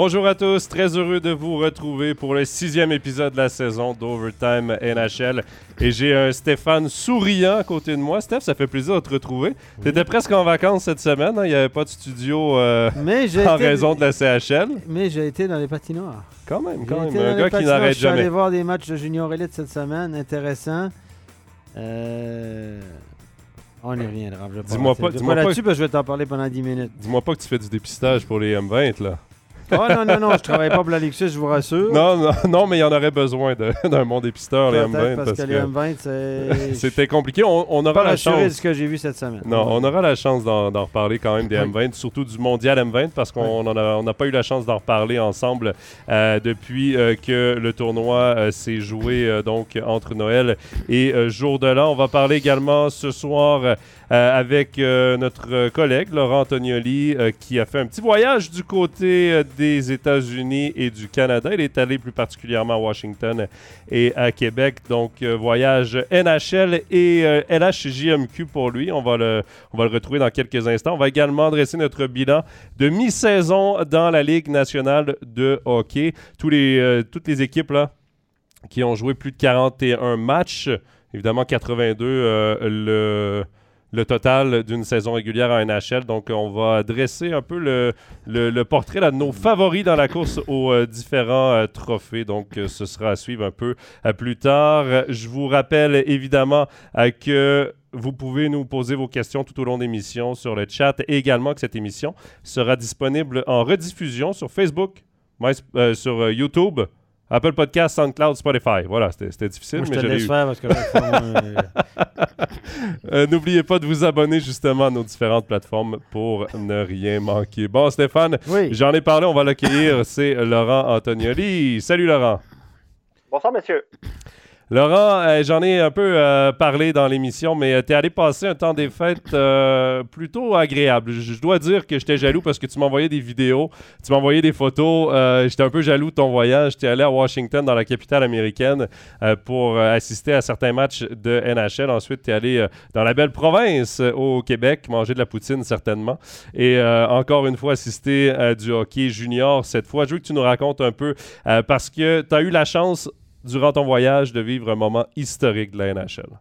Bonjour à tous, très heureux de vous retrouver pour le sixième épisode de la saison d'Overtime NHL. Et j'ai un Stéphane souriant à côté de moi. Steph, ça fait plaisir de te retrouver. Tu étais presque en vacances cette semaine, hein? il n'y avait pas de studio euh, en raison de la CHL. Mais j'ai été dans les patinoires. Quand même, quand même, un gars qui n'arrête jamais. Je suis allé voir des matchs de Junior Elite cette semaine, intéressant. Euh... On y reviendra. Dis-moi pas, dis-moi pas là-dessus, parce que je vais t'en parler pendant 10 minutes. Dis-moi pas que tu fais du dépistage pour les M20, là. Oh non, non, non, je travaille pas pour la Ligue je vous rassure. Non, non, non mais il y en aurait besoin d'un bon dépisteur, les M20. Parce, que, les M20, c'est. C'était compliqué. On, aura la chance. de ce que j'ai vu cette semaine. Non, on aura la chance d'en reparler quand même des M20, surtout du mondial M20, parce qu'on n'a pas eu la chance d'en reparler ensemble euh, depuis euh, que le tournoi euh, s'est joué donc entre Noël et jour de l'an. On va parler également ce soir avec notre collègue Laurent Antonioli qui a fait un petit voyage du côté des États-Unis et du Canada. Il est allé plus particulièrement à Washington et à Québec. Donc, euh, voyage NHL et LHJMQ euh, pour lui. On va, le, on va le retrouver dans quelques instants. On va également dresser notre bilan de mi-saison dans la Ligue nationale de hockey. Tous les, euh, toutes les équipes là, qui ont joué plus de 41 matchs. Évidemment, 82, le le total d'une saison régulière en NHL. Donc, on va dresser un peu le, portrait de nos favoris dans la course aux euh, différents euh, trophées. Donc, euh, ce sera à suivre un peu plus tard. Je vous rappelle évidemment que vous pouvez nous poser vos questions tout au long de l'émission sur le chat et également que cette émission sera disponible en rediffusion sur Facebook, sur YouTube, Apple Podcast, SoundCloud, Spotify. Voilà, c'était difficile, mais je l'ai eu. Parce que euh, N'oubliez pas de vous abonner justement à nos différentes plateformes pour ne rien manquer. Bon, Stéphane, j'en ai parlé, on va l'accueillir. C'est Laurent Antonioli. Salut Laurent. Bonsoir, monsieur. Laurent, euh, j'en ai un peu euh, parlé dans l'émission, mais euh, tu es allé passer un temps des fêtes plutôt agréable. Je, dois dire que j'étais jaloux parce que tu m'envoyais des vidéos, tu m'envoyais des photos. j'étais un peu jaloux de ton voyage. Es allé à Washington, dans la capitale américaine, pour assister à certains matchs de NHL. Ensuite, tu es allé dans la belle province au Québec, manger de la poutine certainement. Et encore une fois, assister du hockey junior cette fois. Je veux que tu nous racontes un peu parce que tu as eu la chance durant ton voyage de vivre un moment historique de la NHL.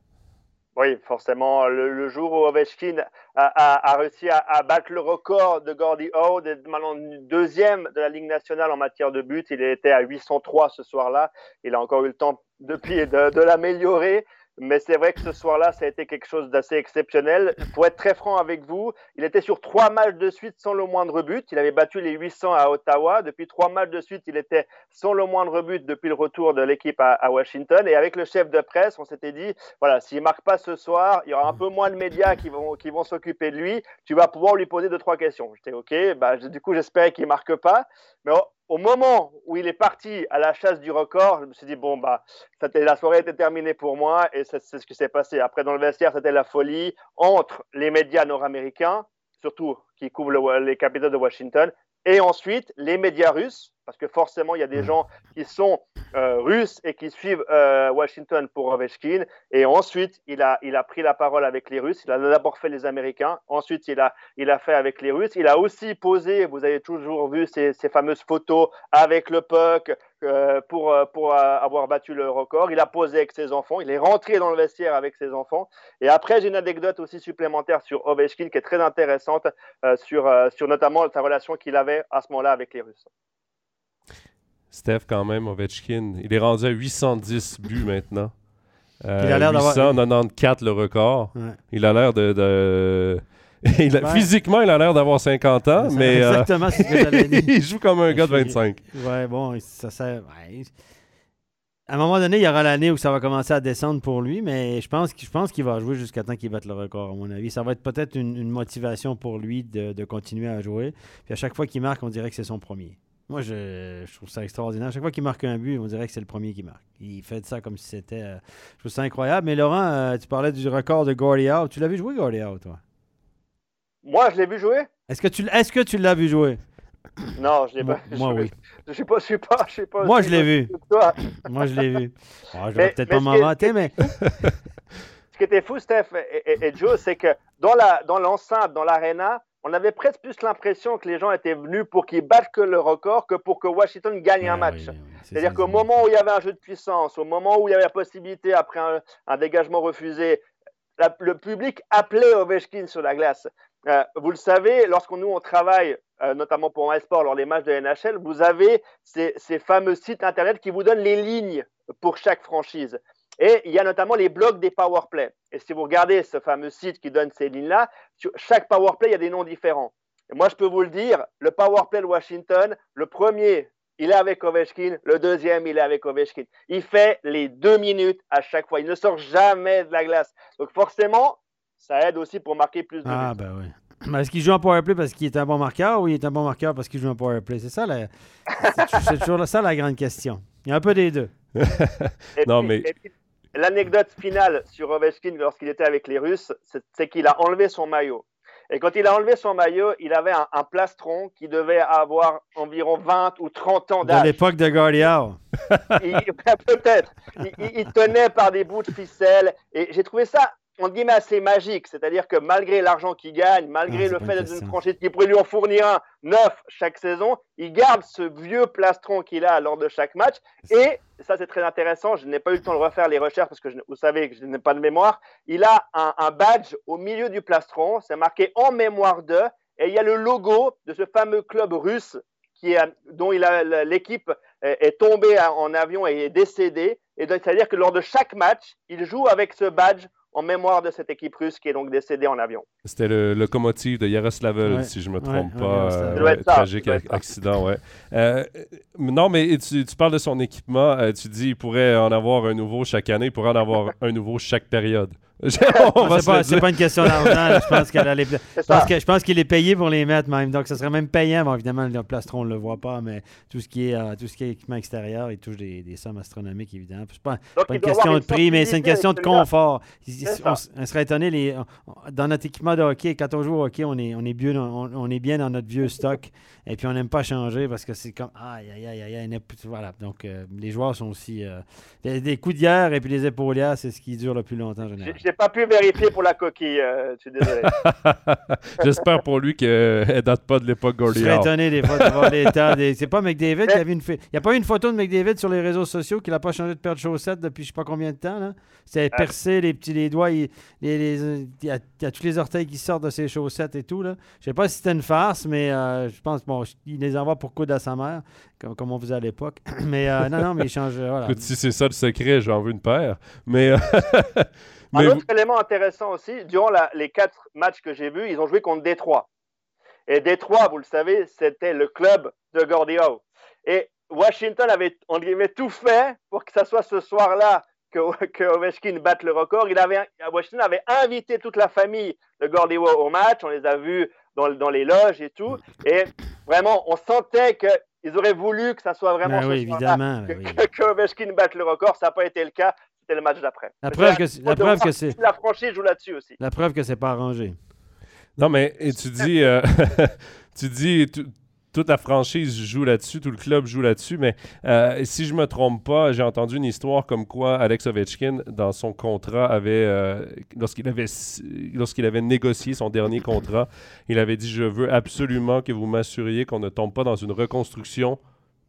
Oui, forcément. Le, jour où Ovechkin a, réussi à, battre le record de Gordy Howe, maintenant deuxième de la Ligue nationale en matière de buts, il était à 803 ce soir-là. Il a encore eu le temps depuis de l'améliorer. Mais c'est vrai que ce soir-là, ça a été quelque chose d'assez exceptionnel. Pour être très franc avec vous, il était sur trois matchs de suite sans le moindre but. Il avait battu les 800 à Ottawa. Depuis trois matchs de suite, il était sans le moindre but depuis le retour de l'équipe à, Washington. Et avec le chef de presse, on s'était dit, voilà, s'il marque pas ce soir, il y aura un peu moins de médias qui vont, qui vont s'occuper de lui. Tu vas pouvoir lui poser deux, trois questions. J'étais OK. Bah, du coup, j'espérais qu'il marque pas. Mais au moment où il est parti à la chasse du record, je me suis dit, bon, bah, la soirée était terminée pour moi et c'est ce qui s'est passé. Après, dans le vestiaire, c'était la folie entre les médias nord-américains, surtout qui couvrent les capitales de Washington, et ensuite les médias russes parce que forcément, il y a des gens qui sont euh, russes et qui suivent euh, Washington pour Ovechkin. Et ensuite, il a, il a pris la parole avec les Russes. Il a d'abord fait les Américains. Ensuite, il a, il a fait avec les Russes. Il a aussi posé, vous avez toujours vu ces, ces fameuses photos avec le puck euh, pour, pour avoir battu le record. Il a posé avec ses enfants. Il est rentré dans le vestiaire avec ses enfants. Et après, j'ai une anecdote aussi supplémentaire sur Ovechkin qui est très intéressante sur, sur notamment sa relation qu'il avait à ce moment-là avec les Russes. Steph, quand même, Ovechkin. Il est rendu à 810 buts maintenant. Euh, il a l'air 894 le record. Il a l'air de. Physiquement, il a l'air d'avoir 50 ans, mais. Euh, exactement ce que il joue comme un gars de 25. Ouais, bon, ça sert. À un moment donné, il y aura l'année où ça va commencer à descendre pour lui, mais je pense, je pense qu'il va jouer jusqu'à temps qu'il batte le record, à mon avis. Ça va être peut-être une, motivation pour lui de, de, continuer à jouer. Puis à chaque fois qu'il marque, on dirait que c'est son premier. Moi, je, trouve ça extraordinaire. Chaque fois qu'il marque un but, on dirait que c'est le premier qui marque. Il fait ça comme si c'était. Euh, je trouve ça incroyable. Mais Laurent, euh, tu parlais du record de Gordy Howe. Tu l'as vu jouer, Gordy Howe, toi? Moi, je l'ai vu jouer. Est-ce que tu, est que tu l'as vu jouer? Non, je l'ai pas. Moi, oui. Je suis pas, je suis pas, je pas. Moi, je l'ai vu. moi, je l'ai vu. je vais peut-être pas m'en vanter, mais. ce qui était fou, Steph et, Joe, c'est que dans l'enceinte, dans l'aréna, on avait presque plus l'impression que les gens étaient venus pour qu'ils battent que le record que pour que Washington gagne un match. C'est-à-dire qu'au moment où il y avait un jeu de puissance, au moment où il y avait la possibilité, après un, dégagement refusé, le public appelait Ovechkin sur la glace. Euh, vous le savez, lorsqu'on nous on travaille, euh, notamment pour sport lors des matchs de NHL, vous avez ces, ces, fameux sites internet qui vous donnent les lignes pour chaque franchise. Et il y a notamment les blocs des powerplay. Et si vous regardez ce fameux site qui donne ces lignes-là, sur chaque powerplay, il y a des noms différents. Et moi, je peux vous le dire, le powerplay de Washington, le premier, il est avec Ovechkin, le deuxième, il est avec Ovechkin. Il fait les deux minutes à chaque fois. Il ne sort jamais de la glace. Donc forcément, ça aide aussi pour marquer plus de Ah, ben oui. Est-ce qu'il joue en powerplay parce qu'il est un bon marqueur ou il est un bon marqueur parce qu'il joue en powerplay? C'est ça, la... c'est toujours ça la grande question. Il y a un peu des deux. non, mais l'anecdote finale sur Ovechkin lorsqu'il était avec les Russes, c'est qu'il a enlevé son maillot. Et quand il a enlevé son maillot, il avait un, plastron qui devait avoir environ 20 ou 30 ans d'âge. De l'époque de Guardiao. Peut-être. Il, il, tenait par des bouts de ficelle. Et j'ai trouvé ça on dit mais assez magique, c'est-à-dire que malgré l'argent qu'il gagne, malgré le fait d'être une franchise qui pourrait lui en fournir un neuf chaque saison, il garde ce vieux plastron qu'il a lors de chaque match. Et ça, c'est très intéressant. Je n'ai pas eu le temps de refaire les recherches parce que vous savez que je n'ai pas de mémoire. Il a un, badge au milieu du plastron. C'est marqué en mémoire de. Et il y a le logo de ce fameux club russe qui dont l'équipe est tombée en avion et est décédée. Et c'est-à-dire que lors de chaque match, il joue avec ce badge en mémoire de cette équipe russe qui est donc décédée en avion. C'était le locomotive de Yaroslavl, si je ne me trompe pas. Euh, tragique accident, ouais. Euh, non, mais tu, parles de son équipement. Euh, tu dis qu'il pourrait en avoir un nouveau chaque année, il pourrait en avoir un nouveau chaque période. c'est pas, pas, une question d'argent. je pense qu'elle je pense qu'il est payé pour les mettre même. Donc, ce serait même payant. Bon, évidemment, le plastron, on ne le voit pas, mais tout ce qui est, euh, tout ce qui est équipement extérieur, il touche des, des sommes astronomiques, évidemment. C'est pas, pas une question de prix, mais c'est une question de confort. On, serait étonné, les, dans notre équipement de hockey, quand on joue au hockey, on est, on est, bien, on, est bien dans notre vieux stock. Et puis, on n'aime pas changer parce que c'est comme. Aïe, aïe, aïe, aïe. Voilà. Donc, euh, les joueurs sont aussi. Euh, des, coups d'hier et puis les épaulières, c'est ce qui dure le plus longtemps, en n'ai pas pu vérifier pour la coquille. Euh, je suis désolé. J'espère pour lui qu'elle ne date pas de l'époque Gordy. Je serais étonné des fois de voir l'état. Des... C'est pas McDavid qui avait une. Il n'y a pas eu une photo de McDavid sur les réseaux sociaux qu'il n'a pas changé de paire de chaussettes depuis je ne sais pas combien de temps. Là? C'est ah. percé, les petits les doigts. Il, il, y a, tous les orteils qui sortent de ses chaussettes et tout. Là. Je sais pas si c'était une farce, mais euh, je pense bon, il les envoie pour coudre à sa mère, comme, on faisait à l'époque. mais euh, non, non, mais il change. Voilà. Écoute, si c'est ça le secret, j'en veux une paire. Mais. Un autre élément intéressant aussi, durant les quatre matchs que j'ai vus, ils ont joué contre Détroit. Et Détroit, vous le savez, c'était le club de Gordie Et Washington avait, on avait tout fait pour que ce soit ce soir-là que, que, Ovechkin batte le record. Il avait, Washington avait invité toute la famille de Gordie au match. On les a vus dans, dans, les loges et tout. Et vraiment, on sentait qu'ils auraient voulu que ça soit vraiment ben oui, évidemment, ben que, que, Ovechkin batte le record. Ça n'a pas été le cas le match d'après. La preuve que, la preuve que c'est. La franchise joue là-dessus aussi. La preuve que c'est pas arrangé. Non, mais et tu dis, euh, tu dis, toute la franchise joue là-dessus, tout le club joue là-dessus, mais euh, si je me trompe pas, j'ai entendu une histoire comme quoi Alex Ovechkin, dans son contrat, avait, euh, lorsqu'il avait, lorsqu'il avait négocié son dernier contrat, il avait dit, je veux absolument que vous m'assuriez qu'on ne tombe pas dans une reconstruction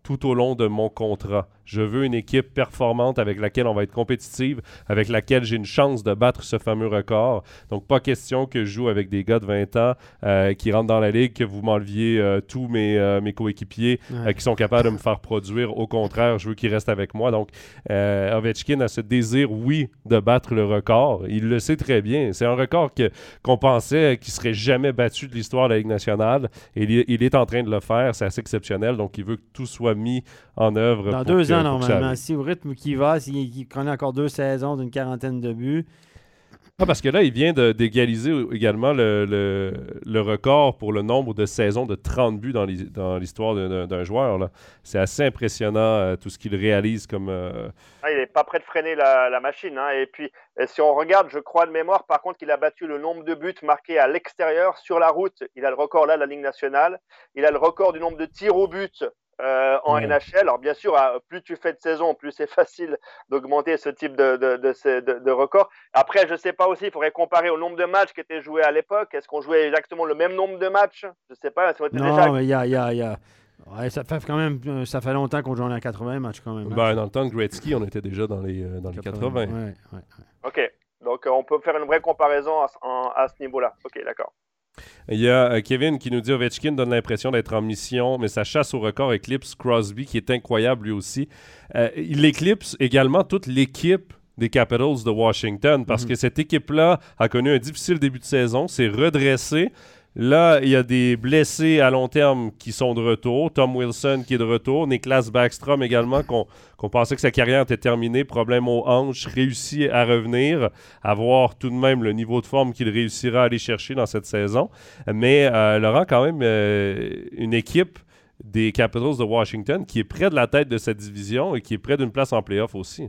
tout au long de mon contrat. Je veux une équipe performante avec laquelle on va être compétitive, avec laquelle j'ai une chance de battre ce fameux record. Donc, pas question que je joue avec des gars de 20 ans euh, qui rentrent dans la ligue, que vous m'enleviez euh, tous mes, euh, mes coéquipiers qui sont capables de me faire produire. Au contraire, je veux qu'ils restent avec moi. Donc, Ovechkin a ce désir, oui, de battre le record. Il le sait très bien. C'est un record que, qu'on pensait qu'il serait jamais battu de l'histoire de la Ligue nationale. Et il, il est en train de le faire. C'est assez exceptionnel. Donc, il veut que tout soit mis en œuvre. Dans deux ans, normalement. Si au rythme qui va, s'il connaît encore deux saisons d'une quarantaine de buts. Ah, parce que là, il vient d'égaliser également le, le, record pour le nombre de saisons de 30 buts dans l'histoire d'un joueur. C'est assez impressionnant euh, tout ce qu'il réalise comme. Euh, ah, il n'est pas prêt de freiner la, machine. Hein. Et puis, euh, si on regarde, je crois de mémoire, par contre, il a battu le nombre de buts marqués à l'extérieur, sur la route. Il a le record là de la Ligue nationale. Il a le record du nombre de tirs au but euh, en NHL. Alors bien sûr, plus tu fais de saison, plus c'est facile d'augmenter ce type de, de, de, record. Après, je ne sais pas aussi, il faudrait comparer au nombre de matchs qui étaient joués à l'époque. Est-ce qu'on jouait exactement le même nombre de matchs? Je ne sais pas. non, mais il y a, y a, y a... Ouais, ça fait quand même euh, ça fait longtemps qu'on joue en 80 matchs quand même. Hein. Ben, dans le temps de Gretzky, on était déjà dans les, euh, dans 80. les 80. ok, donc on peut faire une vraie comparaison à, à ce niveau-là. Ok, d'accord. Il y a euh, Kevin qui nous dit Ovechkin donne l'impression d'être en mission, mais sa chasse au record éclipse Crosby, qui est incroyable lui aussi. Euh, il éclipse également toute l'équipe des Capitals de Washington parce mhm. que cette équipe-là a connu un difficile début de saison, s'est redressée. Là, il y a des blessés à long terme qui sont de retour. Tom Wilson qui est de retour. Niklas Backstrom également, qu'on pensait que sa carrière était terminée. Problème aux hanches, réussit à revenir, à voir tout de même le niveau de forme qu'il réussira à aller chercher dans cette saison. Mais euh, Laurent, quand même, euh, une équipe des Capitals de Washington qui est près de la tête de cette division et qui est près d'une place en playoff aussi.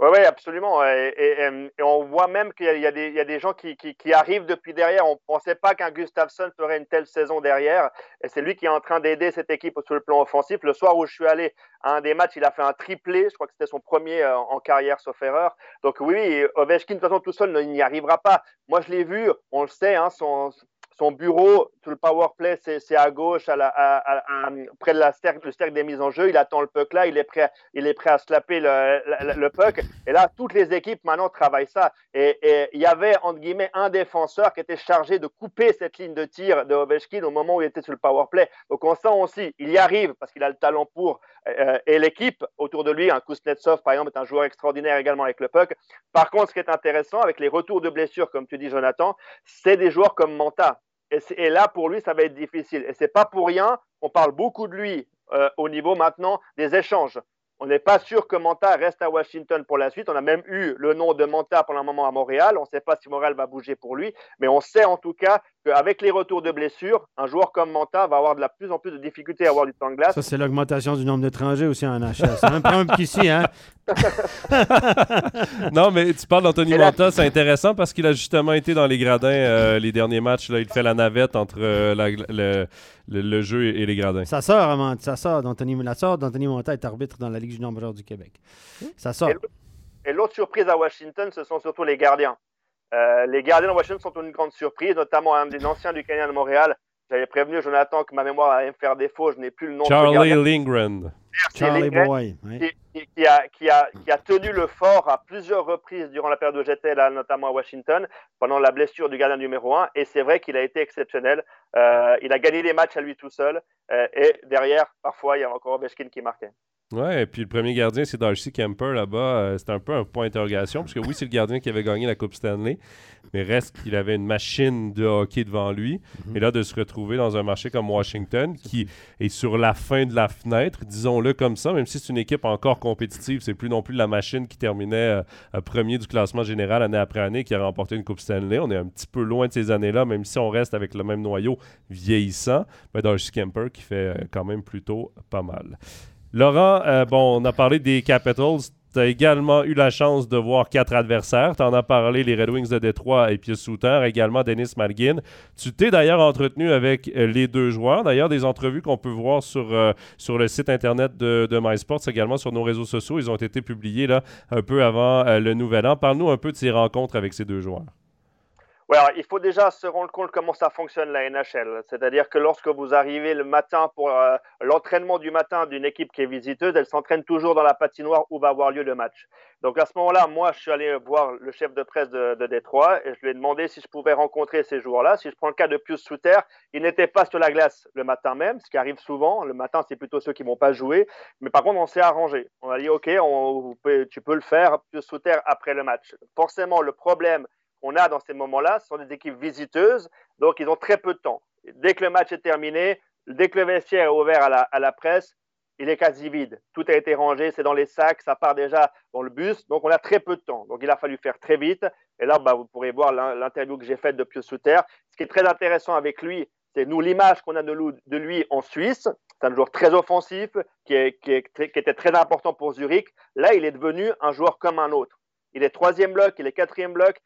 Oui, oui, absolument. Et, on voit même qu'il y, a des gens qui, arrivent depuis derrière. On ne pensait pas qu'un Gustafsson ferait une telle saison derrière. Et c'est lui qui est en train d'aider cette équipe sur le plan offensif. Le soir où je suis allé à un des matchs, il a fait un triplé. Je crois que c'était son premier euh, en carrière, sauf erreur. Donc oui, Ovechkin, de toute façon, tout seul, il n'y arrivera pas. Moi, je l'ai vu, on le sait, hein, son, son bureau, tout le power play, c'est à gauche, à près de la cercle, le cercle des mises en jeu. Il attend le puck là, il est prêt, il est prêt à slapper le, puck. Et là, toutes les équipes maintenant travaillent ça. Et, il y avait, entre guillemets, un défenseur qui était chargé de couper cette ligne de tir de Ovechkin au moment où il était sur le power play. Donc on sent aussi, il y arrive parce qu'il a le talent pour. Euh, et l'équipe autour de lui, un Kuznetsov par exemple, est un joueur extraordinaire également avec le puck. Par contre, ce qui est intéressant avec les retours de blessures, comme tu dis, Jonathan, c'est des joueurs comme Manta et, là, pour lui, ça va être difficile. Et c'est pas pour rien qu'on parle beaucoup de lui euh, au niveau maintenant des échanges. On n'est pas sûr que Manta reste à Washington pour la suite. On a même eu le nom de Manta pour un moment à Montréal. On ne sait pas si Montréal va bouger pour lui, mais on sait en tout cas qu'avec les retours de blessures, un joueur comme Manta va avoir de la plus en plus de difficultés à avoir du temps de glace. Ça, c'est l'augmentation du nombre d'étrangers aussi en NHL. C'est un problème qu'ici, hein? non, mais tu parles d'Anthony Manta, c'est intéressant parce qu'il a justement été dans les gradins euh, les derniers matchs. Là, il fait la navette entre euh, le, le, jeu et les gradins. Ça sort, ça sort d'Anthony, la sort d'Anthony Monta est arbitre dans la Ligue junior majeure du Québec. Ça sort. Et l'autre surprise à Washington, ce sont surtout les gardiens. Euh, les gardiens de Washington sont une grande surprise, notamment un des anciens du Canadien de Montréal. J'avais prévenu Jonathan que ma mémoire allait me faire défaut. Je n'ai plus le nom. Charlie Lindgren. Charlie Boy. Qui, a, qui, a, qui, a, tenu le fort à plusieurs reprises durant la période où j'étais là, notamment à Washington, pendant la blessure du gardien numéro 1. Et c'est vrai qu'il a été exceptionnel. Euh, il a gagné les matchs à lui tout seul. Euh, et derrière, parfois, il y a encore Ovechkin qui marquait. Ouais, et puis le premier gardien, c'est Darcy Kemper là-bas. Euh, c'est un peu un point d'interrogation, parce que oui, c'est le gardien qui avait gagné la Coupe Stanley, mais reste qu'il avait une machine de hockey devant lui. Mhm. Et là, de se retrouver dans un marché comme Washington, qui est sur la fin de la fenêtre, disons-le comme ça, même si c'est une équipe encore compétitive, c'est plus non plus la machine qui terminait euh, premier du classement général année après année, qui a remporté une Coupe Stanley. On est un petit peu loin de ces années-là, même si on reste avec le même noyau vieillissant. Mais Darcy Kemper qui fait euh, quand même plutôt pas mal. Laurent, euh, bon, on a parlé des Capitals. Tu as également eu la chance de voir quatre adversaires. Tu en as parlé, les Red Wings de Détroit et Pius Souter, également Dennis Malgin. Tu t'es d'ailleurs entretenu avec euh, les deux joueurs. D'ailleurs, des entrevues qu'on peut voir sur, euh, sur le site internet de, de MySports, également sur nos réseaux sociaux. Ils ont été publiés là, un peu avant le Nouvel An. Parle-nous un peu de ces rencontres avec ces deux joueurs il faut déjà se rendre compte comment ça fonctionne la NHL. C'est-à-dire que lorsque vous arrivez le matin pour euh, l'entraînement du matin d'une équipe qui est visiteuse, elle s'entraîne toujours dans la patinoire où va avoir lieu le match. Donc à ce moment-là, moi, je suis allé voir le chef de presse de, Détroit et je lui ai demandé si je pouvais rencontrer ces joueurs-là. Si je prends le cas de Pius Souter, il n'était pas sur la glace le matin même, ce qui arrive souvent. Le matin, c'est plutôt ceux qui vont pas jouer. Mais par contre, on s'est arrangé. On a dit, OK, tu peux le faire, Pius Souter, après le match. Forcément, le problème on a dans ces moments-là, ce sont des équipes visiteuses, donc ils ont très peu de temps. Dès que le match est terminé, dès que le vestiaire est ouvert à la, presse, il est quasi vide. Tout a été rangé, c'est dans les sacs, ça part déjà dans le bus, donc on a très peu de temps. Donc il a fallu faire très vite. Et là, bah, vous pourrez voir l'interview que j'ai faite de Pio Souter. Ce qui est très intéressant avec lui, c'est nous l'image qu'on a de lui en Suisse. C'est un joueur très offensif qui était très important pour Zurich. Là, il est devenu un joueur comme un autre. Il est troisième bloc, il est quatrième bloc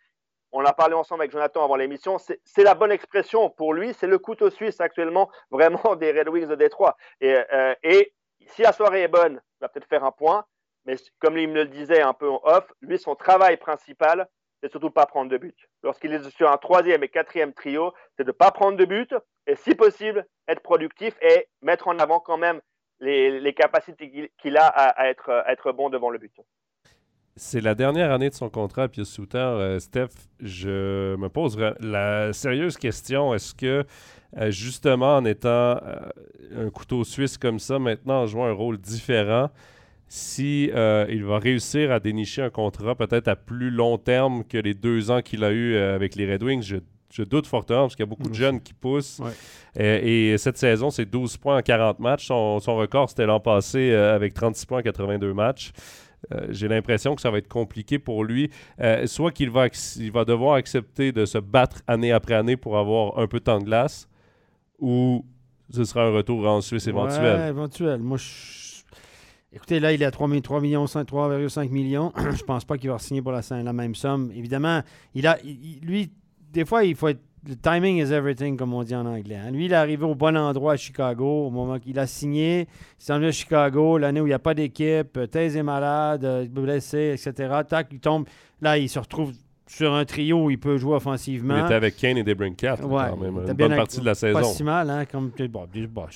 on a parlé ensemble avec Jonathan avant l'émission, c'est la bonne expression pour lui, c'est le couteau suisse actuellement vraiment des Red Wings de Détroit. Et, euh, et si la soirée est bonne, il va peut-être faire un point, mais comme il me le disait un peu en off, lui, son travail principal, c'est surtout pas prendre de but. Lorsqu'il est sur un troisième et quatrième trio, c'est de ne pas prendre de but et si possible, être productif et mettre en avant quand même les, capacités qu'il a à être bon devant le but. C'est la dernière année de son contrat à Pius Souter. Euh, Steph, je me pose la sérieuse question. Est-ce que, euh, justement, en étant euh, un couteau suisse comme ça, maintenant en jouant un rôle différent, si il va réussir à dénicher un contrat peut-être à plus long terme que les deux ans qu'il a eu avec les Red Wings, je, doute fortement parce qu'il y a beaucoup de jeunes qui poussent. Et, cette saison, c'est 12 points en 40 matchs. Son, son record, c'était l'an passé avec 36 points en 82 matchs. Euh, j'ai l'impression que ça va être compliqué pour lui. Euh, soit qu'il va, va devoir accepter de se battre année après année pour avoir un peu de temps de glace, ou ce sera un retour en Suisse éventuel. Éventuel. Moi, Écoutez, là, il est à 3, 3 millions, 3,5 millions. je pense pas qu'il va signer pour la, la, même somme. Évidemment, il a, lui, des fois, il faut être le timing is everything, comme on dit en anglais. Hein. Lui, il est arrivé au bon endroit à Chicago au moment qu'il a signé. Il s'en venu à Chicago, l'année où il n'y a pas d'équipe. Thèse est malade, euh, blessé, etc. Tac, il tombe. Là, il se retrouve sur un trio où il peut jouer offensivement. Il était avec Kane et Debrincat ouais, quand même. Une bonne partie de la saison. Pas si mal, hein, comme, bon,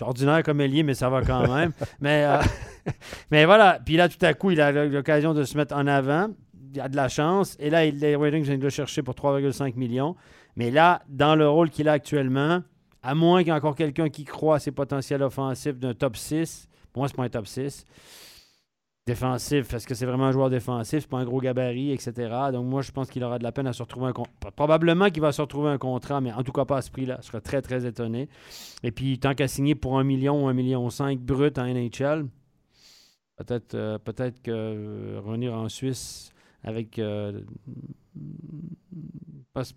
ordinaire comme ailier, mais ça va quand même. mais, euh, mais voilà. Puis là, tout à coup, il a l'occasion de se mettre en avant. Il a de la chance. Et là, il, les vient de le chercher pour 3,5 millions. Mais là, dans le rôle qu'il a actuellement, à moins qu'il y ait encore quelqu'un qui croit à ses potentiels offensifs d'un top 6, pour moi, c'est pas un top 6. Défensif, est-ce que c'est vraiment un joueur défensif? C'est pas un gros gabarit, etc. Donc, moi, je pense qu'il aura de la peine à se retrouver un contrat. Probablement qu'il va se retrouver un contrat, mais en tout cas pas à ce prix-là. Je serais très, très étonné. Et puis, tant qu'à signer pour un million ou un million cinq brut en NHL, peut-être euh, peut-être que euh, revenir en Suisse avec euh,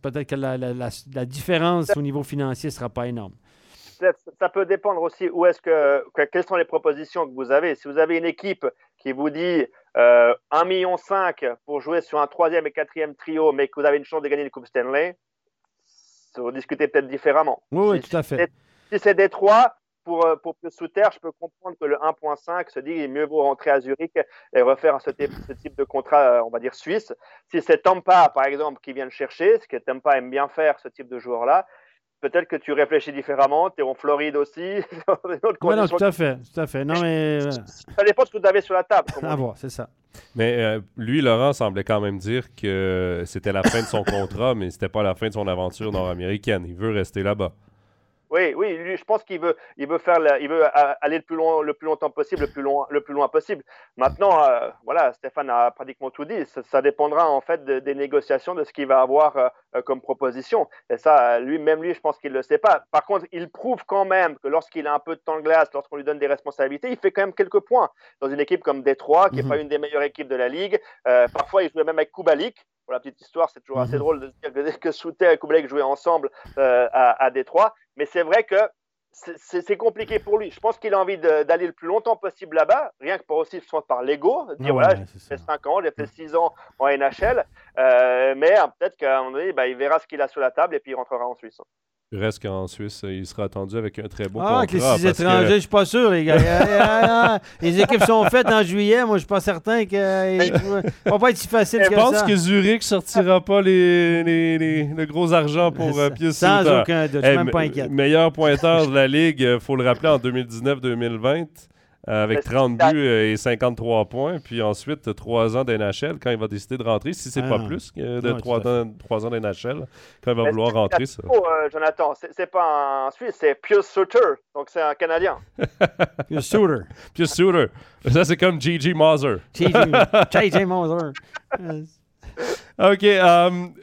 peut-être que la, différence au niveau financier ne sera pas énorme. Ça peut dépendre aussi où est-ce que, quelles sont les propositions que vous avez. Si vous avez une équipe qui vous dit euh, 1,5 million pour jouer sur un troisième et quatrième trio, mais que vous avez une chance de gagner le Coupe Stanley, vous discutez peut-être différemment. Oui, tout à fait. Si c'est Détroit, pour, euh, pour sous terre, je peux comprendre que le 1.5 se dit qu'il mieux vaut rentrer à Zurich et refaire ce type, ce type de contrat, euh, on va dire, suisse. Si c'est Tampa, par exemple, qui vient le chercher, ce que Tampa aime bien faire, ce type de joueur-là, peut-être que tu réfléchis différemment. Tu es en Floride aussi. oui, non, tout à fait. Tout à fait. Non, mais... Euh, ça dépend de ce que tu avais sur la table. À voir, c'est ça. Mais lui, Laurent, semblait quand même dire que c'était la fin de son contrat, mais c'était pas la fin de son aventure nord-américaine. Il veut rester là-bas. Oui, oui, lui, je pense qu'il veut, il veut faire, il veut aller le plus loin, le plus longtemps possible, le plus loin, le plus loin possible. Maintenant, euh, voilà, Stéphane a pratiquement tout dit. Ça, dépendra en fait des négociations, de ce qu'il va avoir euh, euh, comme proposition. Et ça, lui, même lui, je pense qu'il le sait pas. Par contre, il prouve quand même que lorsqu'il a un peu de temps de glace, lorsqu'on lui donne des responsabilités, il fait quand même quelques points dans une équipe comme Détroit, qui n'est pas mhm. une des meilleures équipes de la ligue. parfois, il jouait même avec Kubalik. Pour la petite histoire, c'est toujours assez mhm. drôle de se dire que, que Souter et Kubalik jouaient ensemble à, à Détroit. Mais c'est vrai que c'est compliqué pour lui. Je pense qu'il a envie d'aller le plus longtemps possible là-bas, rien que pour aussi soit par l'ego, dire voilà, j'ai fait 5 ans, j'ai fait 6 ans en NHL, euh, mais hein, peut-être qu'à un moment donné, bah, il verra ce qu'il a sur la table et puis il rentrera en Suisse. Il reste qu'en Suisse, il sera attendu avec un très beau ah, contrat. Ah, que les six étrangers, je je suis pas sûr, les gars. les équipes sont faites en juillet. Moi, je suis pas certain que ça va pas être si facile que ça. Je pense que Zurich sortira pas les, les, les, le gros argent pour euh, Pius Sans aucun doute, je suis même pas inquiet. Meilleur pointeur de la Ligue, il faut le rappeler, en 2019-2020. Euh, avec 30 buts euh, et 53 points. Puis ensuite, 3 ans d'NHL quand il va décider de rentrer, si c'est pas ah. plus de 3, ans, 3 ans d'NHL, quand il va vouloir rentrer. Ça. Oh, Jonathan, c'est pas un Suisse, c'est Pius Suter, donc c'est un Canadien. Pius Suter. Pius Suter. Ça, c'est comme Gigi Moser. Gigi Moser. OK. Um,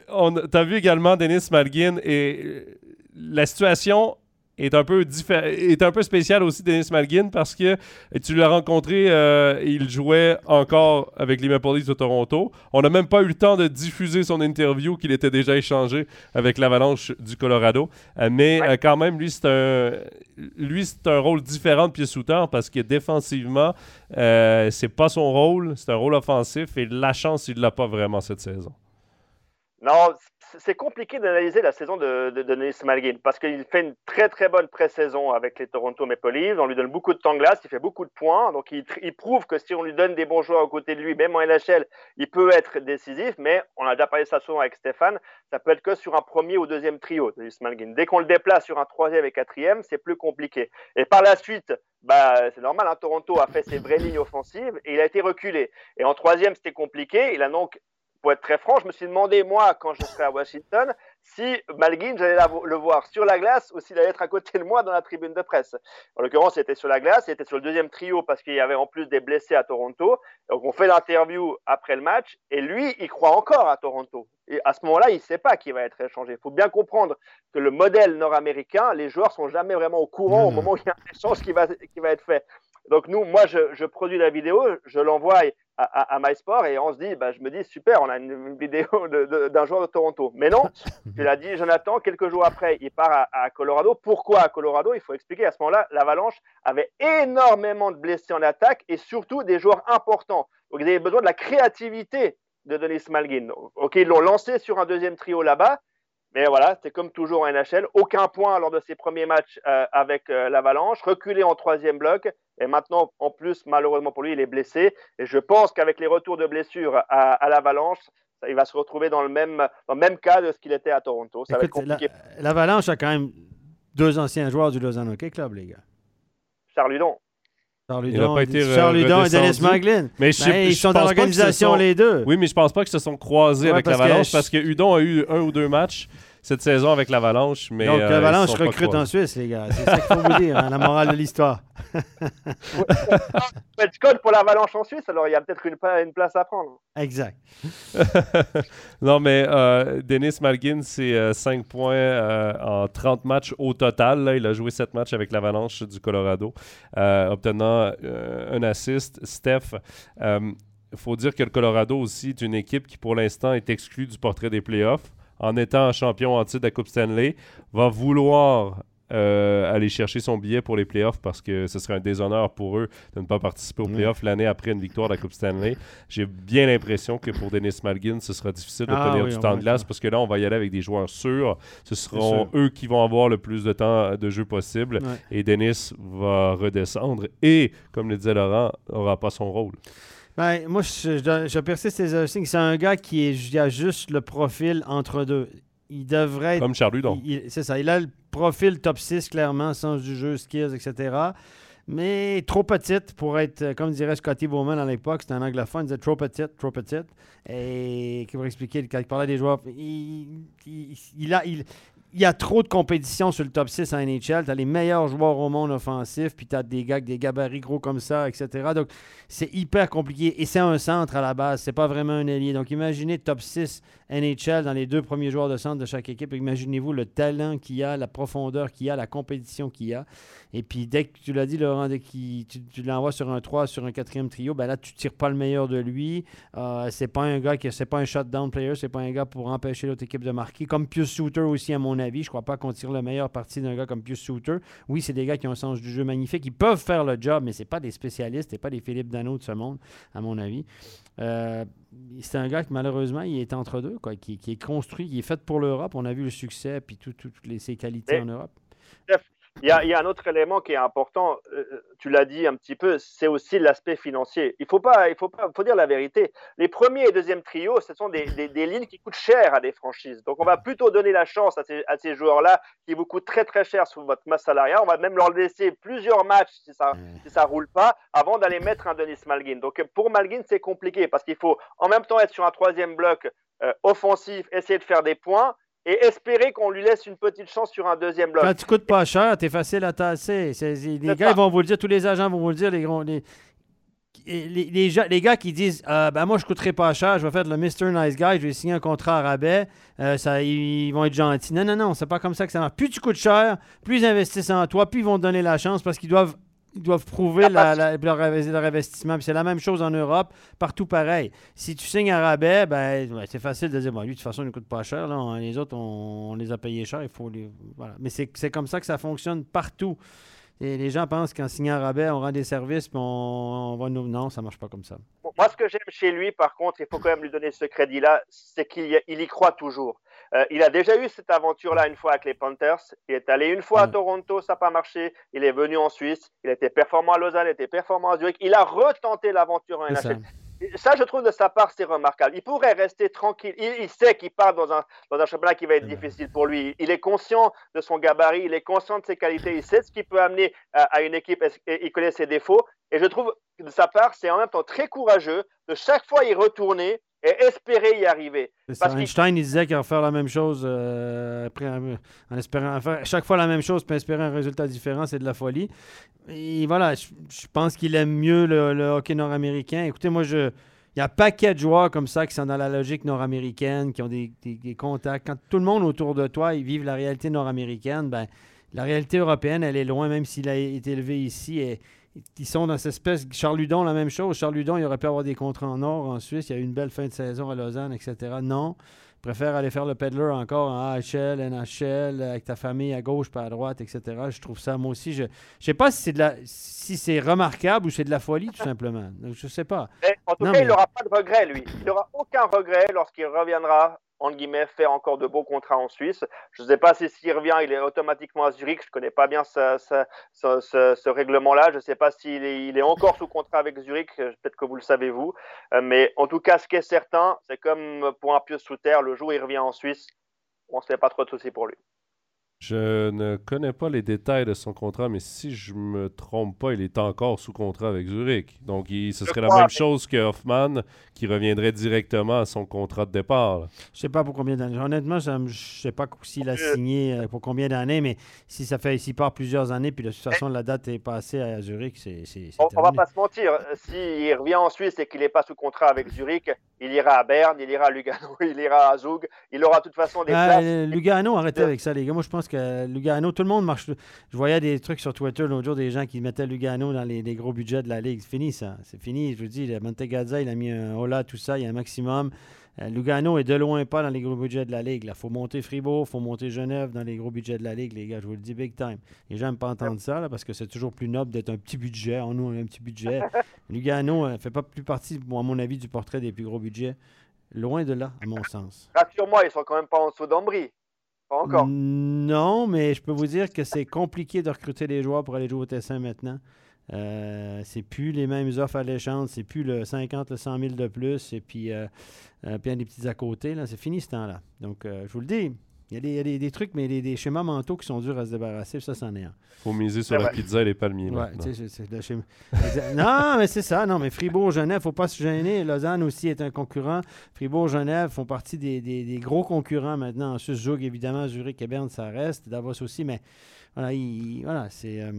tu as vu également Denis Malgin et la situation est un peu est un peu spécial aussi Denis Malgin parce que tu l'as rencontré euh, il jouait encore avec les Maple Leafs de Toronto. On n'a même pas eu le temps de diffuser son interview qu'il était déjà échangé avec l'Avalanche du Colorado, euh, mais euh, quand même lui c'est un lui c'est un rôle différent de pied sous parce que défensivement c'est pas son rôle, c'est un rôle offensif et la chance il l'a pas vraiment cette saison. Non, c'est compliqué d'analyser la saison de, de, Denis Malgin parce qu'il fait une très très bonne pré-saison avec les Toronto Maple Leafs. On lui donne beaucoup de temps de glace, il fait beaucoup de points. Donc il, prouve que si on lui donne des bons joueurs à côté de lui, même en NHL, il peut être décisif. Mais on a déjà parlé de ça souvent avec Stéphane, ça peut être que sur un premier ou deuxième trio, Denis Malgin. Dès qu'on le déplace sur un troisième et quatrième, c'est plus compliqué. Et par la suite, bah, c'est normal, hein, Toronto a fait ses vraies lignes offensives et il a été reculé. Et en troisième, c'était compliqué. Il a donc pour être très franc, je me suis demandé, moi, quand je serai à Washington, si Malguin, j'allais le voir sur la glace ou s'il allait être à côté de moi dans la tribune de presse. En l'occurrence, il était sur la glace, il était sur le deuxième trio parce qu'il y avait en plus des blessés à Toronto. Donc, on fait l'interview après le match et lui, il croit encore à Toronto. Et à ce moment-là, il ne sait pas qui va être échangé. Il faut bien comprendre que le modèle nord-américain, les joueurs sont jamais vraiment au courant au moment où il y a un échange qui va, qui va être fait. Donc nous, moi, je, produis la vidéo, je l'envoie à, à, MySport et on se dit, bah, je me dis, super, on a une vidéo d'un joueur de Toronto. Mais non, tu l'as dit, Jonathan, quelques jours après, il part à, Colorado. Pourquoi à Colorado? Il faut expliquer, à ce moment-là, l'Avalanche avait énormément de blessés en attaque et surtout des joueurs importants. Donc ils avaient besoin de la créativité de Denis Malgin. Ok, ils l'ont lancé sur un deuxième trio là-bas, mais voilà, c'est comme toujours en NHL. Aucun point lors de ses premiers matchs euh, avec euh, l'Avalanche. Reculé en troisième bloc. Et maintenant, en plus, malheureusement pour lui, il est blessé. Et je pense qu'avec les retours de blessures à, l'Avalanche, il va se retrouver dans le même, dans le même cas de ce qu'il était à Toronto. Ça va être compliqué. L'Avalanche a quand même deux anciens joueurs du Lausanne Hockey Club, les gars. Charles Hudon. Charles Hudon, et Dennis Maglin. Mais ben, ils sont dans l'organisation les deux. Oui, mais je pense pas qu'ils se sont croisés avec l'Avalanche parce que Hudon a eu un ou deux matchs cette saison avec l'Avalanche. Mais, Donc, l'Avalanche euh, recrute en Suisse, les gars. C'est ça qu'il faut vous dire, hein, la morale de l'histoire. tu codes pour l'Avalanche en Suisse, alors il y a peut-être une, une, place à prendre. Exact. non, mais euh, Denis Malgin, c'est 5 euh, points euh, en 30 matchs au total. Là. Il a joué 7 matchs avec l'Avalanche du Colorado, obtenant un assist. Steph, il faut dire que le Colorado aussi est une équipe qui, pour l'instant, est exclue du portrait des playoffs en étant champion en titre de la Coupe Stanley, va vouloir euh, aller chercher son billet pour les playoffs parce que ce serait un déshonneur pour eux de ne pas participer aux playoffs l'année après une victoire de la Coupe Stanley. J'ai bien l'impression que pour Dennis Malgin, ce sera difficile de ah, du temps de glace parce que là, on va y aller avec des joueurs sûrs. Ce seront eux qui vont avoir le plus de temps de jeu possible et Dennis va redescendre et, comme le disait Laurent, n'aura pas son rôle. Ben, moi, je, je, persiste C'est un gars qui est, a juste le profil entre deux. Il devrait être. Comme Charles C'est ça. Il a le profil top 6, clairement, sens du jeu, skills, etc. Mais trop petite pour être, comme dirait Scotty Bowman à l'époque, c'était un anglophone, il disait trop petite, trop petite. Et pour expliquer, quand il parlait des joueurs, il, il, a, il, il y a trop de compétition sur le top 6 en NHL. Tu as les meilleurs joueurs au monde offensif, puis tu as des gars avec des gabarits gros comme ça, etc. Donc, c'est hyper compliqué. Et c'est un centre à la base, c'est pas vraiment un allié. Donc, imaginez top 6 NHL dans les deux premiers joueurs de centre de chaque équipe. Imaginez-vous le talent qu'il y a, la profondeur qu'il y a, la compétition qu'il y a. Et puis, dès que tu l'as dit, Laurent, dès que tu, l'envoies sur un 3, sur un quatrième trio, ben là, tu tires pas le meilleur de lui. Euh, c'est pas un gars qui, c'est pas un shutdown player, c'est pas un gars pour empêcher l'autre équipe de marquer. Comme Pius Souter aussi, à mon avis. Je crois pas qu'on tire le meilleur parti d'un gars comme Pius Souter. Oui, c'est des gars qui ont un sens du jeu magnifique. Ils peuvent faire le job, mais c'est pas des spécialistes, c'est pas des Philippe Dano de ce monde, à mon avis. Euh, c'est un gars qui, malheureusement, il est entre deux, quoi, qui, est construit, qui est fait pour l'Europe. On a vu le succès et toutes ses qualités en Europe. Il y, a, un autre élément qui est important, euh, euh, tu l'as dit un petit peu, c'est aussi l'aspect financier. Il faut pas, il faut pas, faut dire la vérité. Les premiers et deuxièmes trios, ce sont des, lignes qui coûtent cher à des franchises. Donc on va plutôt donner la chance à ces, joueurs-là qui vous coûtent très très cher sur votre masse salariale. On va même leur laisser plusieurs matchs si ça si ça roule pas avant d'aller mettre un Denis Malgin. Donc pour Malgin c'est compliqué parce qu'il faut en même temps être sur un troisième bloc euh, offensif, essayer de faire des points et espérer qu'on lui laisse une petite chance sur un deuxième bloc. Quand tu coûtes pas cher, tu es facile à tasser. Les gars, ils vont vous le dire, tous les agents vont vous le dire, les, les, les, gars qui disent euh, ben moi je coûterai pas cher, je vais faire le Mr. Nice Guy, je vais signer un contrat à rabais, euh, ça, ils vont être gentils. Non, non, non, c'est pas comme ça que ça marche. Plus tu coûtes cher, plus ils investissent en toi, plus ils vont te donner la chance parce qu'ils doivent ils doivent prouver leur, investissement. c'est la même chose en Europe, partout pareil. Si tu signes un rabais, ben, c'est facile de dire, bon, lui, de toute façon, il ne coûte pas cher. Là. Les autres, on, les a payés cher. Il faut les... voilà. Mais c'est comme ça que ça fonctionne partout. Et les gens pensent qu'en signant rabais, on rend des services, puis on, va nous. Non, ça marche pas comme ça. moi, ce que j'aime chez lui, par contre, il faut quand même lui donner ce crédit-là, c'est qu'il y croit toujours. Euh, il a déjà eu cette aventure-là une fois avec les Panthers. Il est allé une fois à mm. Toronto, ça n'a pas marché. Il est venu en Suisse. Il était performant à Lausanne, il était performant à Zurich. Il a retenté l'aventure en NHL. Ça. je trouve de sa part, c'est remarquable. Il pourrait rester tranquille. Il, sait qu'il part dans un, dans un championnat qui va être difficile pour lui. Il est conscient de son gabarit, il est conscient de ses qualités, il sait ce qu'il peut amener à, à une équipe et il connaît ses défauts? Et je trouve que de sa part, c'est en même temps très courageux de chaque fois y retourner et espérer y arriver. Parce Einstein, il disait qu'il va faire la même chose euh, après, en espérant faire chaque fois la même chose puis espérer un résultat différent, c'est de la folie. Et voilà, je, pense qu'il aime mieux le, hockey nord-américain. Écoutez, moi, je, il y a un paquet de joueurs comme ça qui sont dans la logique nord-américaine, qui ont des, des, contacts. Quand tout le monde autour de toi, ils vivent la réalité nord-américaine, ben, la réalité européenne, elle est loin, même s'il a été élevé ici. Et, ils sont dans cette espèce. Charles Ludon, la même chose. Charles Ludon, il aurait pu avoir des contrats en or en Suisse. Il y a eu une belle fin de saison à Lausanne, etc. Non. préfère aller faire le peddler encore en AHL, NHL, avec ta famille à gauche, pas à droite, etc. Je trouve ça, moi aussi, je ne sais pas si c'est de la si c'est remarquable ou c'est de la folie, tout simplement. Je ne sais pas. en tout cas, il n'aura pas de regret, lui. Il n'aura aucun regret lorsqu'il reviendra entre guillemets, faire encore de beaux contrats en Suisse. Je ne sais pas si s'il revient, il est automatiquement à Zurich. Je ne connais pas bien ce, règlement-là. Je ne sais pas s'il est, il est, encore sous contrat avec Zurich. Peut-être que vous le savez, vous. Euh, mais en tout cas, ce qui est certain, c'est comme pour un pieu sous terre, le jour où il revient en Suisse, on ne se fait pas trop de soucis pour lui. Je ne connais pas les détails de son contrat, mais si je me trompe pas, il est encore sous contrat avec Zurich. Donc, ce serait la même chose que Hoffman, qui reviendrait directement à son contrat de départ. Je sais pas pour combien d'années. Honnêtement, je ne sais pas s'il a signé euh, pour combien d'années, mais si ça fait s'il part plusieurs années, puis de toute façon, la date est passée à Zurich, c'est. On, ne va pas se mentir. S'il revient en Suisse et qu'il n'est pas sous contrat avec Zurich, il ira à Berne, il ira à Lugano, il ira à Zug. Il aura de toute façon des ah, places. Lugano, arrêtez avec ça, les gars. Moi, je pense que Lugano, tout le monde marche. Je voyais des trucs sur Twitter l'autre jour, des gens qui mettaient Lugano dans les, gros budgets de la Ligue. C'est fini, ça. C'est fini. Je vous dis, Montegazza, il a mis un hola, tout ça. Il y a un maximum. Euh, Lugano est de loin pas dans les gros budgets de la Ligue. Il faut monter Fribourg, il faut monter Genève dans les gros budgets de la Ligue, les gars. Je vous le dis big time. Les gens n'aiment pas entendre ça parce que c'est toujours plus noble d'être un petit budget. On nous, on a un petit budget. Lugano ne euh, fait pas plus partie, à mon avis, du portrait des plus gros budgets. Loin de là, à mon sens. Rassure-moi, ils sont quand même pas en dessous d'Ambry. Pas encore. Non, mais je peux vous dire que c'est compliqué de recruter des joueurs pour aller jouer au Tessin maintenant. Euh, c'est plus les mêmes offres alléchantes, c'est plus le 50, le 100 000 de plus, et puis, euh, euh puis des petits à côté. C'est fini ce temps-là. Donc, euh, je vous le dis, il y a, des, des, trucs, mais des, des, schémas mentaux qui sont durs à se débarrasser, ça, c'en est un. faut miser sur la pizza et les palmiers. Ouais, non, mais c'est ça. Non, mais Fribourg-Genève, faut pas se gêner. Lausanne aussi est un concurrent. Fribourg-Genève font partie des, des, gros concurrents maintenant. En Suisse, évidemment, Zurich et Berne, ça reste. Davos aussi, mais voilà, voilà c'est. Euh,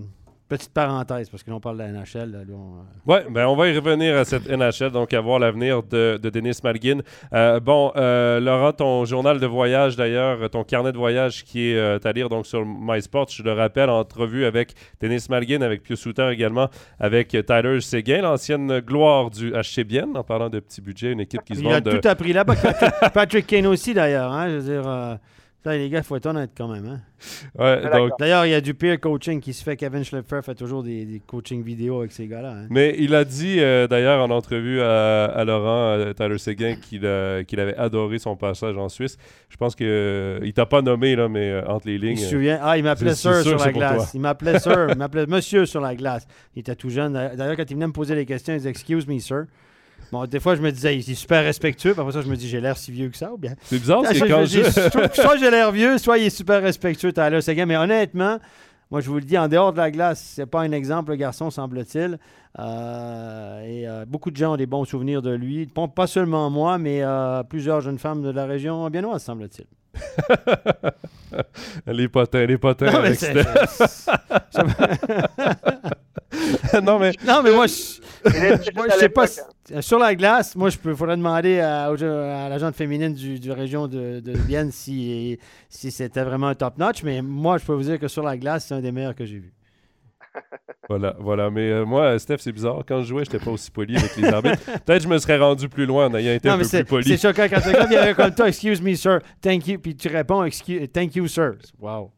Petite parenthèse, parce que l'on parle de la NHL. Là, on... Oui, ben on va y revenir à cette NHL, donc à voir l'avenir de, de, Denis Malgin. Euh, bon, euh, Laurent, ton journal de voyage, d'ailleurs, ton carnet de voyage qui est euh, à lire donc, sur MySports, je le rappelle, entrevue avec Denis Malgin, avec Pius Souter également, avec Tyler Seguin, l'ancienne gloire du HC Bienne, en parlant de petit budget, une équipe qui se vend. Il a tout appris là-bas. Patrick Kane aussi, d'ailleurs. Hein, je veux dire. Ça, les gars, il faut être honnête quand même. Hein? D'ailleurs, il y a du peer coaching qui se fait. Kevin Schlepper fait toujours des, des coaching vidéo avec ces gars-là. Hein. Mais il a dit, euh, d'ailleurs, en entrevue à, Laurent, à Tyler Seguin, qu'il avait adoré son passage en Suisse. Je pense qu'il euh, il t'a pas nommé, là, mais euh, entre les lignes. Il se souvient. Ah, il m'appelait Sir sur la glace. Il m'appelait Sir. il m'appelait Monsieur sur la glace. Il était tout jeune. D'ailleurs, quand il venait me poser les questions, il disait Excuse me, Sir. Bon, des fois, je me disais, il est super respectueux. Parfois, ça, je me dis, j'ai l'air si vieux que ça, ou bien? C'est bizarre, c'est quand je... Soit j'ai l'air vieux, soit il est super respectueux, Tyler Seguin. Mais honnêtement, moi, je vous le dis, en dehors de la glace, c'est pas un exemple, le garçon, semble-t-il. Euh, et euh, beaucoup de gens ont des bons souvenirs de lui. Pas seulement moi, mais euh, plusieurs jeunes femmes de la région biennoise, semble-t-il. les potins, les potins. Non, mais non, mais... non, mais moi, je, je sais pas. sur la glace, moi, je peux, faudrait demander à, à la gente féminine du, du région de, de Vienne si, si c'était vraiment un top notch. Mais moi, je peux vous dire que sur la glace, c'est un des meilleurs que j'ai vu. voilà, voilà. Mais euh, moi, Steph, c'est bizarre. Quand je jouais, je n'étais pas aussi poli avec les arbitres. Peut-être que je me serais rendu plus loin en ayant été un peu plus poli. C'est choquant quand tu vient comme toi, excuse me, sir, thank you, puis tu réponds, excuse, thank you, sir. Wow.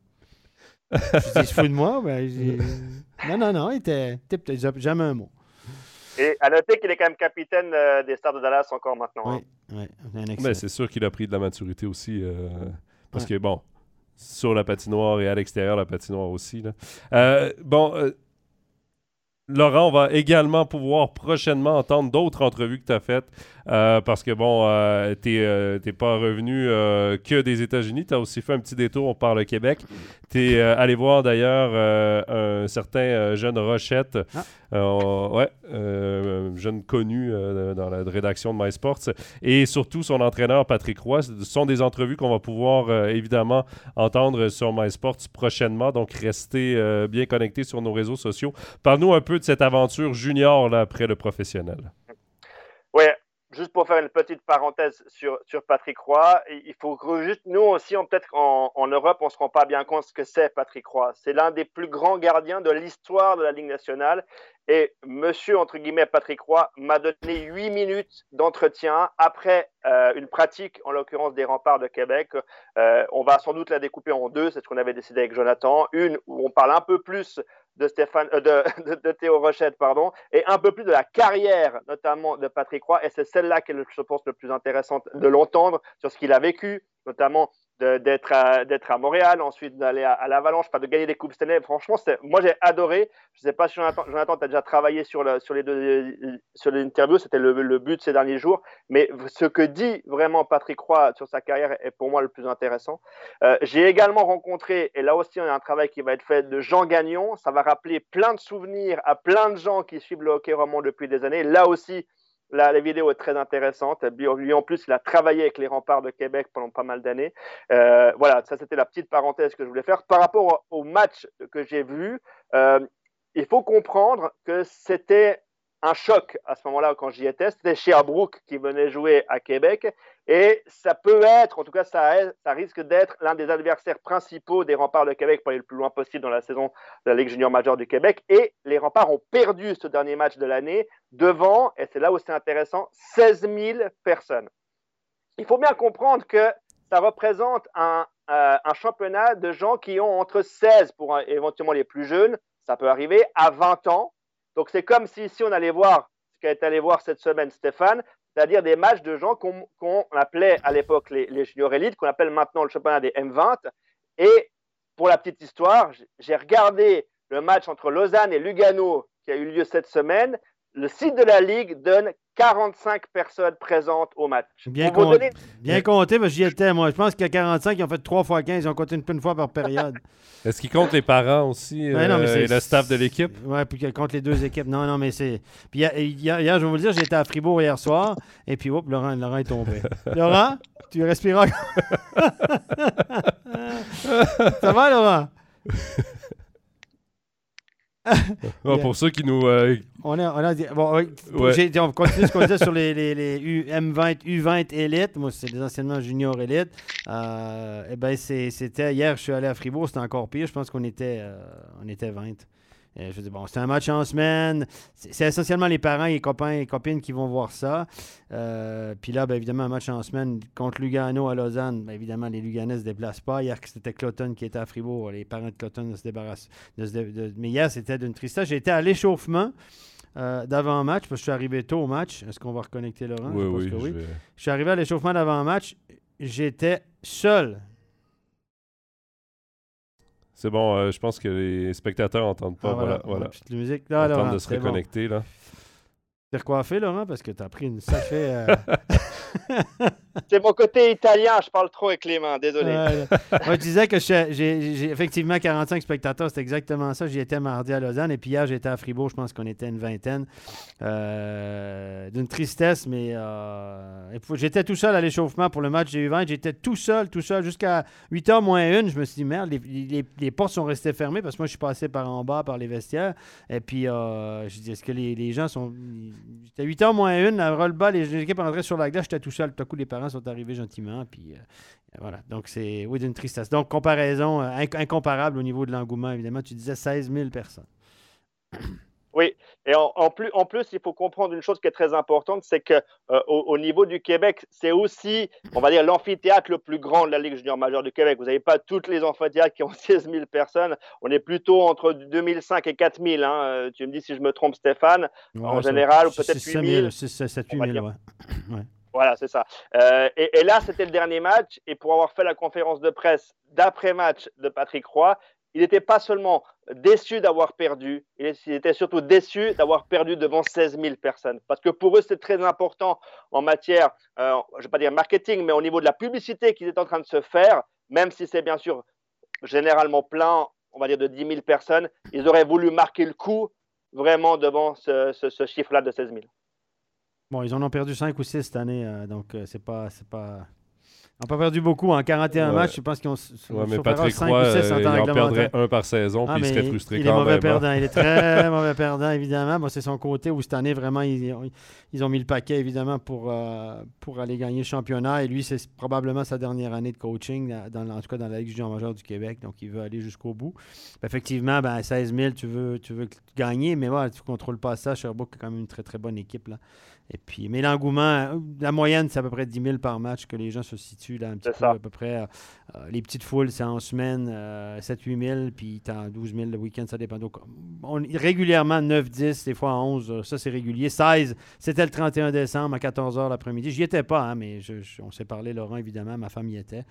je dis, je fous de moi. Ben, non, non, non, il était, peut-être jamais un mot. Et à noter qu'il est quand même capitaine euh, des Stars de Dallas encore maintenant. Oui, hein. oui. Mais c'est sûr qu'il a pris de la maturité aussi. Euh, parce que, bon, sur la patinoire et à l'extérieur la patinoire aussi. Là. Euh, bon, Laurent, on va également pouvoir prochainement entendre d'autres entrevues que tu as faites euh, parce que, bon, euh, tu n'es euh, pas revenu que des États-Unis. Tu as aussi fait un petit détour par le Québec. Tu es allé voir d'ailleurs un certain jeune Rochette. Ah. ouais, jeune connu dans la rédaction de MySports. Et surtout son entraîneur Patrick Roy. Ce sont des entrevues qu'on va pouvoir évidemment entendre sur MySports prochainement. Donc, restez bien connectés sur nos réseaux sociaux. Parle-nous un peu de cette aventure junior là, après le professionnel. Oui, juste pour faire une petite parenthèse sur, sur Patrick Roy, il faut que juste nous aussi, peut-être en, Europe, on ne se rend pas bien compte ce que c'est Patrick Roy. C'est l'un des plus grands gardiens de l'histoire de la Ligue nationale. Et monsieur, entre guillemets, Patrick Roy m'a donné huit minutes d'entretien après euh, une pratique, en l'occurrence des remparts de Québec. Euh, on va sans doute la découper en deux, c'est ce qu'on avait décidé avec Jonathan. Une où on parle un peu plus de, Stéphane, euh, de, Théo Rochette, pardon, et un peu plus de la carrière, notamment de Patrick Roy. Et c'est celle-là qui est, je pense, le plus intéressante de l'entendre sur ce qu'il a vécu, notamment d'être à, à, Montréal, ensuite d'aller à, l'Avalanche, de gagner des Coupes Stanley. Franchement, moi j'ai adoré. Je ne sais pas si Jonathan, tu as déjà travaillé sur, le, sur les deux l'interview, c'était le, le, but de ces derniers jours. Mais ce que dit vraiment Patrick Roy sur sa carrière est pour moi le plus intéressant. Euh, j'ai également rencontré, et là aussi on a un travail qui va être fait, de Jean Gagnon. Ça va rappeler plein de souvenirs à plein de gens qui suivent le hockey roman depuis des années. Là aussi, la, vidéo est très intéressante. Lui, en plus, il a travaillé avec les remparts de Québec pendant pas mal d'années. Euh, voilà, ça, c'était la petite parenthèse que je voulais faire. Par rapport au, match que j'ai vu, euh, il faut comprendre que c'était un choc à ce moment-là quand j'y étais. C'était Sherbrooke qui venait jouer à Québec. Et ça peut être, en tout cas, ça, risque d'être l'un des adversaires principaux des remparts de Québec pour aller le plus loin possible dans la saison de la Ligue junior majeure du Québec. Et les remparts ont perdu ce dernier match de l'année devant, et c'est là où c'est intéressant, 16 000 personnes. Il faut bien comprendre que ça représente un, euh, un championnat de gens qui ont entre 16 pour éventuellement les plus jeunes, ça peut arriver, à 20 ans donc c'est comme si ici on allait voir ce qu'a été allé voir cette semaine Stéphane, c'est-à-dire des matchs de gens qu'on appelait à l'époque les, les élites, qu'on appelle maintenant le championnat des M20. Et pour la petite histoire, j'ai regardé le match entre Lausanne et Lugano qui a eu lieu cette semaine. Le site de la Ligue donne 45 personnes présentes au match. Bien, compté, bien compté, mais j'y étais, moi. Je pense qu'il y a 45 qui ont fait 3 fois 15, ils ont compté une, fois par période. Est-ce qu'ils comptent les parents aussi ben euh, et le staff de l'équipe? Oui, puis qu'ils comptent les deux équipes. Non, non, mais c'est. Puis hier, hier, je vais vous le dire, j'étais à Fribourg hier soir, et puis, hop, Laurent, Laurent est tombé. Laurent, tu respiras. Ça va, Laurent? pour ceux qui nous. Euh, on, a, on, a, bon, on continue ce qu'on disait sur les, les, les M20, U20 élite. Moi, c'est des anciennement juniors élite. Euh, eh ben, c'était hier, je suis allé à Fribourg, c'était encore pire. Je pense qu'on était, euh, on était 20. Euh, je dis, bon, c'est un match en semaine. C'est essentiellement les parents et les copains et copines qui vont voir ça. Euh, puis là, bien évidemment, un match en semaine contre Lugano à Lausanne. Bien évidemment, les Luganais ne se déplacent pas. Hier, c'était Cloton qui était à Fribourg. Les parents de Cloton ne se débarrassent. Mais hier, c'était d'une tristesse. Été à l'échauffement. Euh, d'avant-match, parce que je suis arrivé tôt au match. Est-ce qu'on va reconnecter Laurent? Oui, je oui. Je suis arrivé à l'échauffement d'avant-match. J'étais seul c'est bon, euh, je pense que les spectateurs n'entendent pas. Ah, voilà, voilà. Petite musique. Là, de se reconnecter. Là. T'es recoiffé, Laurent, parce que t'as pris une sacrée. Euh, c'est mon côté italien, je parle trop avec Clément, désolé. Moi, je disais que j'ai effectivement 45 spectateurs, c'est exactement ça. J'y étais mardi à Lausanne et puis hier, j'étais à Fribourg, je pense qu'on était une vingtaine. Euh, d'une tristesse, mais euh, j'étais tout seul à l'échauffement pour le match j'ai eu 20 J'étais tout seul, tout seul, jusqu'à 8h moins 1. Je me suis dit, merde, les, portes sont restées fermées parce que moi, je suis passé par en bas, par les vestiaires. Et puis, je dis, est-ce que les, gens sont J'étais 8h moins 1, à roll-ball, les équipes rentraient sur la glace, j'étais tout seul. Tout à coup, les parents sont arrivés gentiment. Puis euh, voilà. Donc, c'est, oui, d'une tristesse. Donc, comparaison euh, incomparable au niveau de l'engouement, évidemment. Tu disais 16 000 personnes. Oui, et en, plus, en plus, il faut comprendre une chose qui est très importante, c'est que euh, au, niveau du Québec, c'est aussi, on va dire, l'amphithéâtre le plus grand de la Ligue junior majeure du Québec. Vous n'avez pas toutes les amphithéâtres qui ont 16 000 personnes. On est plutôt entre 2005 et 4 000. Hein. Euh, tu me dis si je me trompe, Stéphane, en général, ou peut-être 8 000. 7 8 000, ouais. Voilà, c'est ça. Euh, et, là, c'était le dernier match. Et pour avoir fait la conférence de presse d'après-match de Patrick Roy, il n'était pas seulement déçu d'avoir perdu, il était surtout déçu d'avoir perdu devant 16 000 personnes. Parce que pour eux, c'est très important en matière, euh, je ne vais pas dire marketing, mais au niveau de la publicité qu'ils étaient en train de se faire, même si c'est bien sûr généralement plein, on va dire de 10 000 personnes, ils auraient voulu marquer le coup vraiment devant ce, chiffre-là de 16 000. Bon, ils en ont perdu 5 ou 6 cette année, euh, donc euh, c'est pas, c'est pas, n'a pas perdu beaucoup. En 41 matchs, je pense qu'ils ont. Ouais, mais Patrick Roy, euh, il en perdrait un par saison, ah, puis il serait frustré il quand est mauvais même. Hein. Perdant. Il est très mauvais perdant, évidemment. Bon, c'est son côté où cette année, vraiment, ils, ils ont mis le paquet, évidemment, pour, euh, pour aller gagner le championnat. Et lui, c'est probablement sa dernière année de coaching, dans, en tout cas dans la Ligue junior majeure du Québec. Donc, il veut aller jusqu'au bout. Effectivement, ben, 16 000, tu veux, tu veux gagner, mais voilà, tu ne contrôles pas ça. Sherbrooke est quand même une très, très bonne équipe. Là. Et puis, mais l'engouement, la moyenne, c'est à peu près 10 000 par match que les gens se situent là, un petit peu, à peu près. Euh, euh, les petites foules, c'est en semaine 7-8 000, puis tu as 12 000 le week-end, ça dépend. Donc, on, régulièrement 9, 10, des fois 11, ça c'est régulier. 16, c'était le 31 décembre à 14 h l'après-midi. J'y étais pas, hein, mais on s'est parlé, Laurent, évidemment, ma femme y était.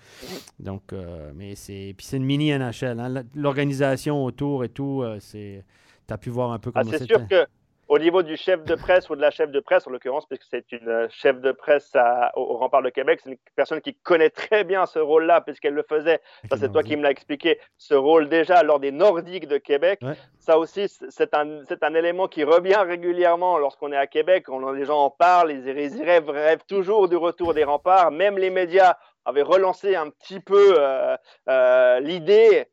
Donc, euh, mais c'est. Puis c'est une mini NHL. Hein. L'organisation autour et tout, c'est. Tu as pu voir un peu ah, comment c'était. Au niveau du chef de presse ou de la chef de presse, en l'occurrence, puisque c'est une euh, chef de presse au, rempart de Québec, c'est une personne qui connaît très bien ce rôle-là, puisqu'elle le faisait. Ça, c'est toi qui me l'as expliqué. Ce rôle déjà lors des Nordiques de Québec. Ça aussi, c'est un, un, élément qui revient régulièrement lorsqu'on est à Québec. On, les gens en parlent, ils, ils rêvent, rêvent, toujours du retour des remparts. Même les médias avaient relancé un petit peu euh, euh, l'idée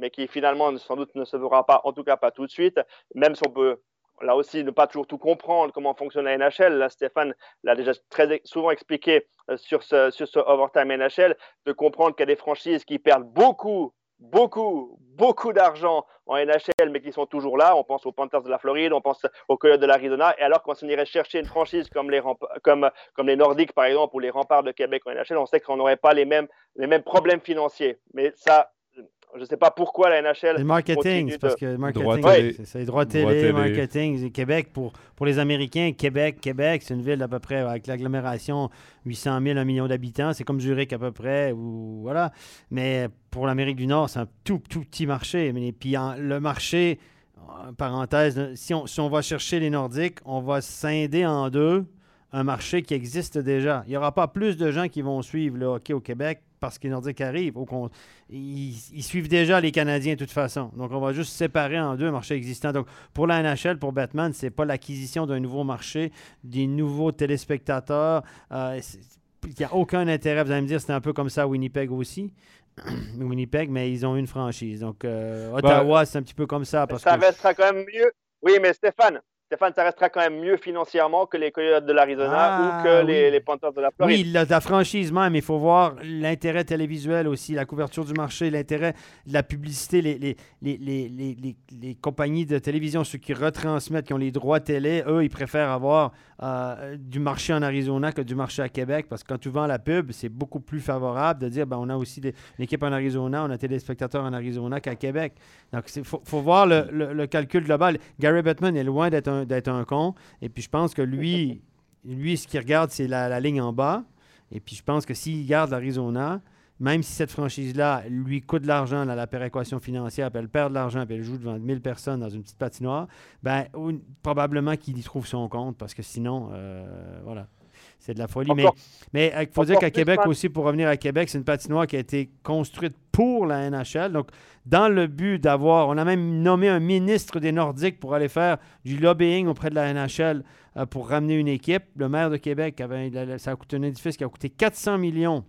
mais qui finalement sans doute ne se verra pas, en tout cas pas tout de suite, même si on peut là aussi, ne pas toujours tout comprendre comment fonctionne la NHL. Stéphane l'a déjà très souvent expliqué euh, sur ce, overtime NHL, de comprendre qu'il y a des franchises qui perdent beaucoup, beaucoup, beaucoup d'argent en NHL, mais qui sont toujours là. On pense aux Panthers de la Floride, on pense aux Coyotes de l'Arizona. Et alors qu'on irait chercher une franchise comme les, comme, comme les Nordiques, par exemple, ou les Remparts de Québec en NHL, on sait qu'on n'aurait pas les mêmes, les mêmes problèmes financiers. Mais ça, je ne sais pas pourquoi la NHL. Le marketing, parce que marketing, c'est les droits télé, marketing. Québec, pour, pour les Américains, Québec, Québec, c'est une ville d'à peu près avec l'agglomération 800 000, 1 million d'habitants. C'est comme Zurich à peu près. Ou, voilà. Mais pour l'Amérique du Nord, c'est un tout, tout petit marché. Mais, puis le marché, parenthèse, si on, si on va chercher les Nordiques, on va scinder en deux un marché qui existe déjà. Il n'y aura pas plus de gens qui vont suivre le hockey au Québec parce que les Nordiques arrivent. Au ils, suivent déjà les Canadiens de toute façon. Donc, on va juste séparer en deux marchés existants. Donc, pour la NHL, pour Batman, c'est pas l'acquisition d'un nouveau marché, des nouveaux téléspectateurs. Euh, il n'y a aucun intérêt. Vous allez me dire, c'est un peu comme ça à Winnipeg aussi. Winnipeg, mais ils ont une franchise. Donc, euh, Ottawa, c'est un petit peu comme ça. Parce ça restera quand même mieux. Oui, mais Stéphane, Stéphane, ça restera quand même mieux financièrement que les Coyotes de l'Arizona ou ah, que les, Panthers de la Floride. Oui, la, franchise même, il faut voir l'intérêt télévisuel aussi, la couverture du marché, l'intérêt de la publicité, les, les, compagnies de télévision, ceux qui retransmettent, qui ont les droits télé, eux, ils préfèrent avoir euh, du marché en Arizona que du marché à Québec parce que quand tu vends la pub, c'est beaucoup plus favorable de dire ben, on a aussi l'équipe en Arizona, on a téléspectateurs en Arizona qu'à Québec. Donc, il faut, faut, voir le, le, calcul global. Gary Bettman est loin d'être un d'être un con. Et puis, je pense que lui, lui ce qu'il regarde, c'est la, ligne en bas. Et puis, je pense que s'il garde l'Arizona, même si cette franchise-là lui coûte de l'argent dans la péréquation financière, puis elle perd de l'argent, puis elle joue devant 1000 personnes dans une petite patinoire, ben, probablement qu'il y trouve son compte, parce que sinon, euh, voilà. C'est de la folie. mais mais il faut dire qu'à Québec aussi, pour revenir à Québec, c'est une patinoire qui a été construite pour la NHL. Donc, dans le but d'avoir, on a même nommé un ministre des Nordiques pour aller faire du lobbying auprès de la NHL euh, pour ramener une équipe. Le maire de Québec, avait, ça a coûté un édifice qui a coûté 400 millions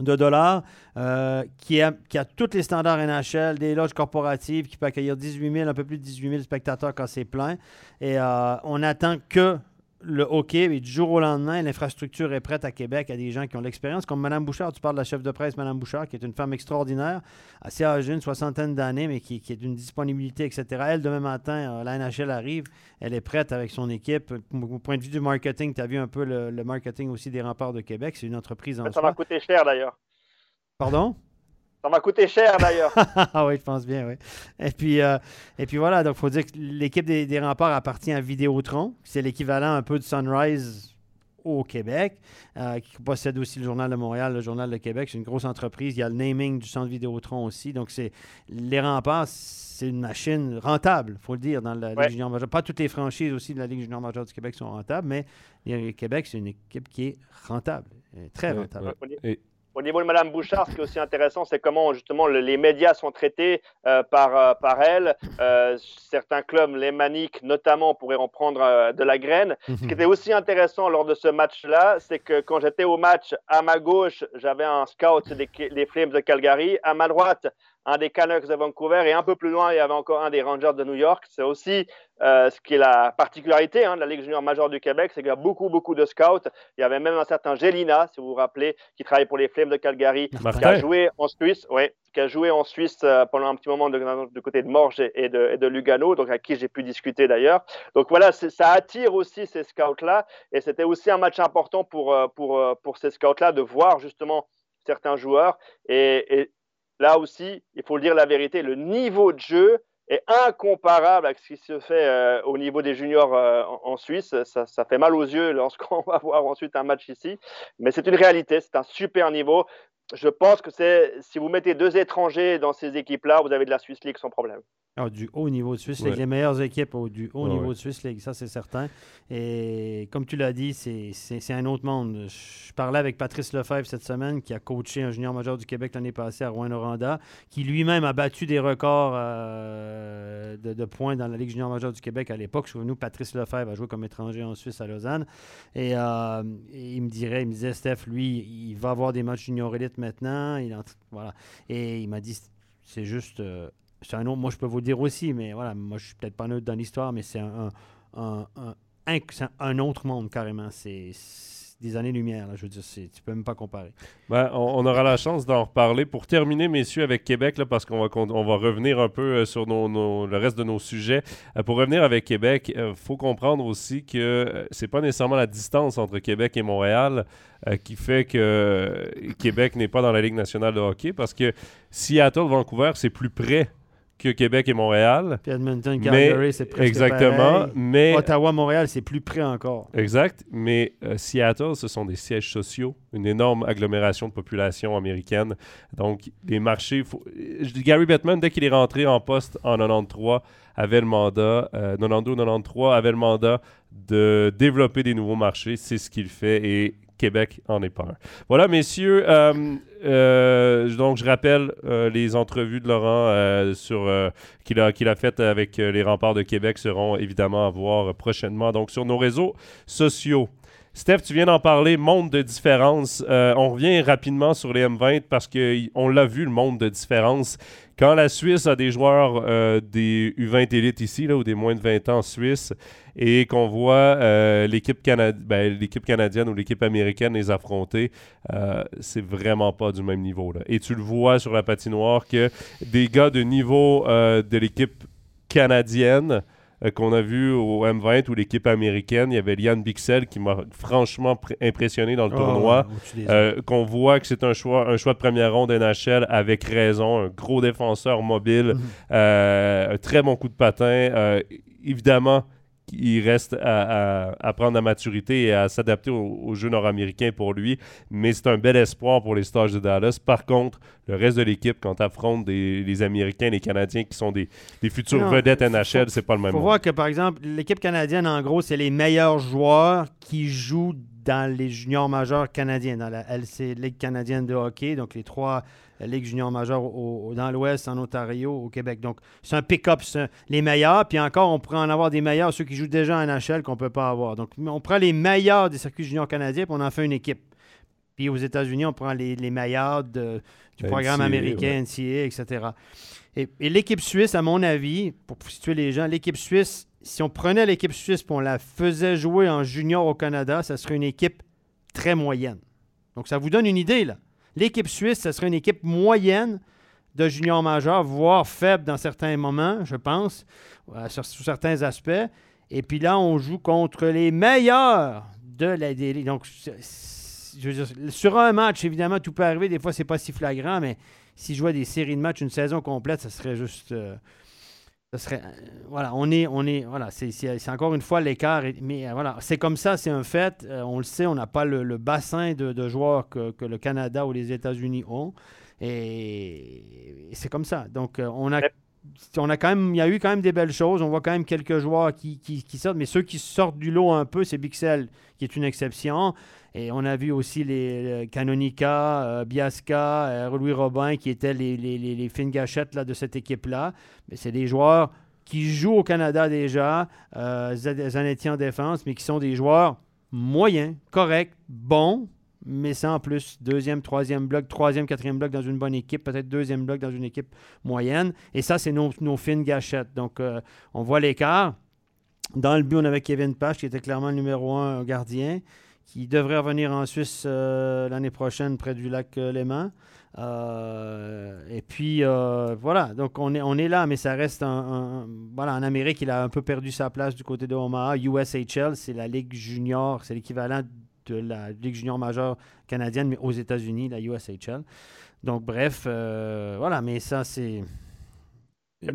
de dollars, euh, qui, a, qui a tous les standards NHL, des loges corporatives, qui peut accueillir 18 000, un peu plus de 18 000 spectateurs quand c'est plein. Et euh, on attend que le hockey, et du jour au lendemain, l'infrastructure est prête à Québec à des gens qui ont l'expérience, comme Mme Bouchard. Tu parles de la chef de presse, Mme Bouchard, qui est une femme extraordinaire, assez âgée, une soixantaine d'années, mais qui, est d'une disponibilité, etc. Elle, demain matin, euh, la NHL arrive, elle est prête avec son équipe. Au point de vue du marketing, tu as vu un peu le, marketing aussi des remparts de Québec. C'est une entreprise en Ça va coûter cher, d'ailleurs. Pardon? Ça m'a coûté cher d'ailleurs. ah oui, je pense bien, oui. Et puis, euh, et puis voilà, donc il faut dire que l'équipe des, remparts appartient à Vidéotron. C'est l'équivalent un peu de Sunrise au Québec, euh, qui possède aussi le Journal de Montréal, le Journal de Québec. C'est une grosse entreprise. Il y a le naming du centre Vidéotron aussi. Donc, c'est les remparts, c'est une machine rentable, il faut le dire, dans la Ligue junior majeure. Pas toutes les franchises aussi de la Ligue junior majeure du Québec sont rentables, mais le Québec, c'est une équipe qui est rentable, très rentable. Au niveau de Mme Bouchard, ce qui est aussi intéressant, c'est comment justement les médias sont traités euh, par, euh, par elle. Euh, certains clubs, les Maniques notamment, pourraient en prendre de la graine. Ce qui était aussi intéressant lors de ce match-là, c'est que quand j'étais au match, à ma gauche, j'avais un scout des, des Flames de Calgary. À ma droite, un des Canucks de Vancouver et un peu plus loin, il y avait encore un des Rangers de New York. C'est aussi euh, ce qui est la particularité hein, de la Ligue junior majeure du Québec, c'est qu'il y a beaucoup, beaucoup de scouts. Il y avait même un certain Gélina, si vous vous rappelez, qui travaille pour les Flames de Calgary, qui a joué en Suisse, oui, qui a joué en Suisse euh, pendant un petit moment du côté de Morges et de, de Lugano, donc à qui j'ai pu discuter d'ailleurs. Donc voilà, ça attire aussi ces scouts-là, et c'était aussi un match important pour, euh, pour, pour ces scouts-là de voir justement certains joueurs. Et, et, là aussi, il faut le dire la vérité, le niveau de jeu est incomparable avec ce qui se fait euh, au niveau des juniors euh, en, Suisse. Ça, ça, fait mal aux yeux lorsqu'on va voir ensuite un match ici. Mais c'est une réalité, c'est un super niveau. Je pense que c'est si vous mettez deux étrangers dans ces équipes-là, vous avez de la Swiss League sans problème. Ah, du haut niveau de Swiss League, les meilleures équipes au, du haut niveau de Swiss League, ça c'est certain. Et comme tu l'as dit, c'est un autre monde. Je parlais avec Patrice Lefebvre cette semaine, qui a coaché un junior majeur du Québec l'année passée à Rouen-Noranda, qui lui-même a battu des records euh, de, points dans la Ligue junior majeure du Québec à l'époque. Souvenez-vous, Patrice Lefebvre a joué comme étranger en Suisse à Lausanne. Et, euh, il me dirait, il me disait, Steph, lui, il va avoir des matchs junior élite maintenant. Il, voilà. Et il m'a dit, c'est juste... Euh, c'est un moi je peux vous dire aussi, mais voilà, moi je suis peut-être pas neutre dans l'histoire, mais c'est un, un, un, un, autre monde carrément. C'est des années-lumière, je veux dire, tu peux même pas comparer. Ben, on, aura la chance d'en reparler. Pour terminer, messieurs, avec Québec, là, parce qu'on va, on va revenir un peu euh, sur le reste de nos sujets. Euh, pour revenir avec Québec, il euh, faut comprendre aussi que c'est pas nécessairement la distance entre Québec et Montréal qui fait que Québec n'est pas dans la Ligue nationale de hockey, parce que Seattle, Vancouver, c'est plus près que Québec et Montréal. Puis Edmonton, Calgary, c'est presque Exactement. Mais, Ottawa, Montréal, c'est plus près encore. Exact. Mais euh, Seattle, ce sont des sièges sociaux, une énorme agglomération de population américaine. Donc, les marchés. Faut... Gary Bettman, dès qu'il est rentré en poste en 93, avait le mandat, 92-93, euh, avait le mandat de développer des nouveaux marchés. C'est ce qu'il fait et Québec en est pas. Voilà, messieurs. Euh, euh, donc, je rappelle euh, les entrevues de Laurent sur qu'il a, qu'il a faites avec les remparts de Québec seront évidemment à voir prochainement donc sur nos réseaux sociaux. Steph, tu viens d'en parler, monde de différence. on revient rapidement sur les M20 parce qu'on l'a vu, le monde de différence. Quand la Suisse a des joueurs des U20 élites ici, là, ou des moins de 20 ans suisses, et qu'on voit euh, l'équipe ben, canadienne ou l'équipe américaine les affronter, euh, c'est vraiment pas du même niveau. Là. Et tu le vois sur la patinoire que des gars de niveau euh, de l'équipe canadienne qu'on a vu au M20 ou l'équipe américaine, il y avait Liane Bixel qui m'a franchement impressionné dans le ah, tournoi. qu'on voit que c'est un choix, un choix de première ronde NHL avec raison, un gros défenseur mobile, mhm. un très bon coup de patin. évidemment, il reste à, prendre la maturité et à s'adapter au, jeu nord-américain pour lui. Mais c'est un bel espoir pour les stages de Dallas. Par contre, le reste de l'équipe, quand tu affrontes des, les Américains, les Canadiens qui sont des, futurs vedettes NHL, c'est pas le même. Il faut voir que, par exemple, l'équipe canadienne, en gros, c'est les meilleurs joueurs qui jouent dans les juniors majeurs canadiens, dans la LC, Ligue canadienne de hockey, donc les trois Ligue junior majeure dans l'Ouest, en Ontario, au Québec. Donc, c'est un pick-up, les meilleurs. Puis encore, on pourrait en avoir des meilleurs, ceux qui jouent déjà en NHL qu'on ne peut pas avoir. Donc, on prend les meilleurs des circuits juniors canadiens, puis on en fait une équipe. Puis aux États-Unis, on prend les, meilleurs du programme américain, NCAA, etc. Et, l'équipe suisse, à mon avis, pour situer les gens, l'équipe suisse si on prenait l'équipe suisse et on la faisait jouer en junior au Canada, ça serait une équipe très moyenne. Donc, ça vous donne une idée, là. L'équipe suisse, ça serait une équipe moyenne de junior majeur, voire faible dans certains moments, je pense, euh, sur, certains aspects. Et puis là, on joue contre les meilleurs de la Donc, sur un match, évidemment, tout peut arriver. Des fois, c'est pas si flagrant, mais si je des séries de matchs, une saison complète, ça serait juste. Euh, serait. Euh, voilà, on est. On est voilà, c'est encore une fois l'écart. Mais voilà, c'est comme ça, c'est un fait. on le sait, on n'a pas le, bassin de, joueurs que, que, le Canada ou les États-Unis ont. Et, c'est comme ça. Donc, euh, on a, on a quand même, il y a eu quand même des belles choses. On voit quand même quelques joueurs qui, sortent, mais ceux qui sortent du lot un peu, c'est Bixel, qui est une exception. Et on a vu aussi les, Canonica, euh, Biasca, euh, Louis Robin, qui étaient les, fines gâchettes là, de cette équipe-là. Mais c'est des joueurs qui jouent au Canada déjà, Zanetti en défense, mais qui sont des joueurs moyens, corrects, bons, mais en plus, deuxième, troisième bloc, troisième, quatrième bloc dans une bonne équipe, peut-être deuxième bloc dans une équipe moyenne. Et ça, c'est nos, fines gâchettes. Donc, euh, on voit l'écart. Dans le but, on avait Kevin Pache, qui était clairement le numéro un gardien, qui devrait revenir en Suisse euh, l'année prochaine près du lac euh, Léman. et puis, voilà, donc on est, on est là, mais ça reste un, Voilà, en Amérique, il a un peu perdu sa place du côté de Omaha. USHL, c'est la Ligue junior, c'est l'équivalent de la Ligue junior majeure canadienne, mais aux États-Unis, la USHL. Donc, bref, euh, voilà, mais ça, c'est.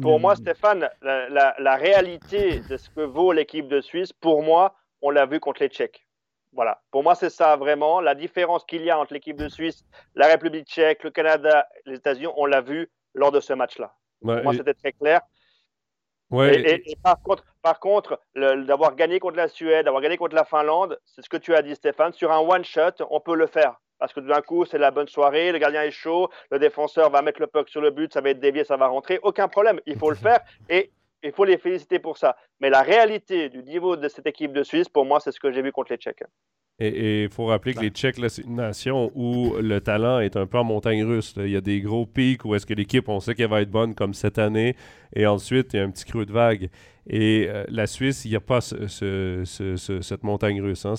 Pour moi, Stéphane, la, réalité de ce que vaut l'équipe de Suisse, pour moi, on l'a vu contre les Tchèques. Voilà. Pour moi, c'est ça vraiment. La différence qu'il y a entre l'équipe de Suisse, la République tchèque, le Canada, les États-Unis, on l'a vu lors de ce match-là. pour moi, c'était très clair. Ouais, et, par contre, par contre d'avoir gagné contre la Suède, d'avoir gagné contre la Finlande, c'est ce que tu as dit, Stéphane. Sur un one-shot, on peut le faire. Parce que d'un coup, c'est la bonne soirée, le gardien est chaud, le défenseur va mettre le puck sur le but, ça va être dévié, ça va rentrer. Aucun problème, il faut le faire et il faut les féliciter pour ça. Mais la réalité du niveau de cette équipe de Suisse, pour moi, c'est ce que j'ai vu contre les Tchèques. Et il faut rappeler que les Tchèques, c'est une nation où le talent est un peu en montagne russe. Il y a des gros pics où est-ce que l'équipe, on sait qu'elle va être bonne comme cette année. Et ensuite, il y a un petit creux de vague. Et euh, la Suisse, il n'y a pas cette montagne russe. Hein.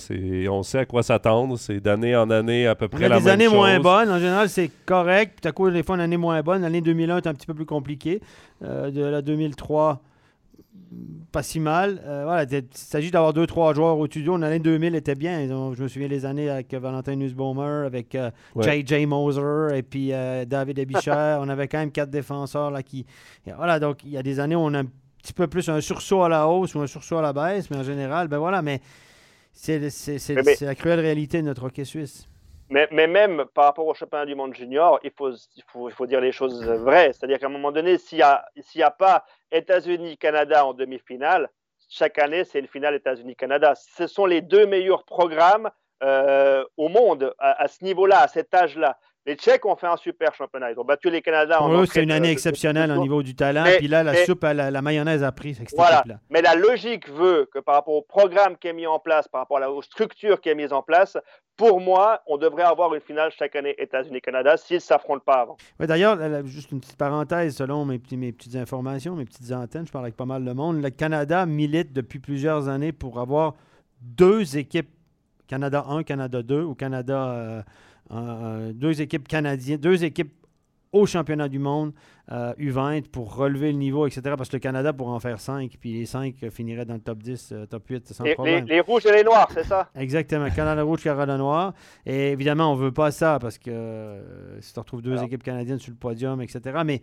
On sait à quoi s'attendre. C'est d'année en année à peu près la même chose. des années moins bonnes. En général, c'est correct. Puis à coup, des fois, une année moins bonne. L'année 2001 est un petit peu plus compliquée. Euh, de la 2003 pas si mal. Euh, voilà, il s'agit d'avoir deux, trois joueurs au studio. L'année 2000 était bien. je me souviens les années avec Valentin Nussbaumer, avec euh, J.J. Moser et puis David Ebicher. on avait quand même quatre défenseurs là, qui. Voilà, donc il y a des années où on a petit peu plus un sursaut à la hausse ou un sursaut à la baisse, mais en général, ben voilà, mais c'est la cruelle réalité de notre hockey suisse. Mais, mais, même par rapport au championnat du monde junior, il faut, il faut, il faut dire les choses vraies. C'est-à-dire qu'à un moment donné, s'il n'y a, a, pas États-Unis-Canada en demi-finale, chaque année, c'est une finale États-Unis-Canada. Ce sont les deux meilleurs programmes euh, au monde à, à ce niveau-là, à cet âge-là. Les Tchèques ont fait un super championnat. Ils ont battu les Canadiens. Pour eux, c'est une année exceptionnelle au niveau du talent. puis là, la soupe, la, mayonnaise a pris cette voilà. Mais la logique veut que par rapport au programme qui est mis en place, par rapport à la, aux structures qui est mise en place, pour moi, on devrait avoir une finale chaque année États-Unis-Canada s'ils ne s'affrontent pas avant. D'ailleurs, juste une petite parenthèse, selon mes, mes petites informations, mes petites antennes, je parle avec pas mal de monde. Le Canada milite depuis plusieurs années pour avoir deux équipes, Canada 1, Canada 2 ou Canada. Euh, euh, deux équipes canadiennes, deux équipes au championnat du monde U20 euh, pour relever le niveau, etc. Parce que le Canada pourrait en faire cinq, puis les cinq finiraient dans le top 10, euh, top 8 sans problème. Les, rouges et les noirs, c'est ça? Exactement. Canada rouge, Canada noir. Et évidemment, on ne veut pas ça parce que si tu retrouves deux équipes canadiennes sur le podium, etc. Mais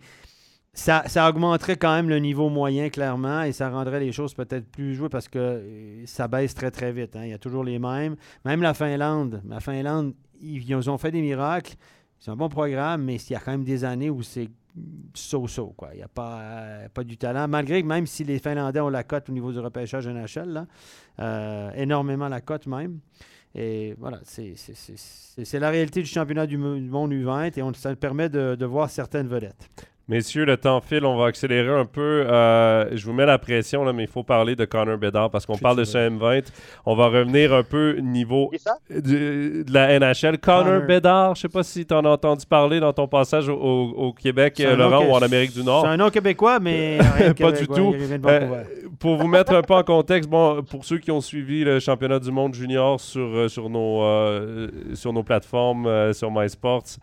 ça, ça, augmenterait quand même le niveau moyen, clairement, et ça rendrait les choses peut-être plus jouées parce que ça baisse très, très vite. Hein. Il y a toujours les mêmes. Même la Finlande. La Finlande, ils, ont fait des miracles. C'est un bon programme, mais il y a quand même des années où c'est so-so. Il n'y a pas, euh, pas du talent. Malgré que même si les Finlandais ont la cote au niveau du repêchage NHL, là, euh, énormément la cote même. Et voilà, c'est la réalité du championnat du monde U20 et on, ça permet de, de voir certaines vedettes. Messieurs, le temps file, on va accélérer un peu. Euh, je vous mets la pression, là, mais il faut parler de Connor Bedard parce qu'on parle de ce M20. On va revenir un peu niveau de, la NHL. Connor, Bedard, je ne sais pas si tu en as entendu parler dans ton passage au, Québec, Laurent, ou en Amérique du Nord. C'est un nom québécois, mais pas du tout. Euh, pour vous mettre un peu en contexte, bon, pour ceux qui ont suivi le championnat du monde junior sur, euh, sur, nos, sur nos plateformes, sur MySports,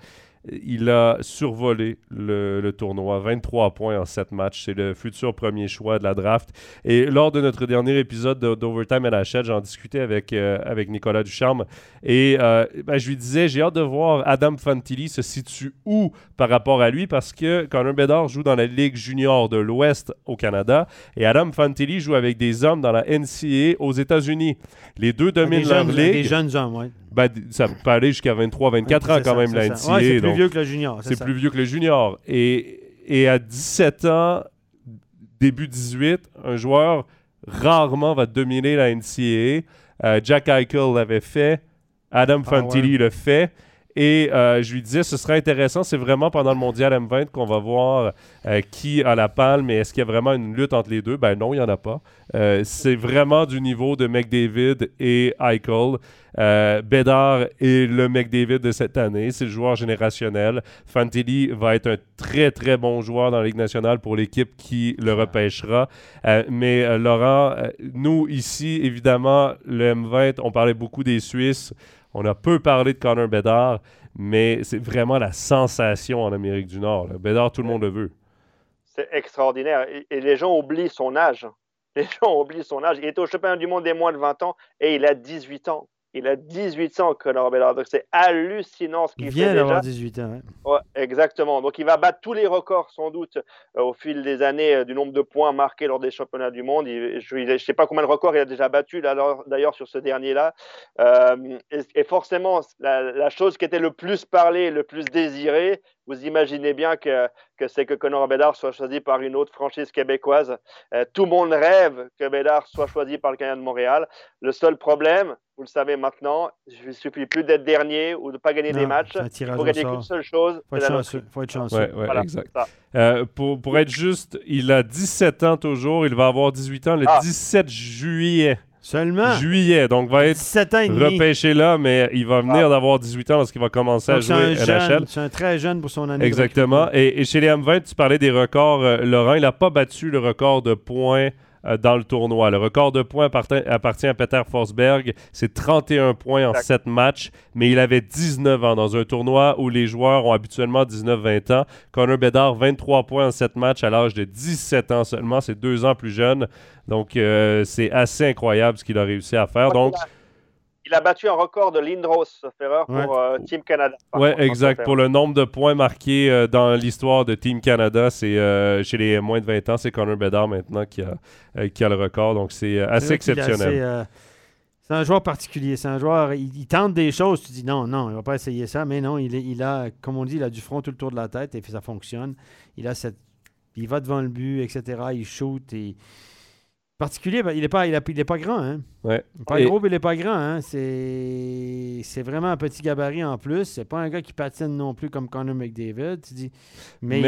il a survolé le, tournoi, 23 points en 7 matchs. C'est le futur premier choix de la draft. Et lors de notre dernier épisode d'Overtime NHL, j'en discutais avec, euh, avec Nicolas Ducharme. Et euh, ben, je lui disais, j'ai hâte de voir Adam Fantilli se situe où par rapport à lui, parce que Connor Bedard joue dans la Ligue junior de l'Ouest au Canada et Adam Fantilli joue avec des hommes dans la NCAA aux États-Unis. Les deux dominent leur ligue. Des jeunes hommes, oui. Ben, ça peut aller jusqu'à 23, 24 ans quand même, la NCAA. plus vieux que le junior. C'est plus vieux que le junior. Et, et à 17 ans, début 18, un joueur rarement va dominer la NCAA. Euh, Jack Eichel l'avait fait. Adam ah Fantilli le fait. Et euh, je lui disais, ce serait intéressant, c'est vraiment pendant le mondial M20 qu'on va voir euh, qui a la palme mais est-ce qu'il y a vraiment une lutte entre les deux? Ben non, il n'y en a pas. Euh, c'est vraiment du niveau de McDavid et Eichel. Bédard est le McDavid de cette année, c'est le joueur générationnel. Fantilli va être un très très bon joueur dans la Ligue nationale pour l'équipe qui le repêchera. mais Laurent, nous ici, évidemment, le M20, on parlait beaucoup des Suisses. On a peu parlé de Connor Bedard, mais c'est vraiment la sensation en Amérique du Nord. Bedard, tout le monde le veut. C'est extraordinaire. Et, les gens oublient son âge. Les gens oublient son âge. Il est au championnat du monde des moins de 20 ans et il a 18 ans. Il a 18 ans, Conor Bedard. Donc, c'est hallucinant ce qu'il fait. Il vient d'avoir 18 ans. Ouais. exactement. Donc, il va battre tous les records, sans doute, euh, au fil des années, euh, du nombre de points marqués lors des championnats du monde. je ne sais pas combien de records il a déjà battu, d'ailleurs, sur ce dernier-là. Euh, et, forcément, la, chose qui était le plus parlée, le plus désirée, vous imaginez bien que, que c'est que Conor Bedard soit choisi par une autre franchise québécoise. tout le monde rêve que Bedard soit choisi par le Canadien de Montréal. Le seul problème, vous le savez maintenant, il ne suffit plus d'être dernier ou de ne pas gagner des matchs. Il faut gagner qu'une seule chose. Il faut, être chanceux. exact. Euh, pour, pour, être juste, il a 17 ans toujours. Il va avoir 18 ans le 17 ah. juillet. Seulement. Juillet, donc va être repêché là, mais il va venir ah. d'avoir 18 ans lorsqu'il va commencer à jouer NHL. C'est un très jeune pour son année. Exactement. Et, chez les M20, tu parlais des records. Euh, Laurent, il n'a pas battu le record de points dans le tournoi. Le record de points appartient à Peter Forsberg. C'est 31 points en 7 matchs, mais il avait 19 ans dans un tournoi où les joueurs ont habituellement 19-20 ans. Connor Bedard, 23 points en 7 matchs à l'âge de 17 ans seulement. C'est deux ans plus jeune. Donc, euh, c'est assez incroyable ce qu'il a réussi à faire. Donc, il a battu un record de Lindros Ferrer pour euh, Team Canada. Oui, exact. Pour le nombre de points marqués euh, dans l'histoire de Team Canada, c'est euh, chez les moins de 20 ans, c'est Connor Bedard maintenant qui a, qui a le record. Donc c'est assez exceptionnel. C'est un joueur particulier. C'est un joueur, il, tente des choses. Tu dis non, non, il va pas essayer ça. Mais non, il, il a, comme on dit, il a du front tout le tour de la tête et ça fonctionne. Il a cette, il va devant le but, etc. Il shoot et particulier, ben, il n'est pas, il, est pas grand. Hein? Ouais. pas gros, mais il n'est pas grand. Hein? C'est, c'est vraiment un petit gabarit en plus. C'est pas un gars qui patine non plus comme Connor McDavid. Tu dis. Mais,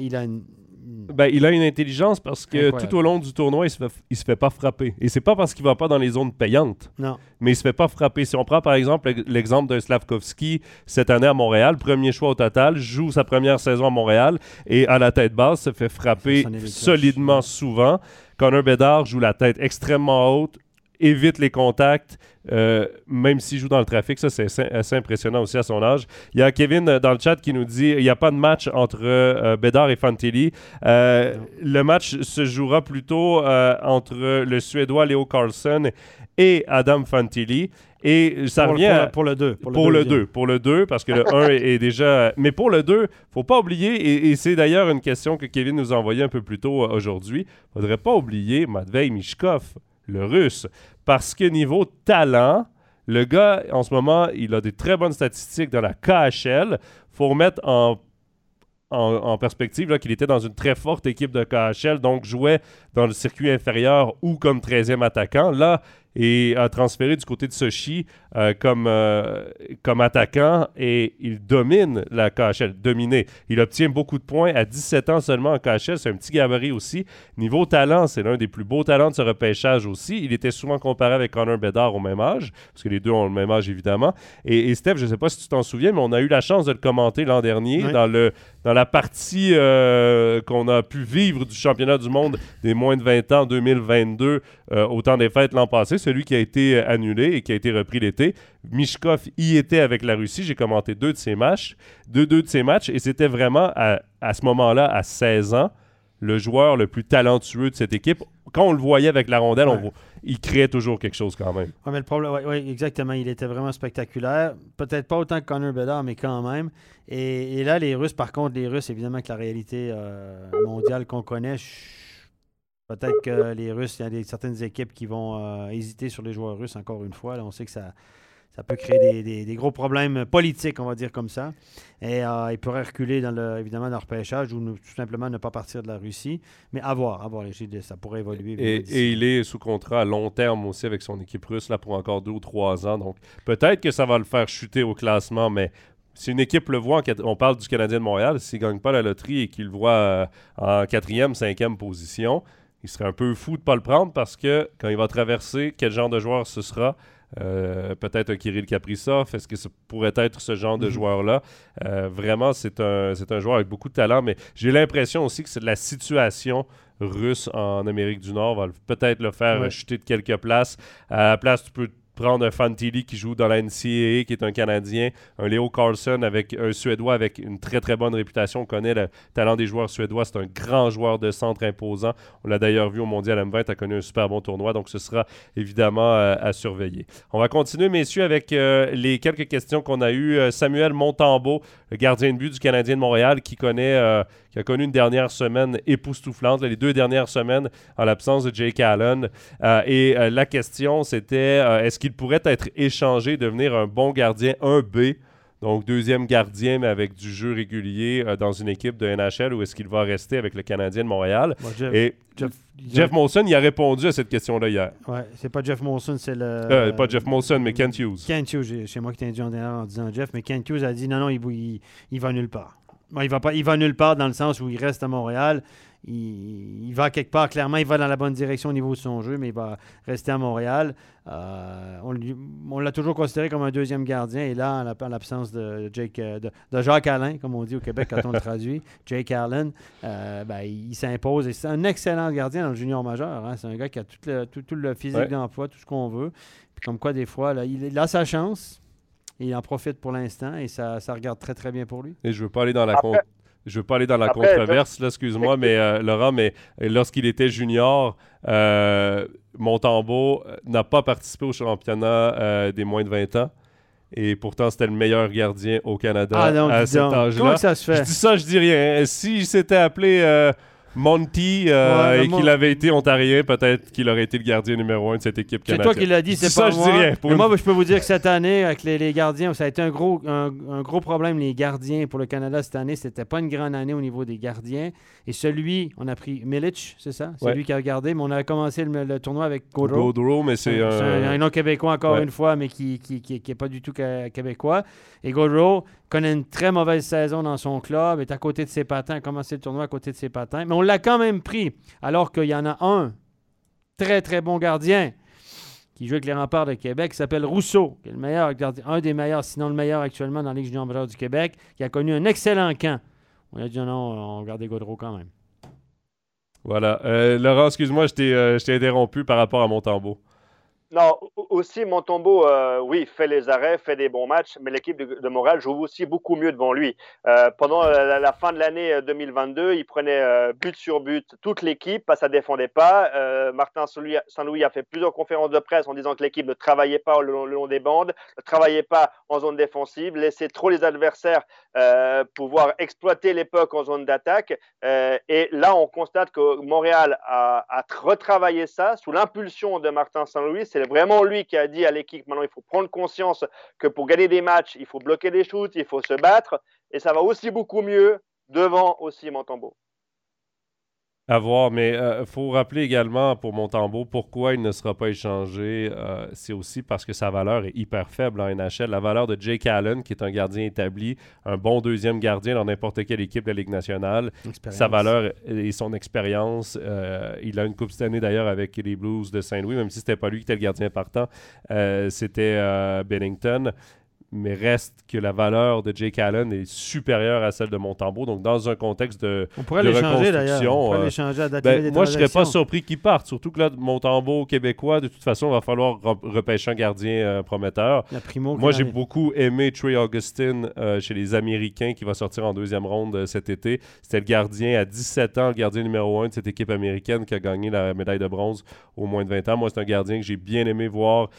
il, a, une, ben, il a une intelligence parce que tout au long du tournoi, il se fait, il se fait pas frapper. Et c'est pas parce qu'il va pas dans les zones payantes. Non. Mais il se fait pas frapper. Si on prend par exemple l'exemple d'un Slavkovski cette année à Montréal, premier choix au total, joue sa première saison à Montréal et à la tête basse se fait frapper solidement souvent. Connor Bedard joue la tête extrêmement haute, évite les contacts, euh, même s'il joue dans le trafic. Ça, c'est assez impressionnant aussi à son âge. Il y a Kevin euh, dans le chat qui nous dit il n'y a pas de match entre euh, Bedard et Fantilli. le match se jouera plutôt entre le Suédois Léo Carlson et Adam Fantilli. Et ça pour, revient pour, le 2. Pour, le 2. Pour le 2, parce que le 1 est, déjà. Mais pour le 2, faut pas oublier, et, c'est d'ailleurs une question que Kevin nous a envoyée un peu plus tôt aujourd'hui. Faudrait pas oublier Matvei Mishkov, le russe. Parce que niveau talent, le gars, en ce moment, il a des très bonnes statistiques dans la KHL. faut remettre en en, perspective qu'il était dans une très forte équipe de KHL, donc jouait dans le circuit inférieur ou comme 13e attaquant. Là, et a transféré du côté de Sochi euh, comme, euh, comme attaquant et il domine la KHL, dominé. Il obtient beaucoup de points à 17 ans seulement en KHL, c'est un petit gabarit aussi. Niveau talent, c'est l'un des plus beaux talents de ce repêchage aussi. Il était souvent comparé avec Connor Bedard au même âge, parce que les deux ont le même âge évidemment. Et, Steph, je ne sais pas si tu t'en souviens, mais on a eu la chance de le commenter l'an dernier dans, le, dans la partie euh, qu'on a pu vivre du championnat du monde des moins de 20 ans 2022 au temps des fêtes l'an passé, celui qui a été annulé et qui a été repris l'été. Mishkov y était avec la Russie. J'ai commenté deux de ses matchs, deux, deux de ses matchs, et c'était vraiment à, ce moment-là, à 16 ans, le joueur le plus talentueux de cette équipe. Quand on le voyait avec la rondelle, il créait toujours quelque chose quand même. Oui, mais le problème, exactement. Il était vraiment spectaculaire. Peut-être pas autant que Connor Bedard, mais quand même. Et, là, les Russes, par contre, les Russes, évidemment que la réalité euh, mondiale qu'on connaît, Peut-être que les Russes, il y a des, certaines équipes qui vont euh, hésiter sur les joueurs russes encore une fois. Là, on sait que ça, ça peut créer des, gros problèmes politiques, on va dire comme ça. Et euh, il pourrait reculer dans le, évidemment dans le repêchage ou tout simplement ne pas partir de la Russie. Mais à voir, à voir, ça pourrait évoluer. Et, il est sous contrat à long terme aussi avec son équipe russe là, pour encore deux ou trois ans. Donc peut-être que ça va le faire chuter au classement, mais si une équipe le voit, on parle du Canadien de Montréal, s'il ne gagne pas la loterie et qu'il le voit euh, en quatrième, cinquième position, il serait un peu fou de ne pas le prendre parce que quand il va traverser, quel genre de joueur ce sera? Euh, peut-être un Kirill Kaprizov. Est-ce que ça pourrait être ce genre de mhm. joueur-là? Euh, vraiment, c'est un, un joueur avec beaucoup de talent, mais j'ai l'impression aussi que c'est la situation russe en Amérique du Nord va peut-être le faire chuter de quelques places. À la place, tu peux prendre un Fantilli qui joue dans la NCAA, qui est un Canadien, un Leo Carlson avec un Suédois avec une très très bonne réputation. On connaît le talent des joueurs suédois. C'est un grand joueur de centre imposant. On l'a d'ailleurs vu au Mondial M20, a connu un super bon tournoi, donc ce sera évidemment euh, à surveiller. On va continuer, messieurs, avec euh, les quelques questions qu'on a eues. Euh, Samuel Montambeau, le gardien de but du Canadien de Montréal, qui connaît qui a connu une dernière semaine époustouflante, les deux dernières semaines en l'absence de Jake Allen. et la question, c'était est-ce qu'il il pourrait être échangé, devenir un bon gardien 1B, donc deuxième gardien, mais avec du jeu régulier euh, dans une équipe de NHL, ou est-ce qu'il va rester avec le Canadien de Montréal? Jeff, Et Jeff, Molson, il a répondu à cette question-là hier. Ouais, c'est pas Jeff Molson, c'est le. Euh, pas Jeff Molson, mais Kent Hughes. Kent Hughes, c'est moi qui t'ai induit en en disant Jeff, mais Kent Hughes a dit non, non, il, il, va nulle part. Il, va pas, il va nulle part dans le sens où il reste à Montréal il, va quelque part, clairement, il va dans la bonne direction au niveau de son jeu, mais il va rester à Montréal. Euh, on, l'a toujours considéré comme un deuxième gardien, et là, en l'absence de, Jake, euh, de, Jacques Alain, comme on dit au Québec quand on le traduit, Jake Allen, euh, ben, il s'impose. Et c'est un excellent gardien dans le junior majeur. Hein. C'est un gars qui a tout le, tout, le physique d'emploi, tout ce qu'on veut. Puis comme quoi, des fois, là, il, a sa chance. Il en profite pour l'instant et ça, ça, regarde très très bien pour lui. Et je veux pas aller dans la je veux pas aller dans la controverse, excuse-moi, mais euh, Laurent, mais euh, lorsqu'il était junior, euh, Montembeau euh, n'a pas participé au championnat des moins de 20 ans. Et pourtant, c'était le meilleur gardien au Canada ah, à cet âge-là. Comment ça se fait? Je dis ça, je dis rien. Si s'était appelé Monty euh, et qu'il avait été ontarien, peut-être qu'il aurait été le gardien numéro un de cette équipe canadienne. C'est toi qui l'as dit, c'est pas ça, moi. Je dis rien. moi, je peux vous dire que cette année, avec les, gardiens, ça a été un gros, un, gros problème, les gardiens pour le Canada cette année. C'était pas une grande année au niveau des gardiens. Et celui, on a pris Milic, c'est ça? C'est lui qui a gardé, mais on a commencé le, tournoi avec Gaudreau. Gaudreau, mais c'est un... un... nom québécois encore une fois, mais qui qui, qui, qui est pas du tout québécois. Et Gaudreau, connaît une très mauvaise saison dans son club, est à côté de ses patins, a commencé le tournoi à côté de ses patins. Mais on l'a quand même pris, alors qu'il y en a un très, très bon gardien qui joue avec les remparts de Québec, qui s'appelle Rousseau, qui est le meilleur gardien, un des meilleurs, sinon le meilleur actuellement dans la Ligue junior du Québec, qui a connu un excellent camp. On a dit non, on gardait Godreau quand même. Voilà. Euh, Laurent, excuse-moi, euh, je t'ai interrompu par rapport à mon tambour. Non, aussi Montombeau, euh, oui, fait les arrêts, fait des bons matchs, mais l'équipe de, Montréal joue aussi beaucoup mieux devant lui. Euh, pendant la, fin de l'année 2022, euh, il prenait but sur but toute l'équipe, ça défendait pas. Martin Saint-Louis a fait plusieurs conférences de presse en disant que l'équipe ne travaillait pas le, long des bandes, ne travaillait pas en zone défensive, laissait trop les adversaires pouvoir exploiter l'époque en zone d'attaque. et là, on constate que Montréal a retravaillé ça sous l'impulsion de Martin Saint-Louis c'est vraiment lui qui a dit à l'équipe maintenant il faut prendre conscience que pour gagner des matchs, il faut bloquer des shoots, il faut se battre. Et ça va aussi beaucoup mieux devant aussi Montembeau. À voir, mais il euh, faut rappeler également pour Montembeau pourquoi il ne sera pas échangé. Euh, c'est aussi parce que sa valeur est hyper faible en NHL. La valeur de Jake Allen, qui est un gardien établi, un bon deuxième gardien dans n'importe quelle équipe de la Ligue nationale, sa valeur et son expérience. Euh, il a une coupe cette année d'ailleurs avec les Blues de Saint-Louis, même si c'était pas lui qui était le gardien partant, c'était Bennington mais reste que la valeur de Jake Allen est supérieure à celle de Montembeau. Donc, dans un contexte de, On pourrait l'échanger d'ailleurs. On pourrait l'échanger à ben, Moi, je ne serais pas surpris qu'il parte. Surtout que là, Montembeau québécois, de toute façon, il va falloir repêcher un gardien euh, prometteur. moi, j'ai beaucoup aimé Trey Augustin euh, chez les Américains qui va sortir en deuxième ronde euh, cet été. C'était le gardien à 17 ans, le gardien numéro 1 de cette équipe américaine qui a gagné la médaille de bronze au moins de 20 ans. Moi, c'est un gardien que j'ai bien aimé voir,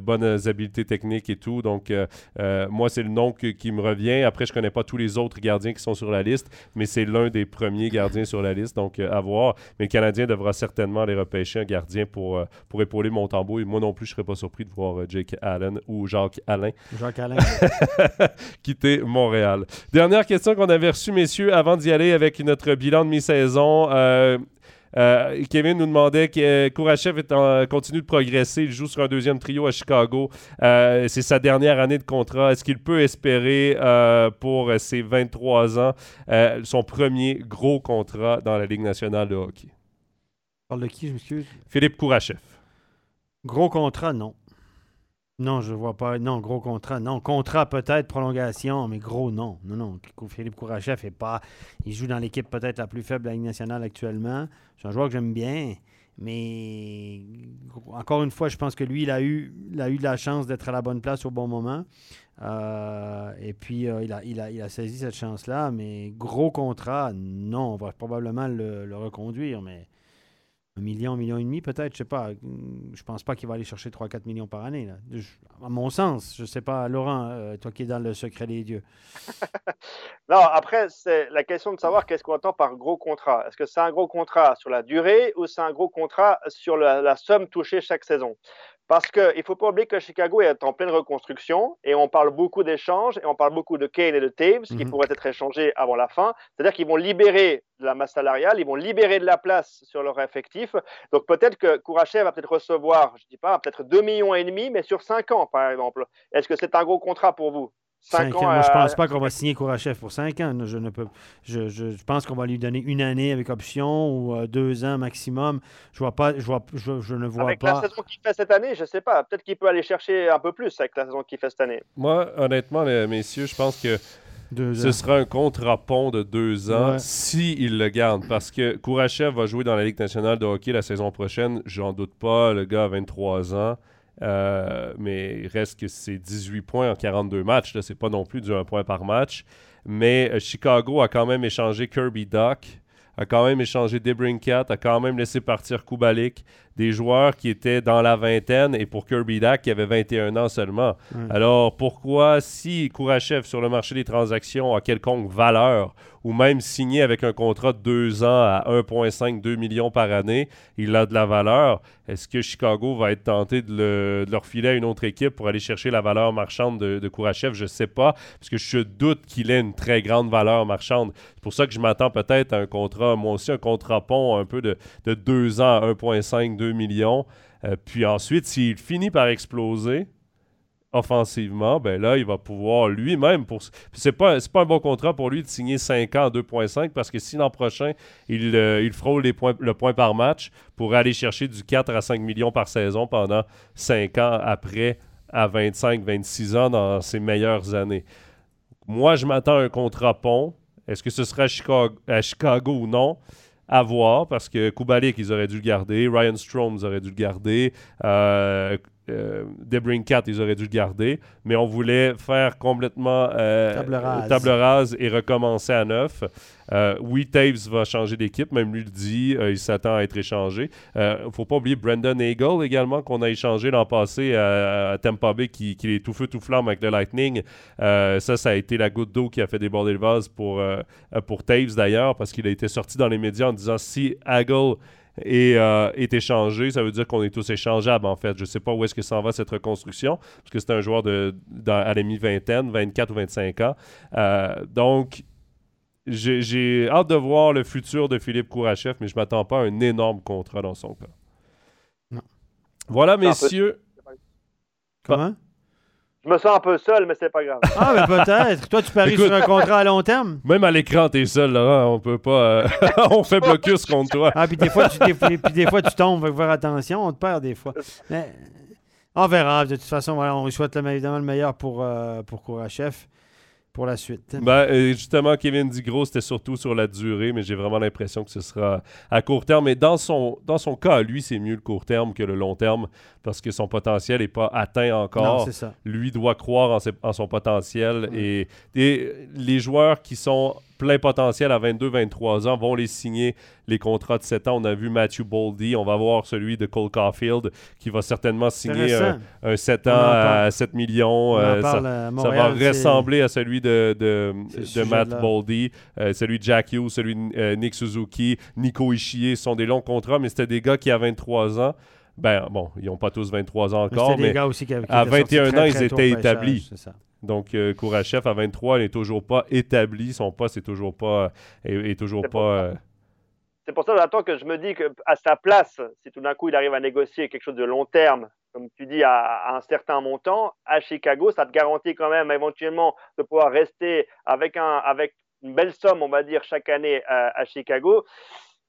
bonnes habiletés techniques et tout. Donc, euh, moi, c'est le nom qui me revient. Après, je ne connais pas tous les autres gardiens qui sont sur la liste, mais c'est l'un des premiers gardiens sur la liste, donc euh, à voir. Mais le Canadien devra certainement aller repêcher un gardien pour, euh, pour épauler Montembeau. Et moi non plus, je ne serais pas surpris de voir Jake Allen ou Jacques Alain. Jacques Alain. quitter Montréal. Dernière question qu'on avait reçue, messieurs, avant d'y aller avec notre bilan de mi-saison. Euh, Kevin nous demandait que Kourachev continue de progresser. Il joue sur un deuxième trio à Chicago. Euh, c'est sa dernière année de contrat. Est-ce qu'il peut espérer euh, pour ses 23 ans son premier gros contrat dans la Ligue nationale de hockey? Parle de qui, je m'excuse? Philippe Kourachev. Gros contrat, non. Non, je vois pas. Non, gros contrat. Non, contrat peut-être, prolongation, mais gros, non. Non, non. Philippe Kourachev est pas. Il joue dans l'équipe peut-être la plus faible de la Ligue nationale actuellement. C'est un joueur que j'aime bien. Mais encore une fois, je pense que lui, il a eu, de la chance d'être à la bonne place au bon moment. Euh, et puis, euh, il, a, il, a, saisi cette chance-là. Mais gros contrat, non, on va probablement le, le reconduire. Mais un million, un million et demi peut-être, je sais pas. Je pense pas qu'il va aller chercher 3-4 millions par année. À mon sens, je sais pas, Laurent, euh, toi qui es dans le secret des dieux. non, après, c'est la question de savoir qu'est-ce qu'on entend par gros contrat. Est-ce que c'est un gros contrat sur la durée ou c'est un gros contrat sur la somme touchée chaque saison? Parce qu'il ne faut pas oublier que Chicago est en pleine reconstruction et on parle beaucoup d'échanges et on parle beaucoup de Kane et de Taves qui mhm. pourraient être échangés avant la fin. C'est-à-dire qu'ils vont libérer de la masse salariale, ils vont libérer de la place sur leur effectif. Donc peut-être que Kourachev va peut-être recevoir, je ne dis pas, peut-être 2 millions et demi, mais sur 5 ans par exemple. Est-ce que c'est un gros contrat pour vous? 5 ans. Moi, je pense pas qu'on va signer Kourachev pour 5 ans. Je, ne peux, je, je, pense qu'on va lui donner une année avec option ou euh, deux ans maximum. Je vois pas, je, vois, je, ne vois avec pas. Avec la saison qu'il fait cette année, je sais pas. Peut-être qu'il peut aller chercher un peu plus avec la saison qu'il fait cette année. Moi, honnêtement, les messieurs, je pense que ce sera un contrat-pont de deux ans s'il le garde. Parce que Kourachev va jouer dans la Ligue nationale de hockey la saison prochaine. J'en doute pas. Le gars a 23 ans. Euh, mais il reste que c'est 18 points en 42 matchs. C'est pas non plus du 1 point par match. Mais euh, Chicago a quand même échangé Kirby Duck, a quand même échangé Debrincat, a quand même laissé partir Kubalik des joueurs qui étaient dans la vingtaine et pour Kirby Dak qui avait 21 ans seulement. Alors pourquoi, si Kourachev sur le marché des transactions a quelconque valeur ou même signé avec un contrat de deux ans à 1,5-2 millions par année, il a de la valeur. Est-ce que Chicago va être tenté de, le, leur filer à une autre équipe pour aller chercher la valeur marchande de, de Kourachev? Je ne sais pas, parce que je doute qu'il ait une très grande valeur marchande. C'est pour ça que je m'attends peut-être à un contrat, moi aussi, un contrat pont un peu de, de deux ans à 1,5-2 millions. Euh, puis ensuite, s'il finit par exploser offensivement, ben là, il va pouvoir lui-même. Pour... C'est pas, pas un bon contrat pour lui de signer 5 ans à 2,5 parce que si l'an prochain, il, euh, il frôle le point par match pour aller chercher du 4 à 5 millions par saison pendant 5 ans après à 25-26 ans dans ses meilleures années. Moi, je m'attends à un contrat pont. Est-ce que ce sera à Chicago ou non? À voir parce que Kubalik, ils auraient dû le garder. Ryan Strom, ils auraient dû le garder. Euh, euh, Debrincat, ils auraient dû le garder, mais on voulait faire complètement euh, table, rase. et recommencer à neuf. Euh, oui, Taves va changer d'équipe, même lui le dit, euh, il s'attend à être échangé. Il ne faut pas oublier Brandon Eagle également, qu'on a échangé l'an passé à, Tampa Bay, qui, est tout feu tout flamme avec le Lightning. ça, ça a été la goutte d'eau qui a fait déborder le vase pour, pour Taves d'ailleurs, parce qu'il a été sorti dans les médias en disant si Eagle et euh, est échangé. Ça veut dire qu'on est tous échangeables, en fait. Je ne sais pas où est-ce que ça va, cette reconstruction, parce que c'est un joueur de, à la mi-vingtaine, 24 ou 25 ans. Euh, donc, j'ai hâte de voir le futur de Philippe Kourachev, mais je ne m'attends pas à un énorme contrat dans son cas. Non. Voilà, messieurs. Comment? Je me sens un peu seul, mais c'est pas grave. Ah, mais peut-être. Toi, tu paries sur un contrat à long terme? Même à l'écran, t'es seul, Laurent. On peut pas. Euh, on fait blocus contre toi. Ah, puis des fois, tu, puis des fois, tu tombes. Faut faire attention. On te perd des fois. Mais on verra. De toute façon, voilà, on souhaite évidemment le meilleur pour, euh, pour Kourachev pour la suite. Ben, justement, Kevin dit gros, c'était surtout sur la durée, mais j'ai vraiment l'impression que ce sera à court terme. Mais dans son, dans son cas, lui, c'est mieux le court terme que le long terme parce que son potentiel n'est pas atteint encore. Non, ça. Lui doit croire en, son potentiel. Et, et, les joueurs qui sont plein potentiel à 22-23 ans vont les signer les contrats de 7 ans. On a vu Matthew Boldy, on va voir celui de Cole Caulfield qui va certainement signer un, 7 ans à 7 millions. Euh, ça, va ressembler à celui de, de, Matt Boldy, euh, celui de Jack Hughes, celui de euh, Nick Suzuki, Nico Ishii. Ce sont des longs contrats, mais c'était des gars qui, à 23 ans, ben bon, ils n'ont pas tous 23 ans encore, mais, à 21 ans, ils étaient établis. Donc, euh, Kourachev, à 23, n'est toujours pas établi. Son poste est toujours pas. Est, toujours pas. Euh, c'est pour ça, j'attends que je me dis qu'à sa place, si tout d'un coup il arrive à négocier quelque chose de long terme, comme tu dis, à, un certain montant, à Chicago, ça te garantit quand même éventuellement de pouvoir rester avec, un, avec une belle somme, on va dire, chaque année à, Chicago.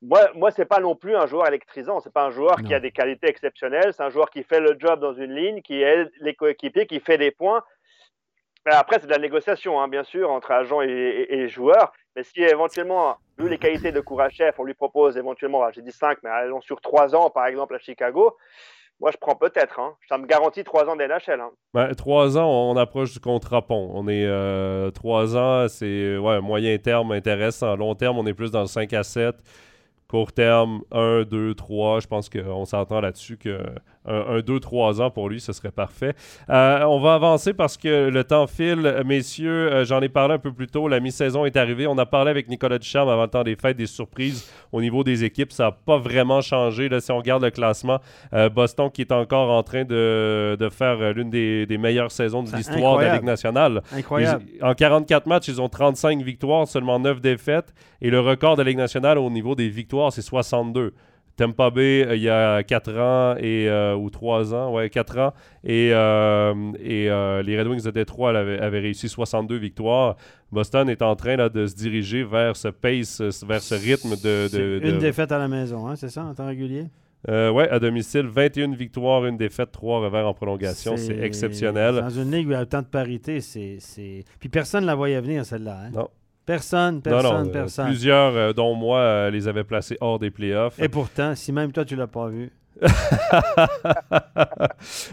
Moi, moi ce n'est pas non plus un joueur électrisant. Ce n'est pas un joueur qui a des qualités exceptionnelles. C'est un joueur qui fait le job dans une ligne, qui aide les coéquipiers, qui fait des points. Après, c'est de la négociation, hein, bien sûr, entre agents et, joueurs. Mais si éventuellement, vu les qualités de Kourachev, on lui propose éventuellement, j'ai dit 5, mais allons sur 3 ans, par exemple, à Chicago, moi, je prends peut-être. Hein. Ça me garantit 3 ans d'NHL. Hein. Ben, 3 ans, on approche du contrat pont. On est 3 euh, ans, c'est ouais, moyen terme intéressant. Long terme, on est plus dans le 5 à 7. Court terme, 1, 2, 3. Je pense qu'on s'entend là-dessus que un 2-3 ans pour lui, ce serait parfait. Euh, on va avancer parce que le temps file. Messieurs, euh, j'en ai parlé un peu plus tôt. La mi-saison est arrivée. On a parlé avec Nicolas Ducharme avant le temps des fêtes, des surprises au niveau des équipes. Ça n'a pas vraiment changé. Là, si on regarde le classement, euh, Boston qui est encore en train de, faire l'une des, meilleures saisons de l'histoire de la Ligue nationale. Incroyable. en 44 matchs, ils ont 35 victoires, seulement 9 défaites. Et le record de la Ligue nationale au niveau des victoires, c'est 62. Tampa Bay euh, il y a 4 ans et, euh, ou 3 ans, ouais, 4 ans. Et, euh, et les Red Wings de Détroit avaient, réussi 62 victoires. Boston est en train là, de se diriger vers ce pace, vers ce rythme de. Une défaite à la maison, hein, c'est ça, en temps régulier? oui, à domicile, 21 victoires, une défaite, 3 revers en prolongation. C'est exceptionnel. Dans une ligue où il y a autant de parité, c'est. Puis personne ne la voyait venir, celle-là. Hein? Non. Personne, personne, euh, personne. plusieurs, euh, dont moi, euh, les avaient placés hors des playoffs. Et pourtant, si même toi, tu l'as pas vu.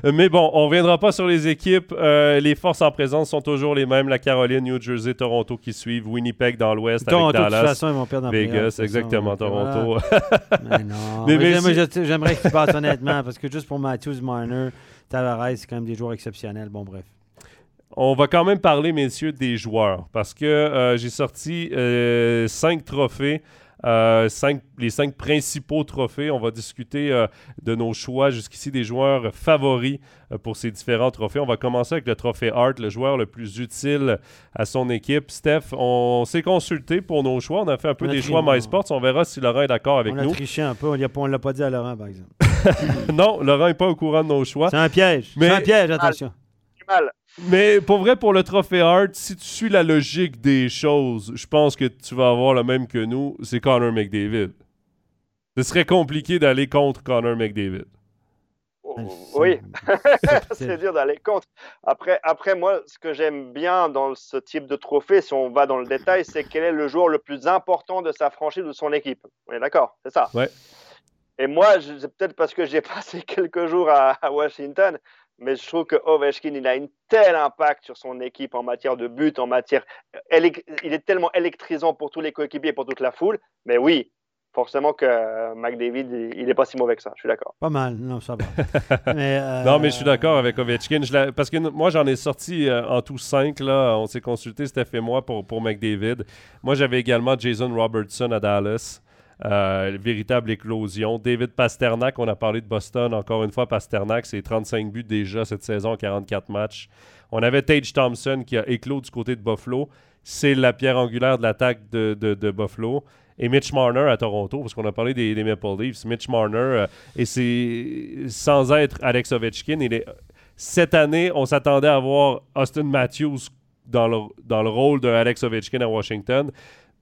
Mais bon, on ne reviendra pas sur les équipes. les forces en présence sont toujours les mêmes. La Caroline, New Jersey, Toronto qui suivent, Winnipeg dans l'Ouest avec Dallas. De toute façon, ils vont perdre Vegas, exactement, Toronto. mais non. j'aimerais qu'ils passent honnêtement parce que juste pour Matthews, Marner, Tavares, c'est quand même des joueurs exceptionnels. Bon, bref. On va quand même parler, messieurs, des joueurs parce que euh, j'ai sorti euh, cinq trophées. Euh, les cinq principaux trophées. On va discuter de nos choix jusqu'ici des joueurs favoris pour ces différents trophées. On va commencer avec le trophée Hart, le joueur le plus utile à son équipe. Steph, on s'est consulté pour nos choix. On a fait un peu des choix MySports. On verra si Laurent est d'accord avec nous. On a triché un peu. On ne l'a pas dit à Laurent, par exemple. non, Laurent n'est pas au courant de nos choix. C'est un piège. C'est un piège, attention. Mal. Mais pour vrai, pour le trophée Hart, si tu suis la logique des choses, je pense que tu vas avoir le même que nous, c'est Connor McDavid. Ce serait compliqué d'aller contre Connor McDavid. Oh, oui, c'est dur d'aller contre. Après, après, moi, ce que j'aime bien dans ce type de trophée, si on va dans le détail, c'est quel est le joueur le plus important de sa franchise ou de son équipe. On est d'accord, c'est ça. Ouais. Et moi, c'est peut-être parce que j'ai passé quelques jours à Washington, mais je trouve que Ovechkin, il a un tel impact sur son équipe en matière de but, en matière. Il est tellement électrisant pour tous les coéquipiers et pour toute la foule. Mais oui, forcément que euh, McDavid, il n'est pas si mauvais que ça. Je suis d'accord. Pas mal, non, ça va. Euh, non, mais je suis d'accord avec Ovechkin. parce que moi, j'en ai sorti euh, en tout cinq. Là. On s'est consulté, Steph et moi, pour, pour McDavid. Moi, j'avais également Jason Robertson à Dallas. Euh, véritable éclosion. David Pasternak, on a parlé de Boston encore une fois. Pasternak, c'est 35 buts déjà cette saison, 44 matchs. On avait Tage Thompson qui a éclos du côté de Buffalo. c'est la pierre angulaire de l'attaque de, Buffalo. Et Mitch Marner à Toronto, parce qu'on a parlé des, Maple Leafs. Mitch Marner, euh, et c'est sans être Alex Ovechkin, cette année, on s'attendait à voir Austin Matthews dans le, rôle de Alex Ovechkin à Washington.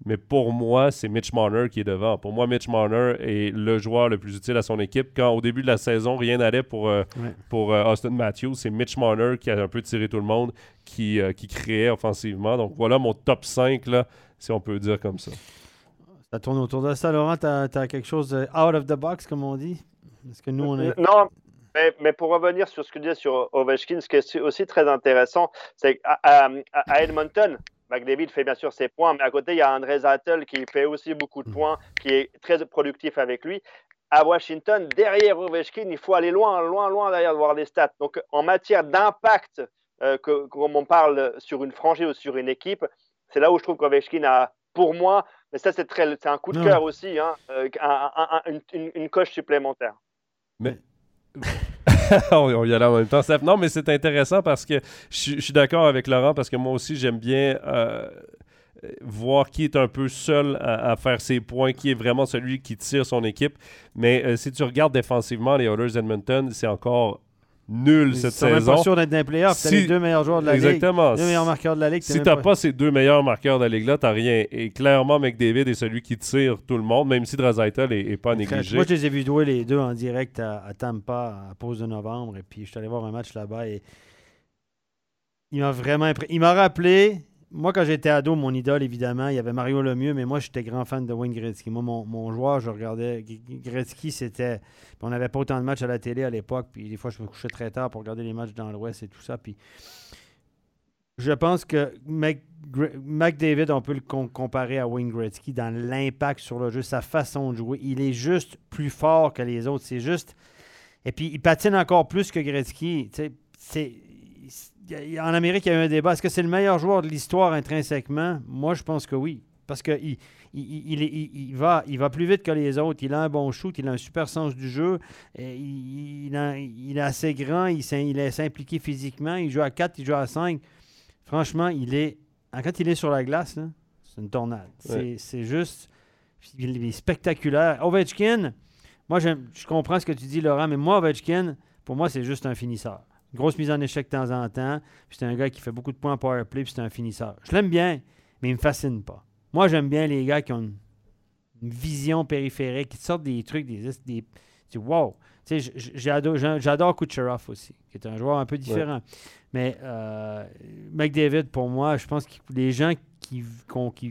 Mais pour moi, c'est Mitch Marner qui est devant. Pour moi, Mitch Marner est le joueur le plus utile à son équipe. Quand au début de la saison, rien n'allait pour, euh, pour euh, Austin Matthews, c'est Mitch Marner qui a un peu tiré tout le monde, qui, euh, qui créait offensivement. Donc voilà mon top 5, là, si on peut dire comme ça. Ça tourne autour de ça. Laurent, tu as, quelque chose out of the box, comme on dit? Est-ce que nous, on est... Non, mais, pour revenir sur ce que tu disais sur Ovechkin, ce qui est aussi très intéressant, c'est qu'à à Edmonton, McDavid fait bien sûr ses points, mais à côté, il y a André Zattel qui fait aussi beaucoup de mm. points, qui est très productif avec lui. À Washington, derrière Ovechkin, il faut aller loin, loin, loin derrière de voir des stats. Donc, en matière d'impact, euh, comme on parle sur une franchise ou sur une équipe, c'est là où je trouve qu'Ovechkin a, pour moi, mais ça, c'est un coup de cœur aussi, hein, euh, une, une, coche supplémentaire. Mais on y allait en même temps. Non, mais c'est intéressant parce que je, suis d'accord avec Laurent parce que moi aussi, j'aime bien euh, voir qui est un peu seul à, faire ses points, qui est vraiment celui qui tire son équipe. Mais euh, si tu regardes défensivement, les Oilers Edmonton, c'est encore nul cette saison. Même pas sûr d'être dans les Si... les deux meilleurs joueurs de la Exactement. ligue. Deux meilleurs marqueurs de la ligue. Si tu n'as pas... ces deux meilleurs marqueurs de la ligue-là, tu n'as rien. Et clairement, McDavid est celui qui tire tout le monde, même si Drazaitel n'est pas négligé. Moi, je les ai vus jouer les deux en direct à, Tampa à pause de novembre. Et puis, je suis allé voir un match là-bas et il m'a vraiment Il m'a rappelé moi, quand j'étais ado, mon idole, évidemment, il y avait Mario Lemieux, mais moi, j'étais grand fan de Wayne Gretzky. Moi, mon, joueur, je regardais. Gretzky, c'était. On n'avait pas autant de matchs à la télé à l'époque, puis des fois, je me couchais très tard pour regarder les matchs dans l'Ouest et tout ça. Puis je pense que McDavid, on peut le comparer à Wayne Gretzky dans l'impact sur le jeu, sa façon de jouer. Il est juste plus fort que les autres. C'est juste. Et puis, il patine encore plus que Gretzky. C'est en Amérique, il y a eu un débat. Est-ce que c'est le meilleur joueur de l'histoire intrinsèquement? Moi, je pense que oui. Parce qu'il il, il, va, il va plus vite que les autres. Il a un bon shoot, il a un super sens du jeu. il, est assez grand, il, il est impliqué physiquement. Il joue à 4, il joue à 5. Franchement, il est. Quand il est sur la glace, c'est une tornade. C'est juste. Il est spectaculaire. Ovechkin, moi, je comprends ce que tu dis, Laurent, mais moi, Ovechkin, pour moi, c'est juste un finisseur grosse mise en échec de temps en temps. c'est un gars qui fait beaucoup de points en powerplay, puis c'est un finisseur. Je l'aime bien, mais il ne me fascine pas. Moi, j'aime bien les gars qui ont une, vision périphérique, qui sortent des trucs, des. des wow! J'adore Kucherov aussi, qui est un joueur un peu différent. Mais euh, McDavid, pour moi, je pense que les gens qui,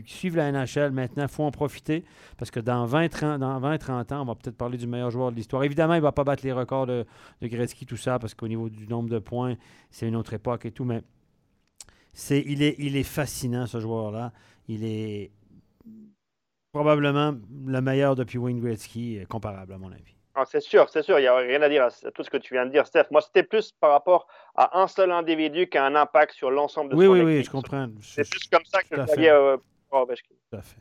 suivent la NHL maintenant, il faut en profiter parce que dans 20-30 dans 20, ans, on va peut-être parler du meilleur joueur de l'histoire. Évidemment, il ne va pas battre les records de, de Gretzky, tout ça, parce qu'au niveau du nombre de points, c'est une autre époque et tout, mais il, est, il est fascinant, ce joueur-là. Il est probablement le meilleur depuis Wayne Gretzky, comparable à mon avis. Ah, c'est sûr, c'est sûr, il n'y a rien à dire à, tout ce que tu viens de dire, Steph. Moi, c'était plus par rapport à un seul individu qui a un impact sur l'ensemble de oui, son oui, équipe. Oui, oui, je comprends. C'est plus comme ça que je voyais euh, Tout à fait.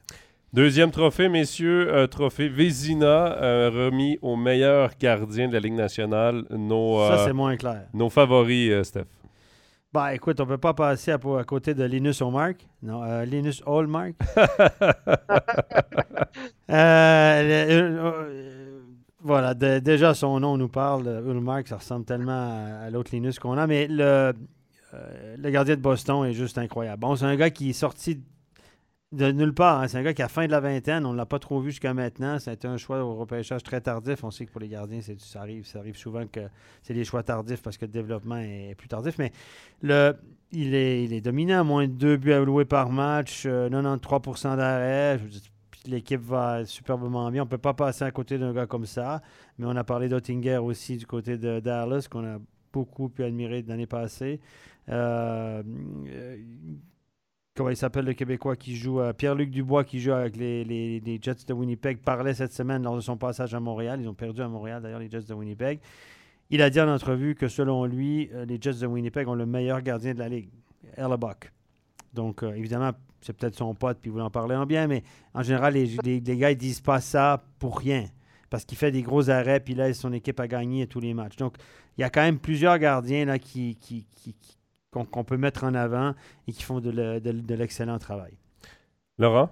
Deuxième trophée, messieurs, euh, trophée Vézina, euh, remis au meilleur gardien de la Ligue nationale. Nos, ça, c'est moins clair. Nos favoris, Steph. Bah, écoute, on ne peut pas passer à, à, côté de Linus Omark. Non, Linus Hallmark. Voilà, déjà son nom nous parle, Ulmark, ça ressemble tellement à, l'autre Linus qu'on a, mais le, euh, le gardien de Boston est juste incroyable. Bon, c'est un gars qui est sorti de nulle part. Hein. C'est un gars qui a fin de la vingtaine. On ne l'a pas trop vu jusqu'à maintenant. C'était un choix au repêchage très tardif. On sait que pour les gardiens, ça arrive, ça arrive souvent que c'est des choix tardifs parce que le développement est plus tardif. Mais le, il, est, il est dominant, moins de deux buts alloués par match, 93 euh, d'arrêt l'équipe va superbement bien. On ne peut pas passer à côté d'un gars comme ça. Mais on a parlé d'Ottinger aussi du côté de Dallas, qu'on a beaucoup pu admirer l'année passée. Euh, euh, comment il s'appelle le Québécois qui joue euh, Pierre-Luc Dubois qui joue avec les, Jets de Winnipeg parlait cette semaine lors de son passage à Montréal. Ils ont perdu à Montréal d'ailleurs les Jets de Winnipeg. Il a dit en entrevue que selon lui, les Jets de Winnipeg ont le meilleur gardien de la ligue, Erlebuck. Donc évidemment, c'est peut-être son pote, puis vous en parlez en bien, mais en général, les, les, gars, ils disent pas ça pour rien. Parce qu'il fait des gros arrêts, puis là, son équipe a gagné tous les matchs. Donc, il y a quand même plusieurs gardiens là, qui, qui, qu'on peut mettre en avant et qui font de l'excellent travail. Laurent?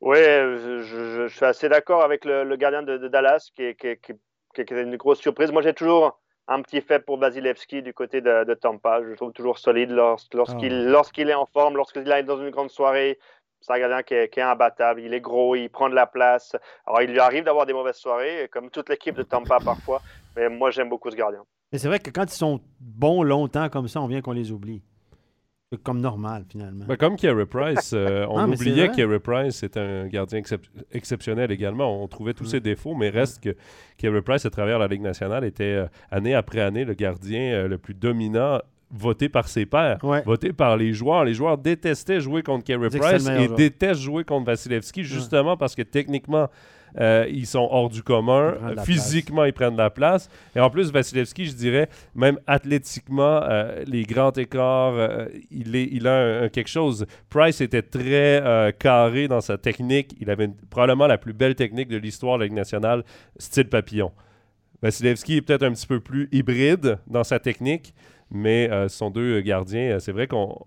Oui, je, suis assez d'accord avec le, gardien de, Dallas, qui, qui, est une grosse surprise. Moi, j'ai toujours un petit fait pour Vasilevski du côté de, Tampa. Je le trouve toujours solide lorsqu'il ah. lorsqu'il est en forme, lorsqu'il est dans une grande soirée. C'est un gardien qui est, imbattable. Il est gros, il prend de la place. Alors, il lui arrive d'avoir des mauvaises soirées, comme toute l'équipe de Tampa parfois. Mais moi, j'aime beaucoup ce gardien. Mais c'est vrai que quand ils sont bons longtemps comme ça, on vient qu'on les oublie. C'est comme normal, finalement. Ben, comme Kerry Price, euh, on ah, oubliait que Kerry Price est un gardien exceptionnel également. On trouvait tous ses défauts, mais reste que Kerry Price, à travers la Ligue nationale, était euh, année après année le gardien euh, le plus dominant voté par ses pairs, voté par les joueurs. Les joueurs détestaient jouer contre Kerry Price et détestent jouer contre Vasilevski, justement parce que techniquement, euh, ils sont hors du commun. Physiquement, ils prennent la place. Et en plus, Vasilevski, je dirais, même athlétiquement, euh, les grands écarts, euh, il, est, il a quelque chose. Price était très carré dans sa technique. Il avait probablement la plus belle technique de l'histoire de la Ligue nationale, style papillon. Vasilevski est peut-être un petit peu plus hybride dans sa technique, mais ce sont deux gardiens. C'est vrai qu'on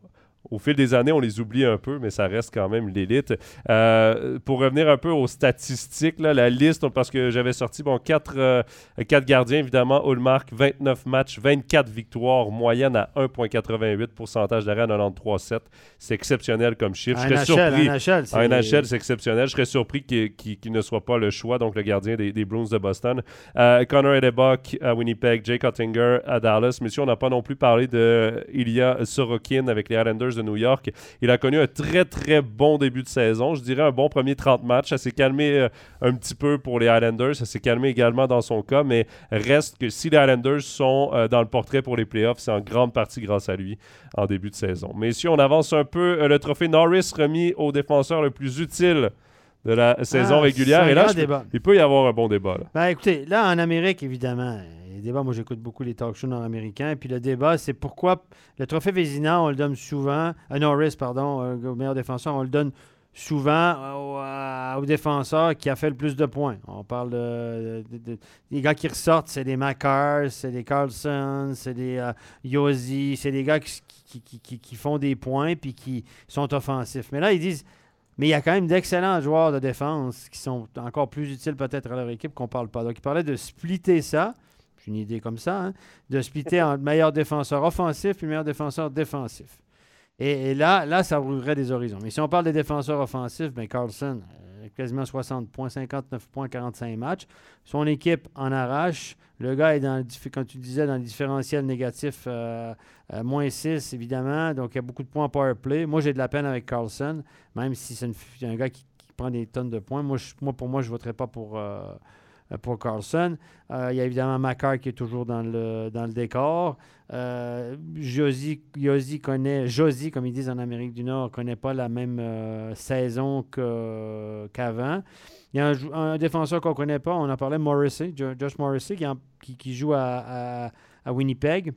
au fil des années, on les oublie un peu, mais ça reste quand même l'élite. Euh, pour revenir un peu aux statistiques, la liste, parce que j'avais sorti bon, 4, euh, gardiens, évidemment. Ulmark, 29 matchs, 24 victoires, moyenne à 1,88, pourcentage d'arrêt à 93,7. C'est exceptionnel comme chiffre. Je serais surpris. En NHL, c'est exceptionnel. Je serais surpris qu'il ne soit pas le choix, donc le gardien des, des Bruins de Boston. Euh, Connor Edebach à Winnipeg, Jake Ottinger à Dallas. Monsieur, on n'a pas non plus parlé de Ilya Sorokin avec les Islanders de New York. Il a connu un très, très bon début de saison. Je dirais un bon premier 30 matchs. Ça s'est calmé euh, un petit peu pour les Highlanders. Ça s'est calmé également dans son cas, mais reste que si les Highlanders sont euh, dans le portrait pour les playoffs, c'est en grande partie grâce à lui en début de saison. Mais si on avance un peu, euh, le trophée Norris remis au défenseur le plus utile de la saison ah, régulière. Et là, il peut y avoir un bon débat. Ben, écoutez, là, en Amérique, évidemment, les moi j'écoute beaucoup les talk shows nord-américains. Puis le débat, c'est pourquoi le trophée Vézina, on le donne souvent, à Norris, pardon, euh, au meilleur défenseur, on le donne souvent au, défenseur qui a fait le plus de points. On parle de, des gars qui ressortent, c'est des Makars, c'est des Carlson, c'est des euh, c'est des gars qui, qui, font des points puis qui sont offensifs. Mais là, ils disent, mais il y a quand même d'excellents joueurs de défense qui sont encore plus utiles peut-être à leur équipe qu'on ne parle pas. Donc, ils parlaient de splitter ça une idée comme ça, hein, de splitter en meilleur défenseur offensif et meilleur défenseur défensif. Et, là, là, ça ouvrirait des horizons. Mais si on parle des défenseurs offensifs, ben Carlson, euh, quasiment 60 points, 59 points, 45 matchs. Son équipe en arrache. Le gars est dans, comme tu disais, dans le différentiel négatif, euh, euh, moins 6, évidemment. Donc, il y a beaucoup de points en power play. Moi, j'ai de la peine avec Carlson, même si c'est un gars qui, prend des tonnes de points. Moi, moi pour moi, je ne voterai pas pour euh, pour Carlson. Euh, il y a évidemment Macar qui est toujours dans le, dans le décor. Euh, Josie, connaît, Josie, comme ils disent en Amérique du Nord, connaît pas la même euh, saison qu'avant. il y a un, défenseur qu'on connaît pas, on en parlait, Morrissey, Josh Morrissey, qui, joue à Winnipeg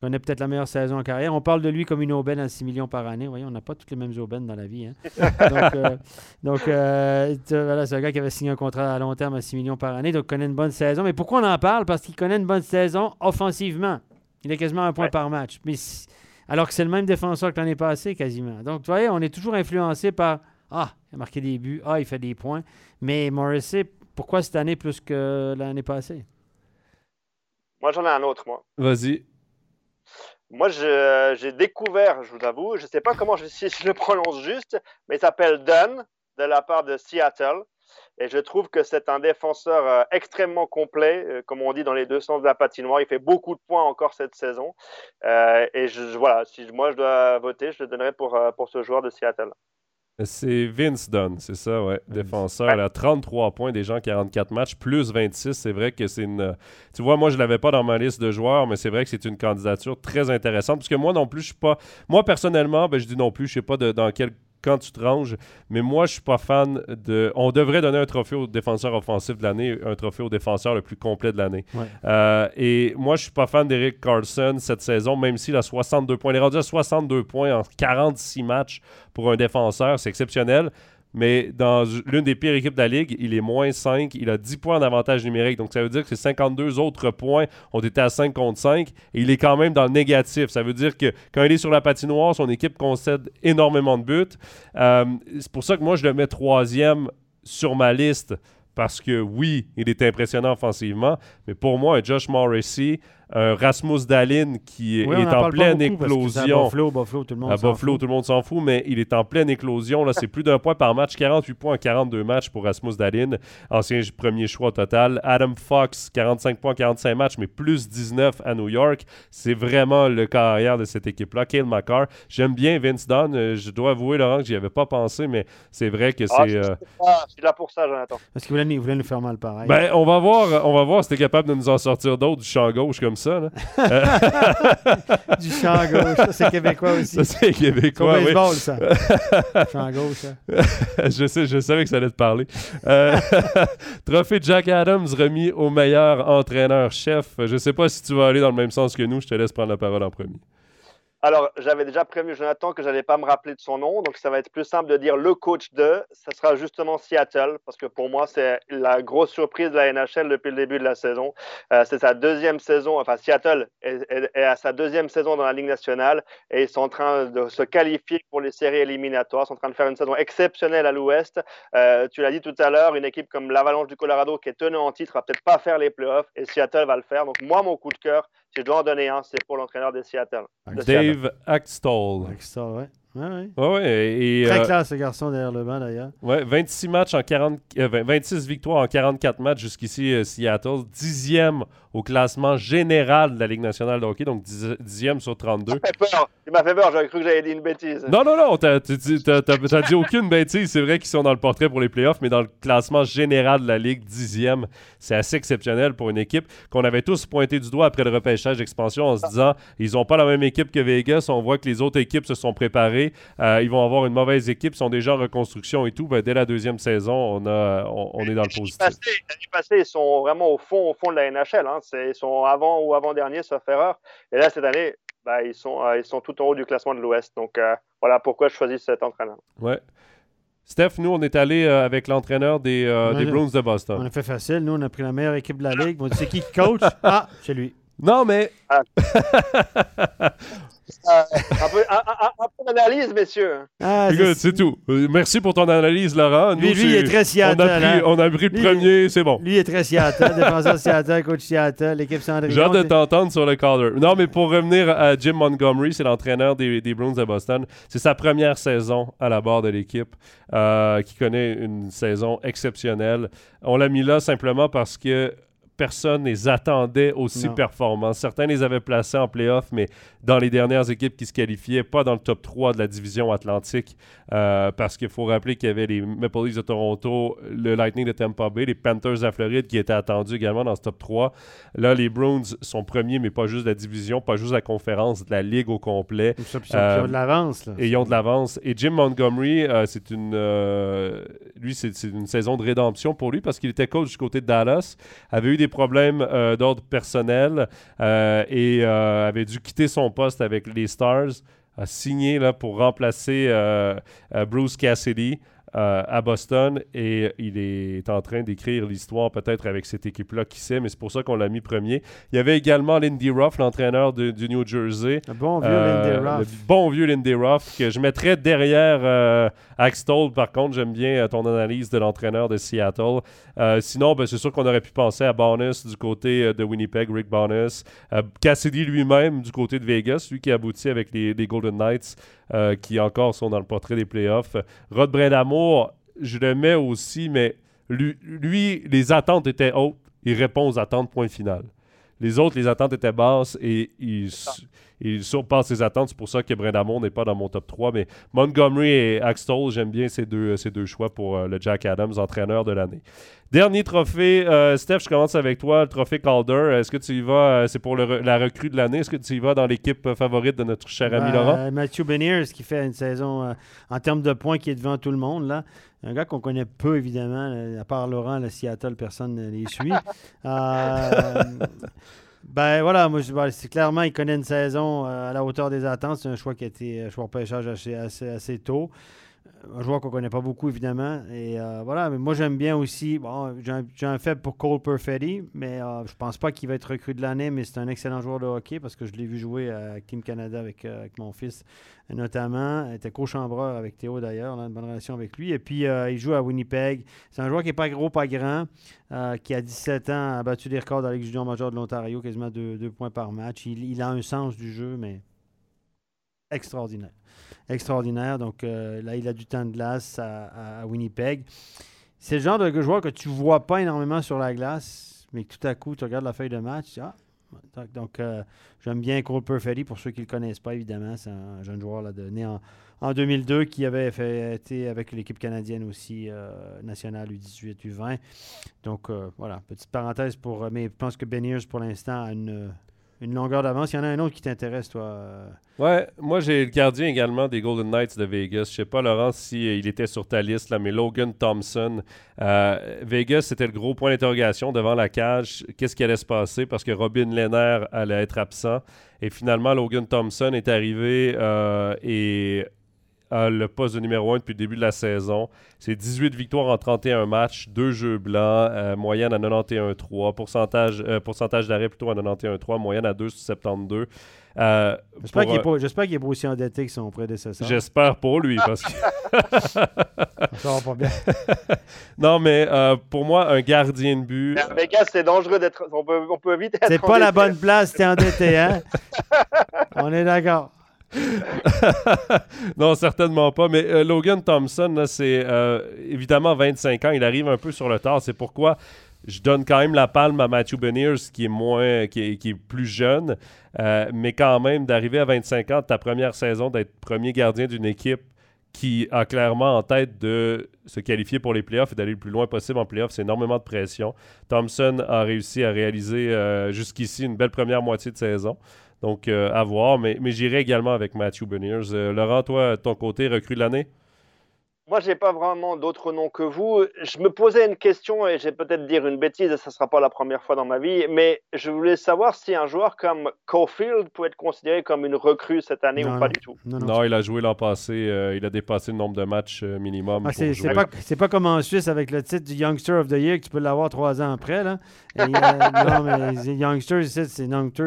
connaît peut-être la meilleure saison en carrière. On parle de lui comme une aubaine à 6 millions par année. Voyez, on n'a pas toutes les mêmes aubaines dans la vie. Hein. donc, euh, euh, voilà, c'est un gars qui avait signé un contrat à long terme à 6 millions par année, donc connaît une bonne saison. Mais pourquoi on en parle? Parce qu'il connaît une bonne saison offensivement. Il est quasiment un point par match. Mais alors que c'est le même défenseur que l'année passée, quasiment. Donc, vous voyez, on est toujours influencé par Ah, il a marqué des buts, Ah, il fait des points. Mais Morrissey, pourquoi cette année plus que l'année passée? Moi, j'en ai un autre, moi. Vas-y. Moi, j'ai découvert, je vous avoue, je ne sais pas comment je, si je le prononce juste, mais il s'appelle Dunn de la part de Seattle. Et je trouve que c'est un défenseur euh, extrêmement complet, euh, comme on dit dans les deux sens de la patinoire. Il fait beaucoup de points encore cette saison. Euh, et je, voilà, si moi je dois voter, je le donnerai pour, pour ce joueur de Seattle. C'est Vince Dunn, c'est ça, ouais. Défenseur. Elle a 33 points, des gens 44 matchs, plus 26. C'est vrai que c'est une. Tu vois, moi, je ne l'avais pas dans ma liste de joueurs, mais c'est vrai que c'est une candidature très intéressante. Parce que moi non plus, je suis pas. Moi, personnellement, ben, je dis non plus, je ne sais pas dans quel quand tu te ranges. Mais moi, je suis pas fan de. On devrait donner un trophée au défenseur offensif de l'année, un trophée au défenseur le plus complet de l'année. Euh, et moi, je suis pas fan d'Eric Carlson cette saison, même s'il a 62 points. Il est rendu à 62 points en 46 matchs pour un défenseur. C'est exceptionnel. Mais dans l'une des pires équipes de la Ligue, il est moins 5. Il a 10 points d'avantage numérique. Donc, ça veut dire que ses 52 autres points ont été à 5 contre 5. Et il est quand même dans le négatif. Ça veut dire que quand il est sur la patinoire, son équipe concède énormément de buts. Euh, c'est pour ça que moi, je le mets troisième sur ma liste. Parce que oui, il est impressionnant offensivement, mais pour moi, Josh Morrissey, un Rasmus Dalin qui est en pleine éclosion. À Buffalo, Buffalo, tout le monde à Buffalo, tout le monde s'en fout, mais il est en pleine éclosion. Là, c'est plus d'un point par match, 48 points en 42 matchs pour Rasmus Dalin, ancien premier choix au total. Adam Fox, 45 points en 45 matchs, mais plus 19 à New York. C'est vraiment le carrière de cette équipe-là. Kale McCarr, j'aime bien Vince Dunn. Euh, je dois avouer, Laurent, que j'y avais pas pensé, mais c'est vrai que ah, c'est. Euh, je, suis là pour ça, Jonathan. Parce qu'il voulait, voulait, nous faire mal pareil? Ben, on va voir, on va voir si t'es capable de nous en sortir d'autres du champ gauche comme ça. du champ gauche, ça c'est québécois aussi. Ça c'est québécois, oui. ça. champ gauche, hein. je sais, je savais que ça allait te parler. Euh, trophée Jack Adams remis au meilleur entraîneur-chef. Je sais pas si tu vas aller dans le même sens que nous. Je te laisse prendre la parole en premier. Alors, j'avais déjà prévenu Jonathan que je n'allais pas me rappeler de son nom, donc ça va être plus simple de dire le coach de. Ça sera justement Seattle, parce que pour moi, c'est la grosse surprise de la NHL depuis le début de la saison. Euh, c'est sa deuxième saison, enfin, Seattle est, à sa deuxième saison dans la Ligue nationale et ils sont en train de se qualifier pour les séries éliminatoires. Ils sont en train de faire une saison exceptionnelle à l'Ouest. Euh, tu l'as dit tout à l'heure, une équipe comme l'Avalanche du Colorado qui est tenue en titre va peut-être pas faire les playoffs et Seattle va le faire. Donc, moi, mon coup de cœur, si je dois en donner un, c'est pour l'entraîneur de Seattle. Dave Axtell. Axtell, ouais. Ouais, ouais. et, Très euh, classe, ce garçon derrière le banc, d'ailleurs. Ouais, 26 matchs en 40, 26 euh, victoires en 44 matchs jusqu'ici, euh, Seattle. Dixième au classement général de la Ligue nationale de hockey, donc dixième sur 32. Ça fait peur. Il m'a fait peur, j'avais cru que j'avais dit une bêtise. Non, non, non, t'as dit aucune bêtise. C'est vrai qu'ils sont dans le portrait pour les playoffs, mais dans le classement général de la Ligue, dixième, c'est assez exceptionnel pour une équipe qu'on avait tous pointé du doigt après le repêchage d'expansion en se disant ils n'ont pas la même équipe que Vegas. On voit que les autres équipes se sont préparées. Euh, ils vont avoir une mauvaise équipe, ils sont déjà en reconstruction et tout. Ben, dès la deuxième saison, on, a, on, est dans le positif. L'année passée, ils sont vraiment au fond, au fond de la NHL. Hein. Ils sont avant ou avant-dernier, sauf erreur. Et là, cette année, ben, ils, sont, euh, ils sont tout en haut du classement de l'Ouest. Donc, euh, voilà pourquoi je choisis cet entraîneur. Ouais. Steph, nous, on est allé avec l'entraîneur des, des Bruins de Boston. On a fait facile. Nous, on a pris la meilleure équipe de la Ligue. On dit, c'est qui qui coach? Ah, c'est lui. Non, mais. Ah. Euh, un, peu, d'analyse, messieurs. Ah, c'est tout. Euh, merci pour ton analyse, Laurent. lui, lui est, très Seattle. On a pris, on a pris le premier, c'est bon. Lui est très Seattle, défenseur Seattle, coach Seattle, l'équipe Cendrillon. J'ai hâte de t'entendre sur le caller. Non, mais pour revenir à Jim Montgomery, c'est l'entraîneur des, des Bruins de Boston. C'est sa première saison à la barre de l'équipe, euh, qui connaît une saison exceptionnelle. On l'a mis là simplement parce que personne les attendait aussi performants. Certains les avaient placés en playoff, mais dans les dernières équipes qui se qualifiaient, pas dans le top 3 de la division Atlantique, euh, parce qu'il faut rappeler qu'il y avait les Maple Leafs de Toronto, le Lightning de Tampa Bay, les Panthers à Floride qui étaient attendus également dans ce top 3. Là, les Bruins sont premiers, mais pas juste de la division, pas juste de la conférence, de la ligue au complet. Ils ont de l'avance. Et ils ont de l'avance. Et Jim Montgomery, euh, c'est une, euh, lui, c'est une saison de rédemption pour lui parce qu'il était coach du côté de Dallas, avait eu des problèmes euh, d'ordre personnel euh, et euh, avait dû quitter son poste avec les Stars, a signé là, pour remplacer Bruce Cassidy. Euh, à Boston et il est en train d'écrire l'histoire peut-être avec cette équipe-là, qui sait, mais c'est pour ça qu'on l'a mis premier. Il y avait également Lindy Ruff, l'entraîneur du New Jersey. Le bon vieux Lindy Ruff. Le bon vieux Lindy Ruff, que je mettrais derrière euh, Axtol. Par contre, j'aime bien euh, ton analyse de l'entraîneur de Seattle. sinon, ben, c'est sûr qu'on aurait pu penser à Bonus du côté de Winnipeg, Rick Bonus. Cassidy lui-même du côté de Vegas, lui qui aboutit avec les, les Golden Knights. Euh, qui encore sont dans le portrait des playoffs. Rod Brindamour, je le mets aussi, mais lui, lui, les attentes étaient hautes. Il répond aux attentes, point final. Les autres, les attentes étaient basses et il, il surpasse ses attentes. C'est pour ça que Brindamont n'est pas dans mon top 3. Mais Montgomery et Axtell, j'aime bien ces deux, ces deux choix pour euh, le Jack Adams, entraîneur de l'année. Dernier trophée, euh, Steph, je commence avec toi, le trophée Calder. Est-ce que tu y vas, euh, c'est pour la recrue de l'année, est-ce que tu y vas dans l'équipe favorite de notre cher ami ben, Laurent? Matthew Beniers qui fait une saison en termes de points qui est devant tout le monde. là. Un gars qu'on connaît peu, évidemment, à part Laurent, le Seattle, personne ne les suit. Ben voilà, moi, ben, c'est clairement, il connaît une saison euh, à la hauteur des attentes. C'est un choix qui a été un choix de pêchage assez, assez, tôt. Un joueur qu'on connaît pas beaucoup, évidemment. Et euh, voilà, mais moi, j'aime bien aussi. Bon, j'ai un, un faible pour Cole Perfetti, mais euh, je pense pas qu'il va être recru de l'année, mais c'est un excellent joueur de hockey parce que je l'ai vu jouer à Team Canada avec, euh, avec mon fils, notamment. Il était co-chambreur avec Théo, d'ailleurs. Une bonne relation avec lui. Et puis, euh, il joue à Winnipeg. C'est un joueur qui est pas gros, pas grand, qui a 17 ans, a battu des records dans la Ligue junior de l'Ontario, quasiment deux, points par match. Il a un sens du jeu, mais extraordinaire. Extraordinaire. Donc euh, là, il a du temps de glace à, Winnipeg. C'est le genre de joueur que tu vois pas énormément sur la glace, mais que tout à coup, tu regardes la feuille de match, ah, donc, euh, j'aime bien Cole Perfetti, pour ceux qui ne le connaissent pas, évidemment. C'est un jeune joueur là, de, né en, en 2002 qui avait été avec l'équipe canadienne aussi, euh, nationale U18, U20. Donc voilà, petite parenthèse pour. Mais je pense que Ben Ears, pour l'instant, a une, une longueur d'avance. Il y en a un autre qui t'intéresse, toi. euh, Ouais, moi j'ai le gardien également des Golden Knights de Vegas. Je sais pas, Laurent, si euh, était sur ta liste, là, mais Logan Thompson. Euh, Vegas, c'était le gros point d'interrogation devant la cage. Qu'est-ce qui allait se passer? Parce que Robin Lehner allait être absent. Et finalement, Logan Thompson est arrivé et a le poste de numéro 1 depuis le début de la saison. C'est 18 victoires en 31 matchs, 2 jeux blancs, euh, moyenne à 91,3, pourcentage, euh, pourcentage d'arrêt plutôt à 91,3, moyenne à 2,72. Euh, J'espère pour, qu'il euh, n'est pas, j'espère qu'il est pas aussi endetté que son prédécesseur. J'espère pour lui. Parce que... Ça va pas bien. non, mais euh, pour moi, un gardien de but. À Vegas, c'est dangereux d'être. On peut, on peut vite être. C'est pas la bonne place, t'es endetté, hein? On est d'accord. non, certainement pas. Mais euh, Logan Thompson, c'est euh, évidemment 25 ans. Il arrive un peu sur le tard. C'est pourquoi je donne quand même la palme à Matthew Beniers, qui est moins, qui est, plus jeune. Euh, mais quand même, d'arriver à 25 ans, ta première saison, d'être premier gardien d'une équipe qui a clairement en tête de se qualifier pour les playoffs et d'aller le plus loin possible en playoffs, c'est énormément de pression. Thompson a réussi à réaliser jusqu'ici une belle première moitié de saison. Donc, euh, à voir. Mais, mais j'irai également avec Matthew Beniers. Euh, Laurent, toi, ton côté, recrue de l'année? Moi, j'ai pas vraiment d'autres noms que vous. Je me posais une question et j'ai peut-être dire une bêtise, et ça sera pas la première fois dans ma vie, mais je voulais savoir si un joueur comme Caulfield pouvait être considéré comme une recrue cette année Non, ou pas non. du tout. Non, Non, non. il a joué l'an passé. euh, il a dépassé le nombre de matchs euh, minimum. Ah, c'est pas, c'est pas comme en Suisse avec le titre du Youngster of the Year que tu peux l'avoir trois ans après. Là. Et, euh, non, mais ici, c'est Youngster.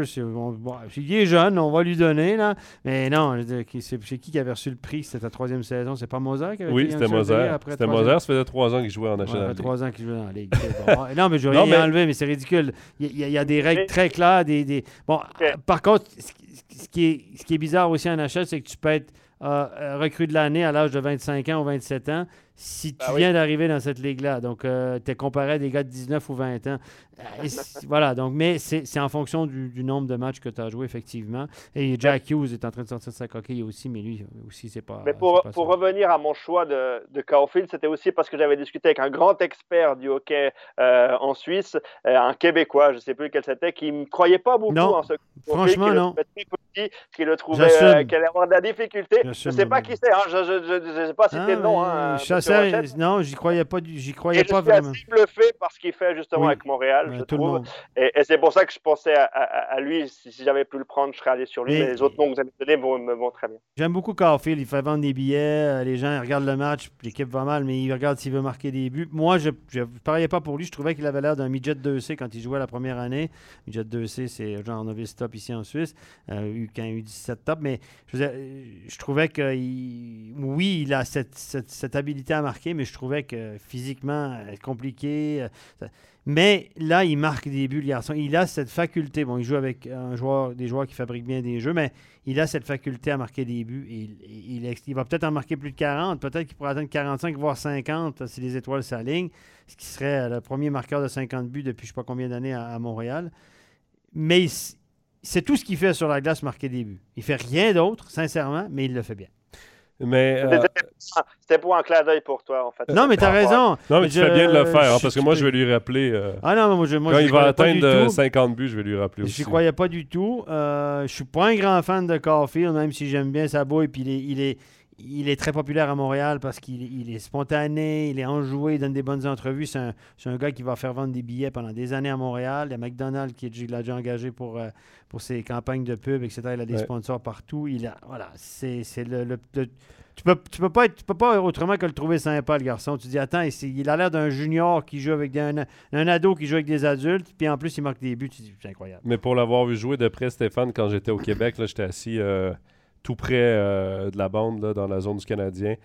c'est- on- bon, il est jeune, on va lui donner. Là. Mais non, c'est c'est qui qui avait reçu le prix C'était ta troisième saison. C'est pas Moser qui avait Oui, c'était après C'était Moser. Ça faisait trois ans qu'il jouait en Ouais, ça fait trois ans qu'il joue dans la Ligue. Bon. non, mais je veux Non, rien mais- enlever, mais c'est ridicule. Il y, a- il y des règles très claires. Des, des- Bon, euh, par contre, ce, qui- ce qui est, ce qui est bizarre aussi en NHL, c'est que tu peux être euh, euh, recrue de l'année à l'âge de 25 ans ou 27 ans si tu Ah oui. viens d'arriver dans cette ligue-là. Donc, tu es comparé à des gars de 19 ou 20 ans. Euh, et voilà, donc, mais c'est en fonction du, du nombre de matchs que tu as joué, effectivement. Et Jack Hughes est en train de sortir de sa coquille aussi, mais lui aussi, c'est pas. Mais pour, pas pour revenir à mon choix de, de Caulfield, c'était aussi parce que j'avais discuté avec un grand expert du hockey euh, en Suisse, euh, un Québécois, je ne sais plus lequel c'était, qui ne croyait pas beaucoup Non. en ce Franchement, qui le non. très petit, qui le trouvait euh, qu'il allait avoir de la difficulté. Je ne sais pas qui c'est, hein, je ne sais pas citer Ah, le nom. Hein, je Rochette. non, j'y croyais pas, j'y Et croyais je pas suis vraiment. assez bluffé par ce qu'il fait justement Oui. avec Montréal, je tout le trouve. monde. Et, et c'est pour ça que je pensais à, à- à lui. Si, si j'avais pu le prendre, je serais allé sur lui. Mais- Mais, les autres noms que vous avez donnés me vont très bien. J'aime beaucoup Caulfield. Il fait vendre des billets. euh, Les gens ils regardent le match. L'équipe va mal, mais ils regardent s'il veut marquer des buts. Moi, je ne pariais pas pour lui. Je trouvais qu'il avait l'air d'un midget 2C quand il jouait la première année. Midget 2C, c'est genre novice top ici en Suisse. Euh, eu- quand il a eu 17 top. Mais je, euh, je trouvais que il- oui, il a cette, cette- cette habilité à marquer, mais je trouvais que physiquement, euh, compliqué. euh, ça- mais là, il marque des buts, le garçon. Il a cette faculté. Bon, il joue avec un joueur, des joueurs qui fabriquent bien des jeux, mais il a cette faculté à marquer des buts. Il, il- va peut-être en marquer plus de 40. Peut-être qu'il pourrait atteindre 45, voire 50 si les étoiles s'alignent. Ce qui serait le premier marqueur de 50 buts depuis je ne sais pas combien d'années à, à Montréal. Mais c'est tout ce qu'il fait sur la glace, marquer des buts. Il fait rien d'autre, sincèrement, mais il le fait bien. Mais, euh, C'était pour un clin d'œil pour toi, en fait. Non, mais tu as Par rapport à- raison. non, mais tu Je- fais bien de le faire, hein, je- parce que moi, je vais lui rappeler. euh, Ah non, moi, je, moi, quand je il va atteindre euh, tout. 50 buts, je vais lui rappeler Je aussi. n'y croyais pas du tout. Euh, je suis pas un grand fan de Caulfield, même si j'aime bien sa bouille. Puis il est, il est, il est très populaire à Montréal parce qu'il est spontané, il est enjoué, il donne des bonnes entrevues. C'est un, gars qui va faire vendre des billets pendant des années à Montréal. Il y a McDonald's qui l'a déjà engagé pour, euh, pour ses campagnes de pub, etc. Il a des sponsors partout. Il a, voilà, c'est le, tu peux, tu peux pas être, peux pas autrement que le trouver sympa, le garçon. Tu dis, attends, il a l'air d'un junior qui joue avec des, un, ado qui joue avec des adultes, puis en plus, il marque des buts. C'est incroyable. Mais pour l'avoir vu jouer de près, Stéphane, quand j'étais au Québec, j'étais assis. Euh, tout près euh, de la bande, dans la zone du Canadien.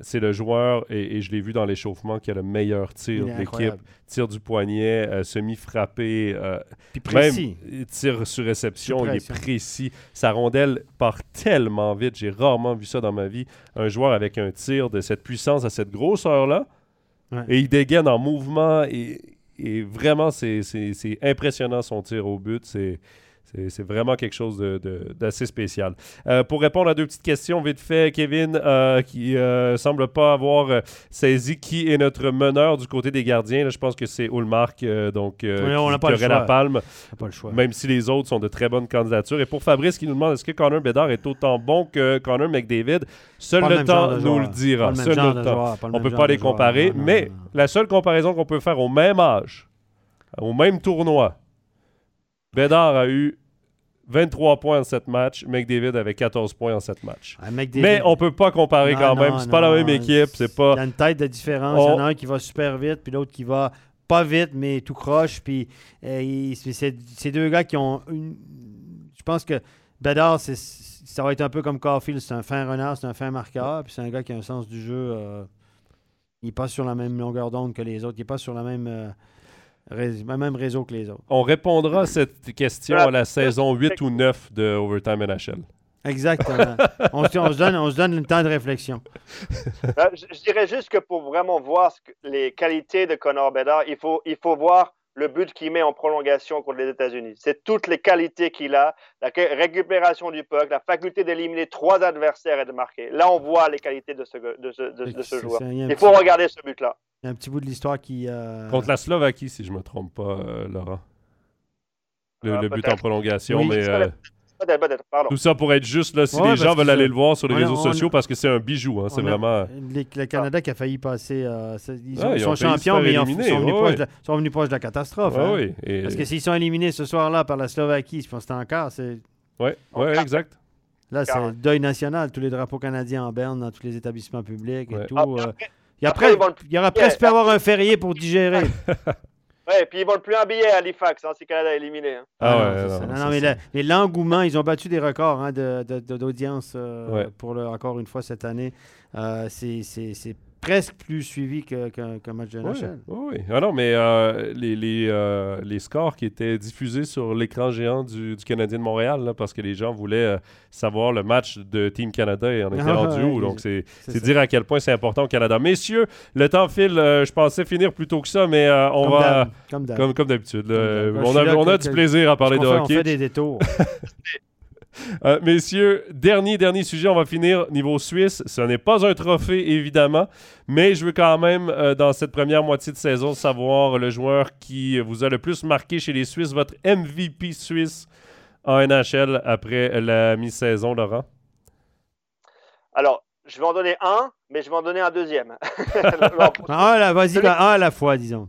C'est le joueur, et, je l'ai vu dans l'échauffement, qui a le meilleur tir de l'équipe. Tir du poignet, euh, semi-frappé. Euh, précis. Même tir sur réception, il est précis. Sa rondelle part tellement vite. J'ai rarement vu ça dans ma vie. Un joueur avec un tir de cette puissance à cette grosseur-là. Et il dégaine en mouvement. Et, et vraiment, c'est impressionnant son tir au but. C'est c'est vraiment quelque chose d'assez spécial. Euh, pour répondre à deux petites questions, vite fait, Kevin, euh, qui euh, semble pas avoir saisi qui est notre meneur du côté des gardiens. je pense que c'est Ulmark, donc on n'a pas, le choix. la palme. pas le choix. Même si les autres sont de très bonnes candidatures. Et pour Fabrice, qui nous demande est-ce que Connor Bedard est autant bon que Connor McDavid, seul le, temps nous le dira. Seul le temps. on ne peut pas les comparer, mais la seule comparaison qu'on peut faire au même âge, au même tournoi, Bédard a eu 23 points en 7 matchs. McDavid avait 14 points en 7 matchs. Ah, Mais on peut pas comparer quand même. C'est pas la même équipe. C'est pas... Il y a une tête de différence. Il y en a un qui va super vite, puis l'autre qui va pas vite, mais tout croche. Puis euh, c'est deux gars qui ont une... Je pense que Bédard, ça va être un peu comme Caulfield. C'est un fin renard, c'est un fin marqueur. Puis c'est un gars qui a un sens du jeu. Euh, il passe sur la même longueur d'onde que les autres. Il passe sur la même... Euh, même réseau que les autres. On répondra à cette question à la saison 8 ou 9 de Overtime NHL. Exactement. on, se donne, on se donne le temps de réflexion. Euh, je, dirais juste que pour vraiment voir les qualités de Connor Bedard, il faut, il faut voir le but qu'il met en prolongation contre les États-Unis. C'est toutes les qualités qu'il a, la récupération du puck, la faculté d'éliminer trois adversaires et de marquer. Là, on voit les qualités de ce, de ce, joueur. Il faut regarder ce but-là. Il y a un petit bout de l'histoire qui. Euh, contre la Slovaquie, si je ne me trompe pas, euh, Laurent. Le, ah, but en prolongation, mais. Tout ça pour être juste, là, si les gens veulent aller le voir sur les réseaux sociaux, parce que c'est un bijou. Hein, c'est vraiment. le Canada qui a failli passer. Euh, ils, sont champions, mais ils, sont, venus proches de, sont venus proches de la catastrophe. Hein. Parce que s'ils sont éliminés ce soir-là par la Slovaquie, je pense que c'est encore. Oui, ouais, exact. Là, c'est le deuil national. Tous les drapeaux canadiens en berne dans tous les établissements publics et tout. Euh, il y, aura presque pu avoir un férié pour digérer. Ouais, et puis ils vont plus un billet à Halifax hein, si Canada est éliminé. Hein. Ah, ouais, non, mais, l'engouement, ils ont battu des records hein, d'audience euh, pour le, encore une fois cette année. Euh, c'est presque plus suivi qu'un match de NHL. Oui, Ah non, mais euh, les, les, euh, les, scores qui étaient diffusés sur l'écran géant du, du, Canadien de Montréal, là, parce que les gens voulaient euh, savoir le match de Team Canada et on était ah, rendu où. Donc, c'est dire à quel point c'est important au Canada. Messieurs, le temps file. je pensais finir plus tôt que ça, mais on va. Comme d'habitude. on a, on a du plaisir à parler de hockey. On fait des détours. Euh, messieurs, dernier, dernier sujet, on va finir niveau Suisse. Ce n'est pas un trophée, évidemment, mais je veux quand même, euh, dans cette première moitié de saison, savoir le joueur qui vous a le plus marqué chez les Suisses, votre MVP suisse en NHL après la mi-saison, Laurent? Alors, je vais en donner un, mais je vais en donner un deuxième. ah, vas-y, un à la fois, disons.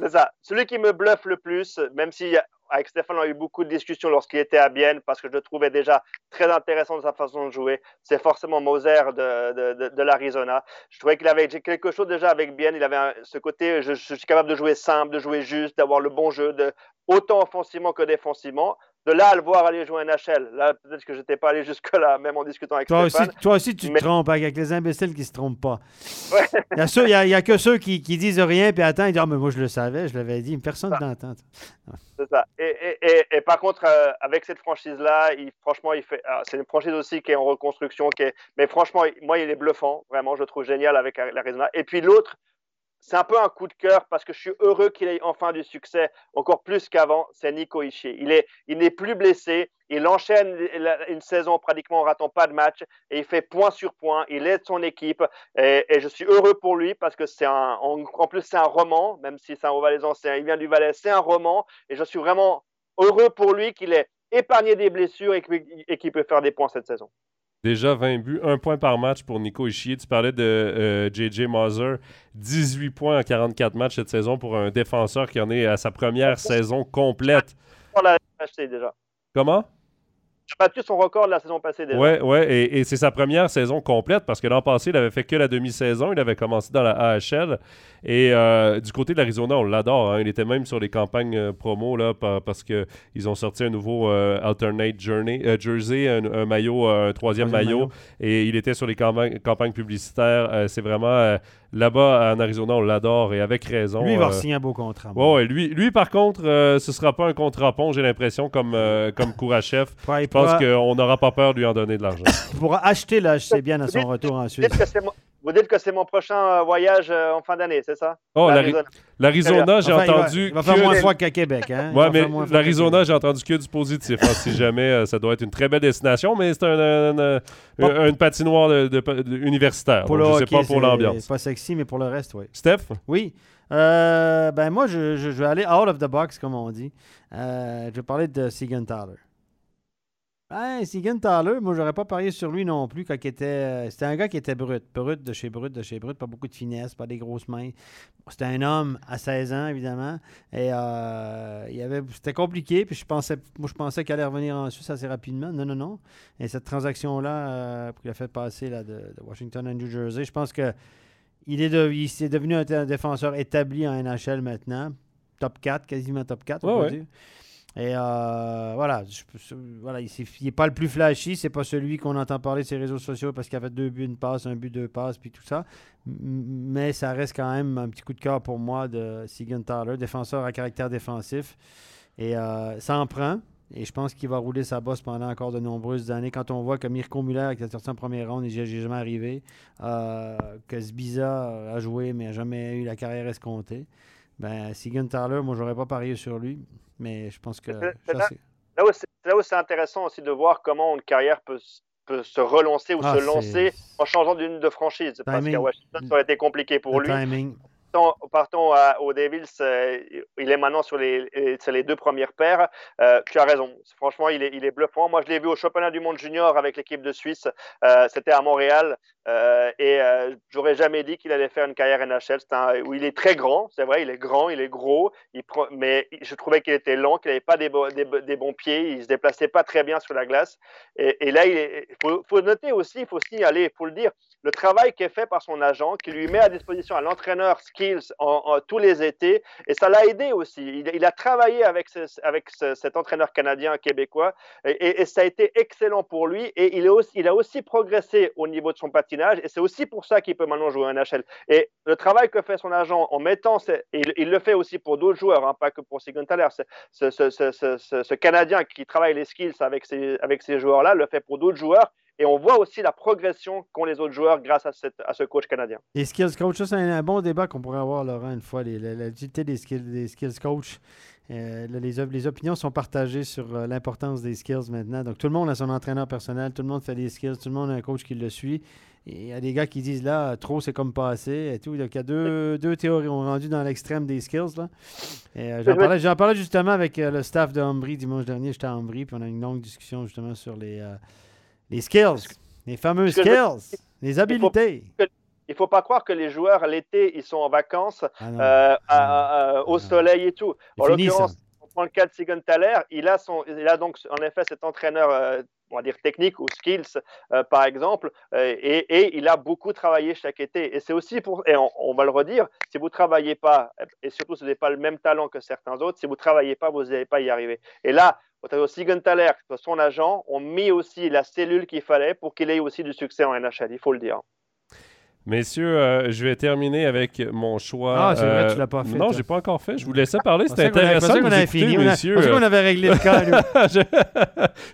C'est ça. Celui qui me bluffe le plus, même si avec Stéphane, on a eu beaucoup de discussions lorsqu'il était à Bienne parce que je le trouvais déjà très intéressant sa façon de jouer. C'est forcément Moser de, l'Arizona. Je trouvais qu'il avait quelque chose déjà avec Bienne. Il avait ce côté, je, suis capable de jouer simple, de jouer juste, d'avoir le bon jeu, autant offensivement que défensivement de là à le voir aller jouer un NHL, là, peut-être que je n'étais pas allé jusque-là, même en discutant avec toi Stéphane. Aussi, toi aussi, tu te trompes avec les imbéciles qui ne se trompent pas. Il n'y a, a, que ceux qui, qui disent rien, puis attends, ils disent Ah, mais moi, je le savais, je l'avais dit. Personne n'entend. C'est ça. Et, et, et, par contre, euh, avec cette franchise-là, il, franchement, il fait. C'est une franchise aussi qui est en reconstruction, qui est, mais franchement, moi, il est bluffant. Vraiment, je le trouve génial avec l'Arizona. Et puis l'autre, c'est un peu un coup de cœur parce que je suis heureux qu'il ait enfin du succès, encore plus qu'avant, c'est Nico Ishii. Il est, il n'est plus blessé, il enchaîne une saison pratiquement en ratant pas de match et il fait point sur point, il aide son équipe et, je suis heureux pour lui parce que c'est un, en, plus c'est un roman, même si c'est un Valaisan, il vient du Valais, c'est un roman et je suis vraiment heureux pour lui qu'il ait épargné des blessures et qu'il peut faire des points cette saison. Déjà 20 buts, un point par match pour Nico Ishier. Tu parlais de JJ Moser, 18 points en 44 matchs cette saison pour un défenseur qui en est à sa première saison complète. déjà. Comment? A battu son record de la saison passée déjà. Ouais, ouais, et, c'est sa première saison complète parce que l'an passé, il avait fait que la demi-saison. Il avait commencé dans la AHL. Et euh, du côté de l'Arizona, on l'adore. Hein. Il était même sur les campagnes euh, promo là, parce qu'ils ont sorti un nouveau euh, Alternate Journey, Jersey, un, maillot, un troisième, maillot, Et il était sur les campagnes, campagnes publicitaires. c'est vraiment Là-bas, en Arizona, on l'adore et avec raison. Lui, il va euh, signer un beau contrat. Ouais, lui, lui, par contre, euh, ce ne sera pas un contrat pont, j'ai l'impression, comme, euh, comme Kourachev. Je pense qu'on n'aura pas peur de lui en donner de l'argent. il pourra acheter l'HC bien à son retour en Suisse. Vous dites que c'est mon prochain euh, voyage euh, en fin d'année, c'est ça? Oh, l'Arizona, j'ai entendu. Il va, faire moins froid qu'à Québec. Hein? Ouais, mais l'Arizona, j'ai entendu que du positif. Hein, si jamais euh, ça doit être une très belle destination, mais c'est un, une patinoire de, universitaire. je ne sais pas pour l'ambiance. C'est pas sexy, mais pour le reste, oui. Steph? Oui. ben moi, je, je, vais aller out of the box, comme on dit. je vais parler de Segan Tyler. Ben, Segan Thaler, moi, j'aurais pas parié sur lui non plus quand il était. Euh, c'était un gars qui était brut. Brut de chez brut, de chez brut. Pas beaucoup de finesse, pas des grosses mains. C'était un homme à 16 ans, évidemment. Et euh, il avait, c'était compliqué. Puis je pensais, moi, je pensais qu'il allait revenir en Suisse assez rapidement. Non, non, non. Et cette transaction-là, euh, qu'il a fait passer là, de, Washington à New Jersey, je pense que il est, de, devenu un, défenseur établi en NHL maintenant. Top 4, quasiment top 4, on peut dire. Et euh, voilà, voilà, il n'est pas le plus flashy, c'est pas celui qu'on entend parler de ses réseaux sociaux parce qu'il a fait deux buts, une passe, un but, deux passes, puis tout ça. Mais ça reste quand même un petit coup de cœur pour moi de Sigan Thaler, défenseur à caractère défensif. Et euh, ça en prend. Et je pense qu'il va rouler sa bosse pendant encore de nombreuses années. Quand on voit que Mirko Muller, qui a sorti en première ronde, il n'est jamais arrivé, euh, que Sbiza a joué mais n'a jamais eu la carrière escomptée, ben, Sigan Thaler, moi, j'aurais pas parié sur lui. Mais je pense que. C'est là, où c'est intéressant aussi de voir comment une carrière peut, peut se relancer ou ah, se lancer en changeant d'une de franchise. Parce qu'à Washington, ça aurait été compliqué pour lui. Timing partons, au Devils, euh, il est maintenant sur les, les deux premières paires. Euh, tu as raison. Franchement, il est, bluffant. Moi, je l'ai vu au championnat du monde junior avec l'équipe de Suisse. Euh, c'était à Montréal. et j'aurais jamais dit qu'il allait faire une carrière NHL. il est très grand, c'est vrai, il est grand, il est gros. Mais je trouvais qu'il était lent, qu'il n'avait pas des, bons pieds. Il se déplaçait pas très bien sur la glace. Et, là, il faut, noter aussi, il faut il faut le dire, le travail qui est fait par son agent, qui lui met à disposition à l'entraîneur Skills en, tous les étés, et ça l'a aidé aussi. Il, a travaillé avec, cet entraîneur canadien québécois, et, ça a été excellent pour lui, et il, a aussi progressé au niveau de son patinage, et c'est aussi pour ça qu'il peut maintenant jouer en NHL. Et le travail que fait son agent en mettant, il, il, le fait aussi pour d'autres joueurs, hein, pas que pour Sigurd ce, ce, Canadien qui travaille les skills avec avec ces joueurs-là, le fait pour d'autres joueurs, et on voit aussi la progression qu'ont les autres joueurs grâce à, cette, à ce coach canadien. Les skills coach, ça c'est un, bon débat qu'on pourrait avoir, Laurent, une fois, l'utilité des skills, des skills coach. Euh, les, les, opinions sont partagées sur euh, l'importance des skills maintenant. Donc, tout le monde a son entraîneur personnel, tout le monde fait des skills, tout le monde a un coach qui le suit. Il y a des gars qui disent là, trop c'est comme pas assez et tout. Donc, il y a deux, deux théories. On rendu dans l'extrême des skills. Là. Euh, j'en, parlais, j'en, parlais, justement avec le staff de Ambry dimanche dernier. J'étais à Ambry, puis on a une longue discussion justement sur les les skills, les fameux skills, les habiletés. Il ne faut pas croire que les joueurs, l'été, ils sont en vacances, ah euh, ah au soleil et tout. En l'occurrence, on prend le cas de Sigon Thaler, il a, son, il a donc en effet cet entraîneur, euh, on va dire technique ou skills, euh, par exemple, et, et, il a beaucoup travaillé chaque été. Et c'est aussi pour, et on, va le redire, si vous ne travaillez pas, et surtout vous n'avez pas le même talent que certains autres, si vous ne travaillez pas, vous n'allez pas y arriver. Et là, Siegenthaler, son agent, ont mis aussi la cellule qu'il fallait pour qu'il ait aussi du succès en NHL, il faut le dire. Messieurs, euh, je vais terminer avec mon choix. Ah, c'est vrai, tu l'as pas fait. Non, j'ai pas encore fait. Je vous laissais parler. C'était intéressant. On avait fini. Messieurs. On, qu'on avait réglé le cas. je...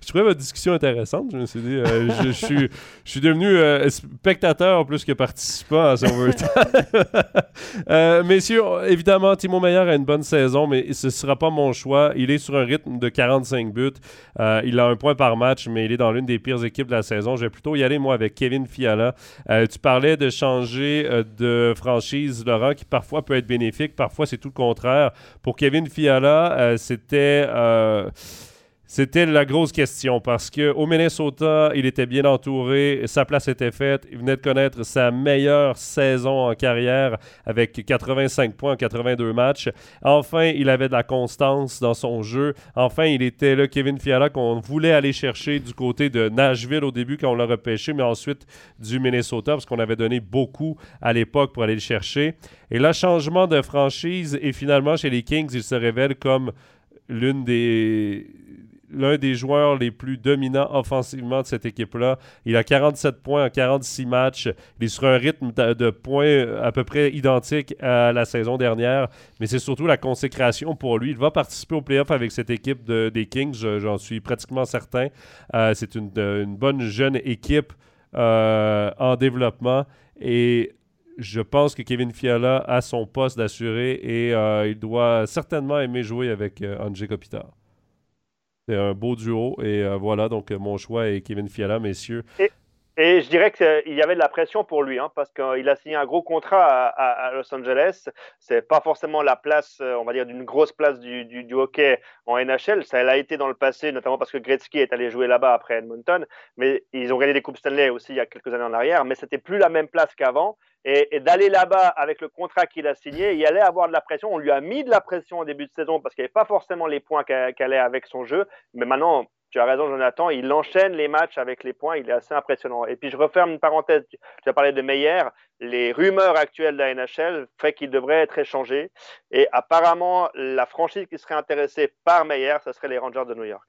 je, trouvais votre discussion intéressante. Je me suis dit, euh, je, suis, je suis devenu euh, spectateur plus que participant à son euh, Messieurs, évidemment, Timo Meyer a une bonne saison, mais ce ne sera pas mon choix. Il est sur un rythme de 45 buts. il a un point par match, mais il est dans l'une des pires équipes de la saison. Je vais plutôt y aller, moi, avec Kevin Fiala. tu parlais de changer euh, de franchise, Laurent, qui parfois peut être bénéfique, parfois c'est tout le contraire. Pour Kevin Fiala, euh, c'était... C'était la grosse question parce qu'au Minnesota, il était bien entouré, sa place était faite, il venait de connaître sa meilleure saison en carrière avec 85 points en 82 matchs. Enfin, il avait de la constance dans son jeu. Enfin, il était le Kevin Fiala qu'on voulait aller chercher du côté de Nashville au début quand on l'a repêché, mais ensuite du Minnesota parce qu'on avait donné beaucoup à l'époque pour aller le chercher. Et là, changement de franchise et finalement chez les Kings, il se révèle comme l'une des l'un des joueurs les plus dominants offensivement de cette équipe-là. Il a 47 points en 46 matchs. Il est sur un rythme de points à peu près identique à la saison dernière, mais c'est surtout la consécration pour lui. Il va participer au playoff avec cette équipe des Kings, j'en suis pratiquement certain. Euh, c'est une, bonne jeune équipe euh, en développement et je pense que Kevin Fiala a son poste d'assuré et euh, il doit certainement aimer jouer avec André Kopitar. C'est un beau duo. Et euh, voilà, donc mon choix est Kevin Fiala, messieurs. Je dirais qu'il y avait de la pression pour lui, hein, parce qu'il a signé un gros contrat à, Los Angeles. C'est pas forcément la place, euh, on va dire, d'une grosse place du, hockey en NHL. Ça l'a été dans le passé, notamment parce que Gretzky est allé jouer là-bas après Edmonton. Mais ils ont gagné des Coupes Stanley aussi il y a quelques années en arrière. Mais c'était plus la même place qu'avant. Et, d'aller là-bas avec le contrat qu'il a signé, il allait avoir de la pression. On lui a mis de la pression au début de saison parce qu'il n'y avait pas forcément les points qu'elle allait avec son jeu. Mais maintenant, tu as raison, Jonathan, il enchaîne les matchs avec les points. Il est assez impressionnant. Et puis, je referme une parenthèse. Tu as parlé de Meyer. Les rumeurs actuelles de la NHL fait qu'il devrait être échangé. Et apparemment, la franchise qui serait intéressée par Meyer, ce serait les Rangers de New York.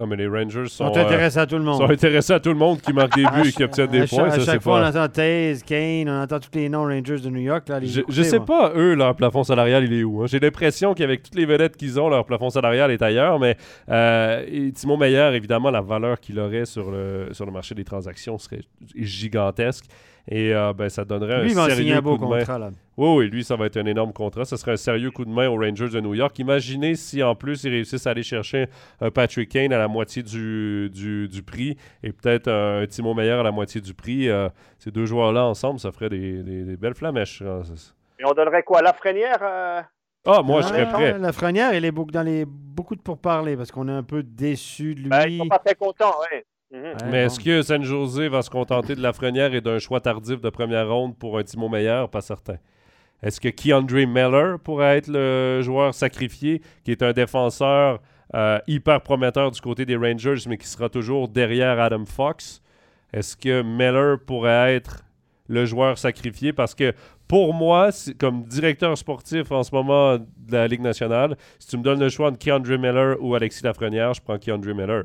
Non, mais les Rangers sont, sont intéressés à tout le monde. sont intéressés à tout le monde qui marque des buts et qui obtient des points. À chaque fois, on entend Taze, Kane, on entend tous les noms Rangers de New York. Je, ne sais pas, eux, leur plafond salarial, il est où. Hein? J'ai l'impression qu'avec toutes les vedettes qu'ils ont, leur plafond salarial est ailleurs. Mais euh, Timon Meyer, évidemment, la valeur qu'il aurait sur le, sur le marché des transactions serait gigantesque. Et euh, ben, ça donnerait lui, un sérieux un beau coup de contrat, Là. Oui, oui, lui, ça va être un énorme contrat. Ce serait un sérieux coup de main aux Rangers de New York. Imaginez si en plus ils réussissent à aller chercher un Patrick Kane à la moitié du, du, prix et peut-être un Timo Meyer à la moitié du prix. Euh, ces deux joueurs-là ensemble, ça ferait des, des, belles flamèches. Et on donnerait quoi Lafrenière euh... Ah, moi, je serais prêt. La Frenière, elle est beaucoup, dans les, beaucoup de pourparlers parce qu'on est un peu déçu de lui. Ben, ils sont pas très contents, oui. Mais est-ce que San José va se contenter de la Frenière et d'un choix tardif de première ronde pour un Timo Meilleur? Pas certain. Est-ce que Keandre Miller pourrait être le joueur sacrifié, qui est un défenseur euh, hyper prometteur du côté des Rangers, mais qui sera toujours derrière Adam Fox? Est-ce que Miller pourrait être le joueur sacrifié? Parce que pour moi, comme directeur sportif en ce moment de la Ligue nationale, si tu me donnes le choix entre Keandre Miller ou Alexis Lafrenière, je prends Keandre Miller.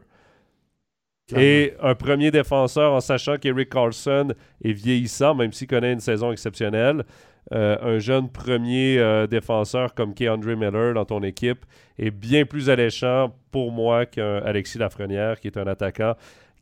Et un premier défenseur en sachant qu'Eric Carlson est vieillissant, même s'il connaît une saison exceptionnelle. Euh, un jeune premier euh, défenseur comme Keandre Miller dans ton équipe est bien plus alléchant pour moi qu'un Alexis Lafrenière, qui est un attaquant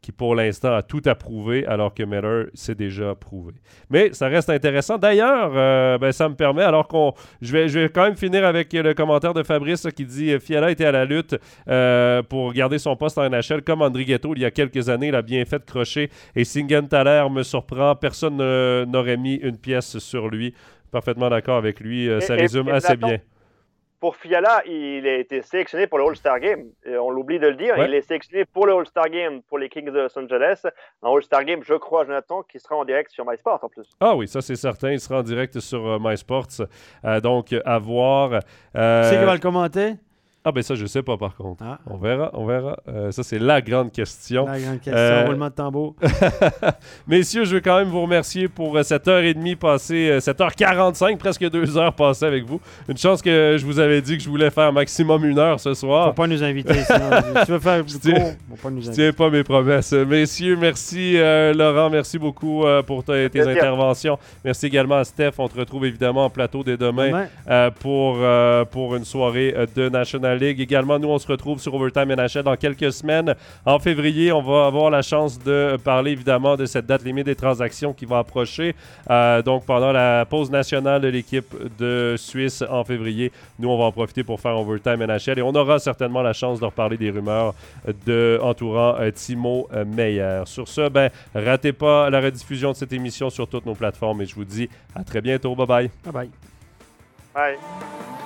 qui pour l'instant a tout approuvé, alors que Miller s'est déjà prouvé. Mais ça reste intéressant. D'ailleurs, euh, ben, ça me permet, alors qu'on. Je vais, je vais quand même finir avec le commentaire de Fabrice qui dit euh, Fiala était à la lutte euh, pour garder son poste en NHL comme André Ghetto il y a quelques années. Il a bien fait de crocher. Et Thaler me surprend. Personne n'aurait mis une pièce sur lui. Parfaitement d'accord avec lui. ça résume assez bien pour Fiala, il a été sélectionné pour le All-Star Game. on l'oublie de le dire. Il est sélectionné pour le All-Star Game pour les Kings de Los Angeles. Un All-Star Game, je crois, Jonathan, qui sera en direct sur MySports en plus. Ah oui, ça c'est certain. Il sera en direct sur euh, MySports. Euh, donc, à voir. Euh... C'est qui va le commenter? Ah ben ça, je sais pas par contre. Ah. On verra, on verra. Euh, ça, c'est la grande question. La grande question, euh, roulement de tambour. Messieurs, je veux quand même vous remercier pour euh, cette heure et demie passée, cette heure 45, presque deux heures passées avec vous. Une chance que je vous avais dit que je voulais faire maximum une heure ce soir. Faut pas nous inviter, sinon. tu veux faire plus court, faut pas nous inviter. Je tiens pas mes promesses. Messieurs, merci Laurent, merci beaucoup pour tes interventions. Merci également à Steph. On te retrouve évidemment en plateau dès demain, pour, pour une soirée de National Ligue. Également, nous, on se retrouve sur Overtime NHL dans quelques semaines. En février, on va avoir la chance de parler évidemment de cette date limite des transactions qui va approcher. Euh, donc, pendant la pause nationale de l'équipe de Suisse en février, nous, on va en profiter pour faire Overtime NHL et on aura certainement la chance de reparler des rumeurs de, entourant euh, Timo euh, Meyer. Sur ce, ben, ratez pas la rediffusion de cette émission sur toutes nos plateformes et je vous dis à très bientôt. Bye bye. Bye bye. Bye.